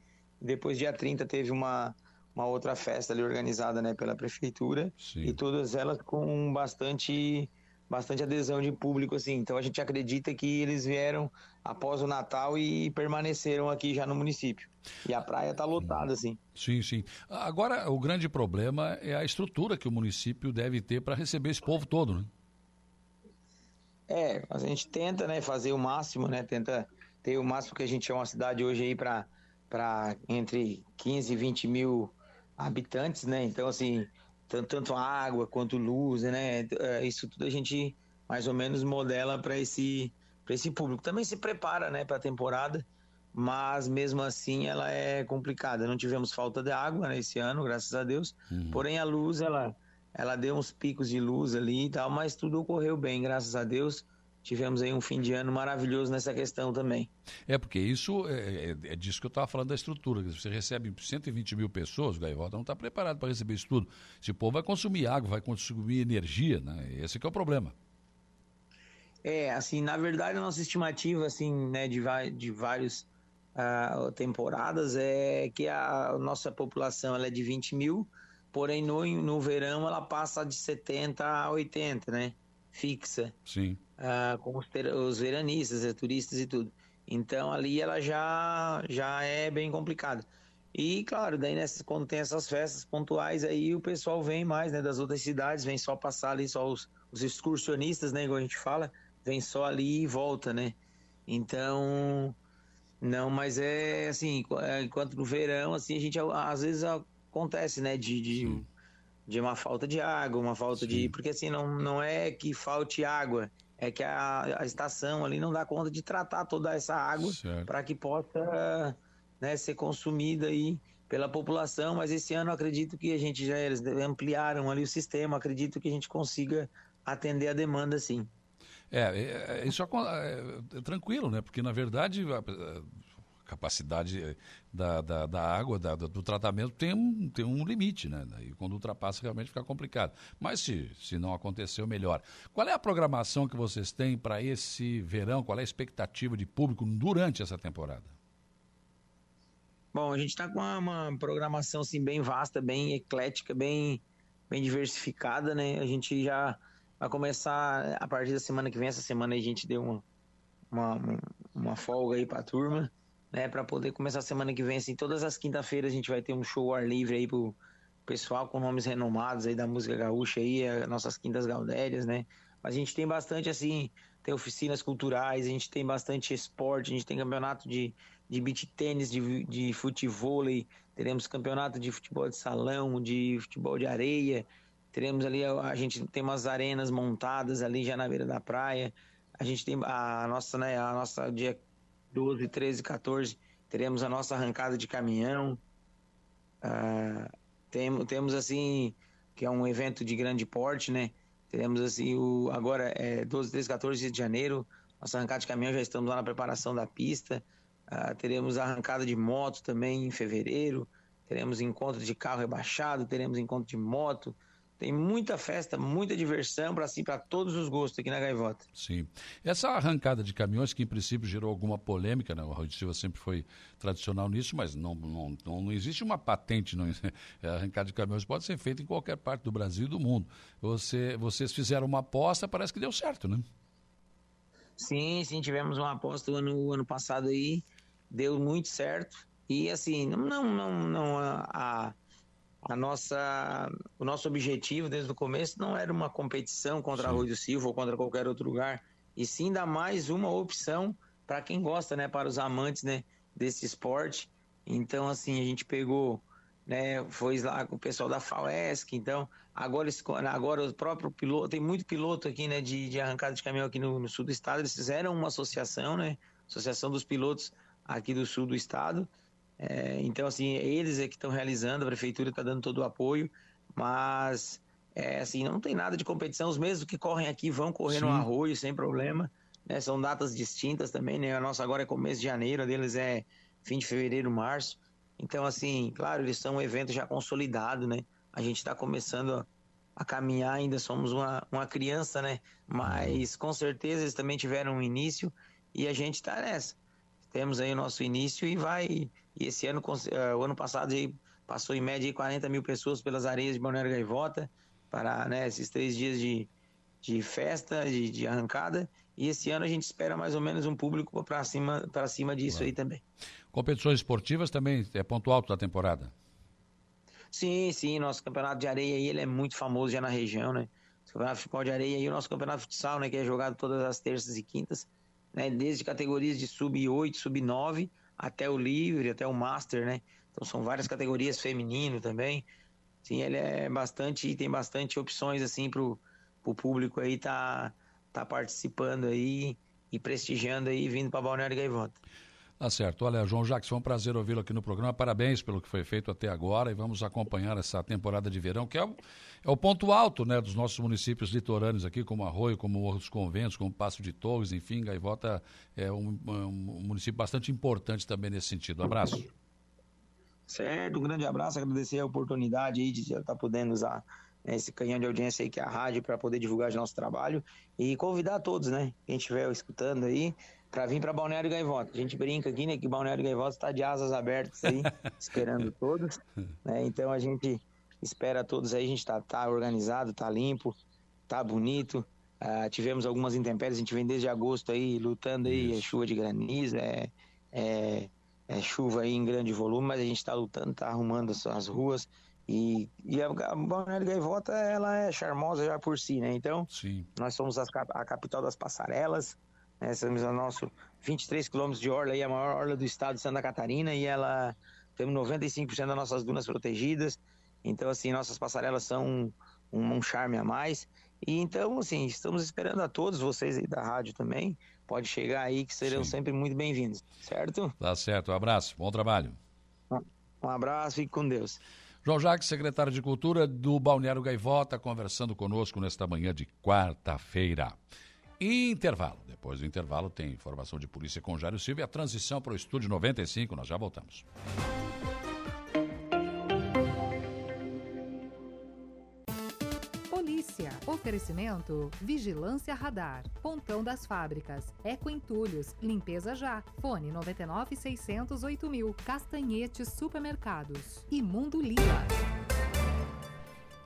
Depois dia 30 teve uma uma outra festa ali organizada, né, pela prefeitura, Sim. e todas elas com bastante bastante adesão de público assim. Então a gente acredita que eles vieram após o Natal e permaneceram aqui já no município. E a praia está lotada assim. Sim, sim. Agora o grande problema é a estrutura que o município deve ter para receber esse povo todo, né? É, a gente tenta, né, fazer o máximo, né, tenta ter o máximo que a gente é uma cidade hoje aí para para entre 15 e 20 mil habitantes, né? Então assim, tanto, tanto água quanto luz, né? É, isso tudo a gente mais ou menos modela para esse, esse público. Também se prepara né, para a temporada, mas mesmo assim ela é complicada. Não tivemos falta de água né, esse ano, graças a Deus. Uhum. Porém, a luz, ela, ela deu uns picos de luz ali e tal, mas tudo ocorreu bem, graças a Deus tivemos aí um fim de ano maravilhoso nessa questão também. É, porque isso é, é, é disso que eu estava falando da estrutura. Você recebe 120 mil pessoas, o Gaivota não está preparado para receber isso tudo. Esse povo vai consumir água, vai consumir energia, né? Esse é o problema. É, assim, na verdade a nossa estimativa, assim, né, de, de vários uh, temporadas é que a nossa população ela é de 20 mil, porém no, no verão ela passa de 70 a 80, né? Fixa. Sim uh, com os, os veranistas, os turistas e tudo. Então ali ela já, já é bem complicada. E claro, daí nessas, quando tem essas festas pontuais aí o pessoal vem mais, né, das outras cidades, vem só passar ali só os, os excursionistas, né, igual a gente fala, vem só ali e volta, né? Então, não, mas é assim, é, enquanto no verão, assim, a gente às vezes acontece, né, de, de, de uma falta de água, uma falta Sim. de. Porque assim, não, não é que falte água, é que a, a estação ali não dá conta de tratar toda essa água para que possa né, ser consumida aí pela população, mas esse ano acredito que a gente já eles ampliaram ali o sistema, acredito que a gente consiga atender a demanda sim. É, é, é isso é, é, é, tranquilo, né? Porque na verdade capacidade eh, da, da, da água, da, do tratamento, tem um, tem um limite, né? E quando ultrapassa, realmente fica complicado. Mas se, se não aconteceu, melhor. Qual é a programação que vocês têm para esse verão? Qual é a expectativa de público durante essa temporada? Bom, a gente está com uma, programação assim, bem vasta, bem eclética, bem, bem diversificada, né? A gente já vai começar a partir da semana que vem. Essa semana a gente deu uma, uma, uma folga aí para a turma né, para poder começar a semana que vem assim, todas as quinta-feiras a gente vai ter um show ar livre aí pro pessoal com nomes renomados aí da música gaúcha aí, as nossas quintas gaudérias, né? Mas a gente tem bastante assim, tem oficinas culturais, a gente tem bastante esporte, a gente tem campeonato de, de beach tênis, de, de futebol, teremos campeonato de futebol de salão, de futebol de areia, teremos ali, a gente tem umas arenas montadas ali já na beira da praia, a gente tem a nossa, né, a nossa dia 12, 13, 14, teremos a nossa arrancada de caminhão. Uh, tem, temos assim, que é um evento de grande porte, né? Teremos assim, o, agora é 12, 13, 14 de janeiro, nossa arrancada de caminhão, já estamos lá na preparação da pista. Uh, teremos arrancada de moto também em fevereiro. Teremos encontro de carro rebaixado, teremos encontro de moto, tem muita festa, muita diversão para assim, para todos os gostos aqui na Gaivota. Sim. Essa arrancada de caminhões, que em princípio gerou alguma polêmica, né? o Raul de Silva sempre foi tradicional nisso, mas não, não, não, não existe uma patente. Não, a arrancada de caminhões pode ser feita em qualquer parte do Brasil e do mundo. Você, vocês fizeram uma aposta, parece que deu certo, né? Sim, sim, tivemos uma aposta o ano, ano passado aí, deu muito certo. E assim, não, não, não, a, a a nossa, o nosso objetivo desde o começo não era uma competição contra Sim. a Rui do Silva ou contra qualquer outro lugar, e sim dar mais uma opção para quem gosta, né, para os amantes, né, desse esporte. Então, assim, a gente pegou né? Foi lá com o pessoal da FAUESC, então agora, agora o próprio piloto, tem muito piloto aqui, né, de, de arrancada de caminhão aqui no, no, sul do estado, eles fizeram uma associação, né, associação dos pilotos aqui do sul do estado, é, então assim, eles é que estão realizando, a prefeitura está dando todo o apoio, mas é, assim, não tem nada de competição, os mesmos que correm aqui vão correr Sim. no arroio sem problema, né, são datas distintas também, né, a nossa agora é começo de janeiro, a deles é fim de fevereiro, março, então, assim, claro, eles são um evento já consolidado, né? A gente está começando a, a, caminhar, ainda somos uma, uma criança, né? Mas com certeza eles também tiveram um início e a gente está nessa. Temos aí o nosso início e vai. E esse ano, uh, o ano passado, passou em média 40 mil pessoas pelas areias de Balneário Gaivota para né, esses três dias de, de festa, de, de arrancada. E esse ano a gente espera mais ou menos um público para cima, cima disso aí também. Competições esportivas também é ponto alto da temporada. Sim, sim, nosso campeonato de areia aí, ele é muito famoso já na região, né? O campeonato de futebol de areia e o nosso campeonato de futsal, né, que é jogado todas as terças e quintas, né, desde categorias de sub-8, sub-9 até o livre, até o master, né? Então são várias categorias feminino também. Sim, ele é bastante, tem bastante opções assim pro, pro público aí tá tá participando aí e prestigiando aí vindo para Balneário Gaivota. Tá certo. Olha, João Jacques, foi um prazer ouvi-lo aqui no programa. Parabéns pelo que foi feito até agora e vamos acompanhar essa temporada de verão, que é o, é o ponto alto né, dos nossos municípios litorâneos aqui, como Arroio, como Morro Conventos, como Passo de Torres, enfim, Gaivota é um, um município bastante importante também nesse sentido. Um abraço. Certo, um grande abraço, agradecer a oportunidade aí de estar tá podendo usar né, esse canhão de audiência aí que é a rádio para poder divulgar o nosso trabalho e convidar todos, né, quem estiver escutando aí, para vir para Balneário Gaivota. A gente brinca aqui, né, que Balneário Gaivota está de asas abertas aí, esperando todos, né? Então a gente espera todos aí, a gente tá, tá organizado, tá limpo, tá bonito. Uh, tivemos algumas intempéries, a gente vem desde agosto aí lutando aí, é chuva de granizo, é, é, é, chuva aí em grande volume, mas a gente está lutando, tá arrumando as, as ruas. E, e a, a Balneário Gaivota, ela é charmosa já por si, né? Então, Sim. nós somos a, a capital das passarelas, né? Somos a nosso 23 quilômetros de orla, aí, a maior orla do estado de Santa Catarina, e ela temos 95% das nossas dunas protegidas. Então, assim, nossas passarelas são um, um, charme a mais. E então, assim, estamos esperando a todos vocês aí da rádio também. Pode chegar aí que serão Sim. sempre muito bem-vindos, certo? Tá certo, um abraço, bom trabalho. Um abraço, fique com Deus. João Jacques, secretário de Cultura do Balneário Gaivota, conversando conosco nesta manhã de quarta-feira. Intervalo. Depois do intervalo tem informação de polícia com Jário Silva e a transição para o estúdio 95. Nós já voltamos. Polícia. Oferecimento: Vigilância Radar. Pontão das Fábricas. Eco Entulhos. Limpeza Já. Fone 99 608 mil. Castanhetes Supermercados. E Mundo Lila.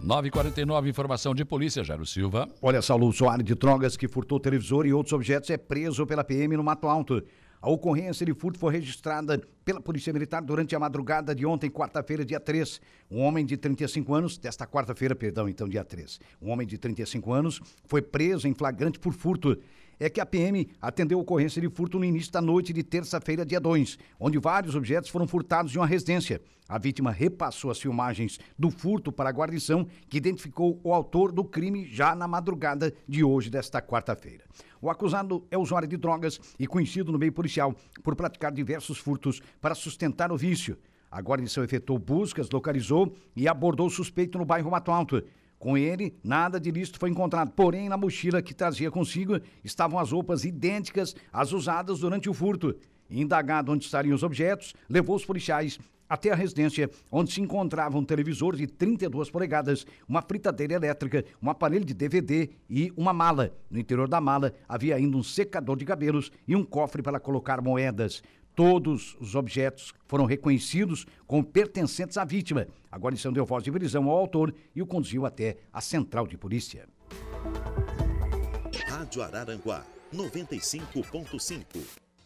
949, informação de polícia, Jairo Silva. Olha, Saulo, usuário de drogas que furtou televisor e outros objetos é preso pela PM no Mato Alto. A ocorrência de furto foi registrada pela Polícia Militar durante a madrugada de ontem, quarta-feira, dia 3. Um homem de 35 anos, desta quarta-feira, perdão, então dia 3. Um homem de 35 anos foi preso em flagrante por furto é que a PM atendeu ocorrência de furto no início da noite de terça-feira, dia 2, onde vários objetos foram furtados de uma residência. A vítima repassou as filmagens do furto para a guarnição, que identificou o autor do crime já na madrugada de hoje, desta quarta-feira. O acusado é usuário de drogas e conhecido no meio policial por praticar diversos furtos para sustentar o vício. A guarnição efetuou buscas, localizou e abordou o suspeito no bairro Mato Alto. Com ele, nada de lícito foi encontrado, porém, na mochila que trazia consigo estavam as roupas idênticas às usadas durante o furto. Indagado onde estariam os objetos, levou os policiais até a residência, onde se encontrava um televisor de 32 polegadas, uma fritadeira elétrica, um aparelho de DVD e uma mala. No interior da mala havia ainda um secador de cabelos e um cofre para colocar moedas. Todos os objetos foram reconhecidos como pertencentes à vítima. A guarnição deu voz de prisão ao autor e o conduziu até a central de polícia. Rádio Araranguá 95.5.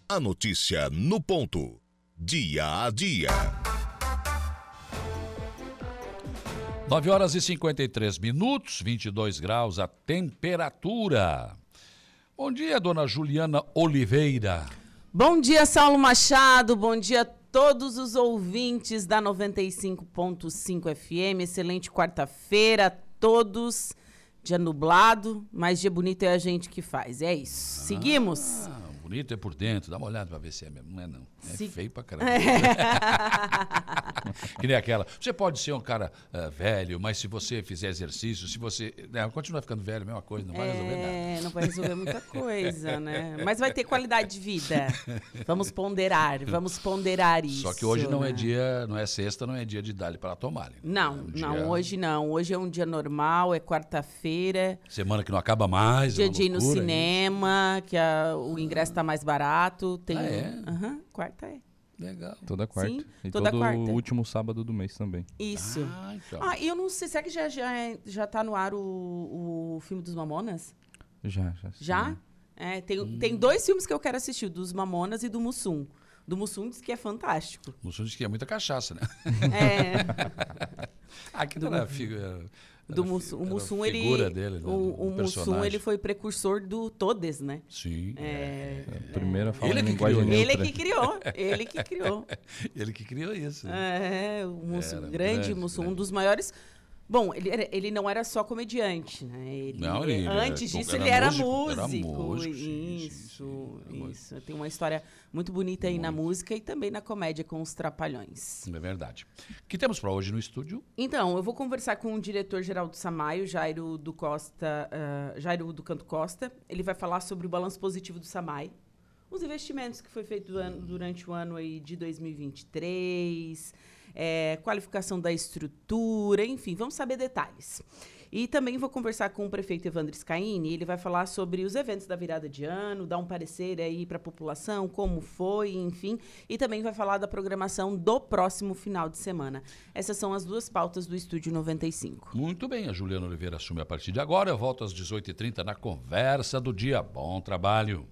A notícia no ponto. Dia a dia. 9 horas e 53 minutos, 22 graus a temperatura. Bom dia, dona Juliana Oliveira. Bom dia, Saulo Machado. Bom dia a todos os ouvintes da 95.5 FM. Excelente quarta-feira a todos. Dia nublado, mas dia bonito é a gente que faz. É isso. Seguimos. Bonito é por dentro. Dá uma olhada pra ver se é mesmo. Não é não. É Se- feio pra caramba. que nem aquela. Você pode ser um cara ah, velho, mas se você fizer exercício, se você. Né, continua ficando velho, mesma coisa, não vai resolver nada. É, não vai resolver muita coisa, né? Mas vai ter qualidade de vida. Vamos ponderar, vamos ponderar isso. Só que hoje não é né? dia, não é sexta, não é dia de dar para tomar. né? Não, É um não, dia- hoje não. Hoje é um dia normal, é quarta-feira. Semana que não acaba mais. é Dia uma de ir no hein? cinema, que a- o ingresso tá mais barato. Tem, Ah, é? Aham, quarta é. Legal. Toda quarta. Sim, e toda todo quarta. último sábado do mês também. Isso. Ah, então. Ah, e eu não sei, será que já, já, é- já tá no ar o, o filme dos Mamonas? Já, já. sim. Já? É, tem, Hum. tem dois filmes que eu quero assistir, dos Mamonas e do Mussum. Do Mussum diz que é fantástico. O Mussum diz que é muita cachaça, né? É, Aqui Do- era a figa- do era Mussum, o Mussum, ele, dele, né, o, o Mussum, ele foi precursor do Todes, né? Sim. É, A primeira fala Ele em que linguagem criou. ele que criou, ele que criou. Ele que criou isso. É, o Mussum, Era grande, grande, Mussum, um grande. dos maiores. Bom, ele, era- ele não era só comediante, né? Ele, Não, ele era- antes disso era ele era músico, era músico, sim, sim, isso, sim, músico. isso. Tem uma história muito bonita aí na música e também na comédia com os Trapalhões. É verdade. O que temos para hoje no estúdio? Então, eu vou conversar com o diretor-geral do Samaio, Jairo do Costa, ah, Jairo do Canto Costa. Ele vai falar sobre o balanço positivo do Samai, os investimentos que foi feito ano- durante o ano aí de 2023, é, qualificação da estrutura, enfim, vamos saber detalhes. E também vou conversar com o prefeito Evandro Scaini, ele vai falar sobre os eventos da virada de ano, dar um parecer aí para a população, como foi, enfim, e também vai falar da programação do próximo final de semana. Essas são as duas pautas do Estúdio 95. Muito bem, a Juliana Oliveira assume a partir de agora. Eu volto às 18h30 na conversa do dia. Bom trabalho.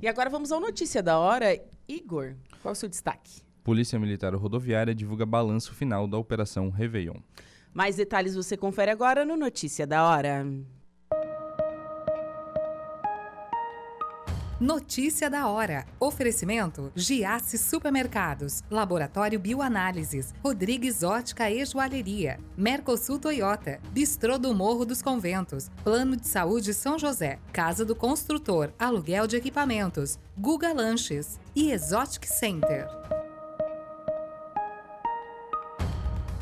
E agora vamos ao Notícia da Hora. Igor, qual é o seu destaque? Polícia Militar Rodoviária divulga balanço final da Operação Réveillon. Mais detalhes você confere agora no Notícia da Hora. Notícia da hora. Oferecimento: Giasse Supermercados, Laboratório Bioanálises, Rodrigues Ótica e Joalheria, Mercosul Toyota, Bistrô do Morro dos Conventos, Plano de Saúde São José, Casa do Construtor, Aluguel de Equipamentos, Guga Lanches. E Exotic Center.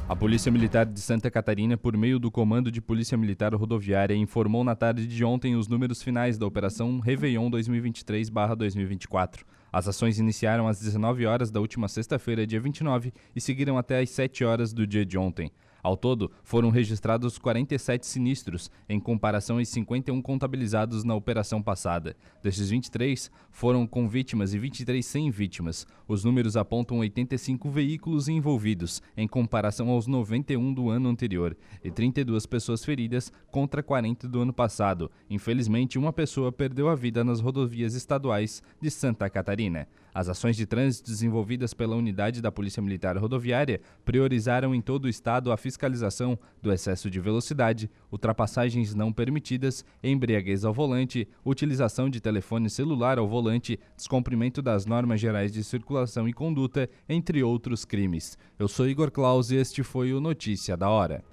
A Polícia Militar de Santa Catarina, por meio do Comando de Polícia Militar Rodoviária, informou na tarde de ontem os números finais da Operação Réveillon 2023-2024. As ações iniciaram às 19 horas da última sexta-feira, dia 29, e seguiram até às 7 horas do dia de ontem. Ao todo, foram registrados 47 sinistros, em comparação aos 51 contabilizados na operação passada. Desses 23, foram com vítimas e 23 sem vítimas. Os números apontam 85 veículos envolvidos, em comparação aos 91 do ano anterior, e 32 pessoas feridas contra 40 do ano passado. Infelizmente, uma pessoa perdeu a vida nas rodovias estaduais de Santa Catarina. As ações de trânsito desenvolvidas pela unidade da Polícia Militar Rodoviária priorizaram em todo o estado a fiscalização do excesso de velocidade, ultrapassagens não permitidas, embriaguez ao volante, utilização de telefone celular ao volante, descumprimento das normas gerais de circulação e conduta, entre outros crimes. Eu sou Igor Claus e este foi o Notícia da Hora.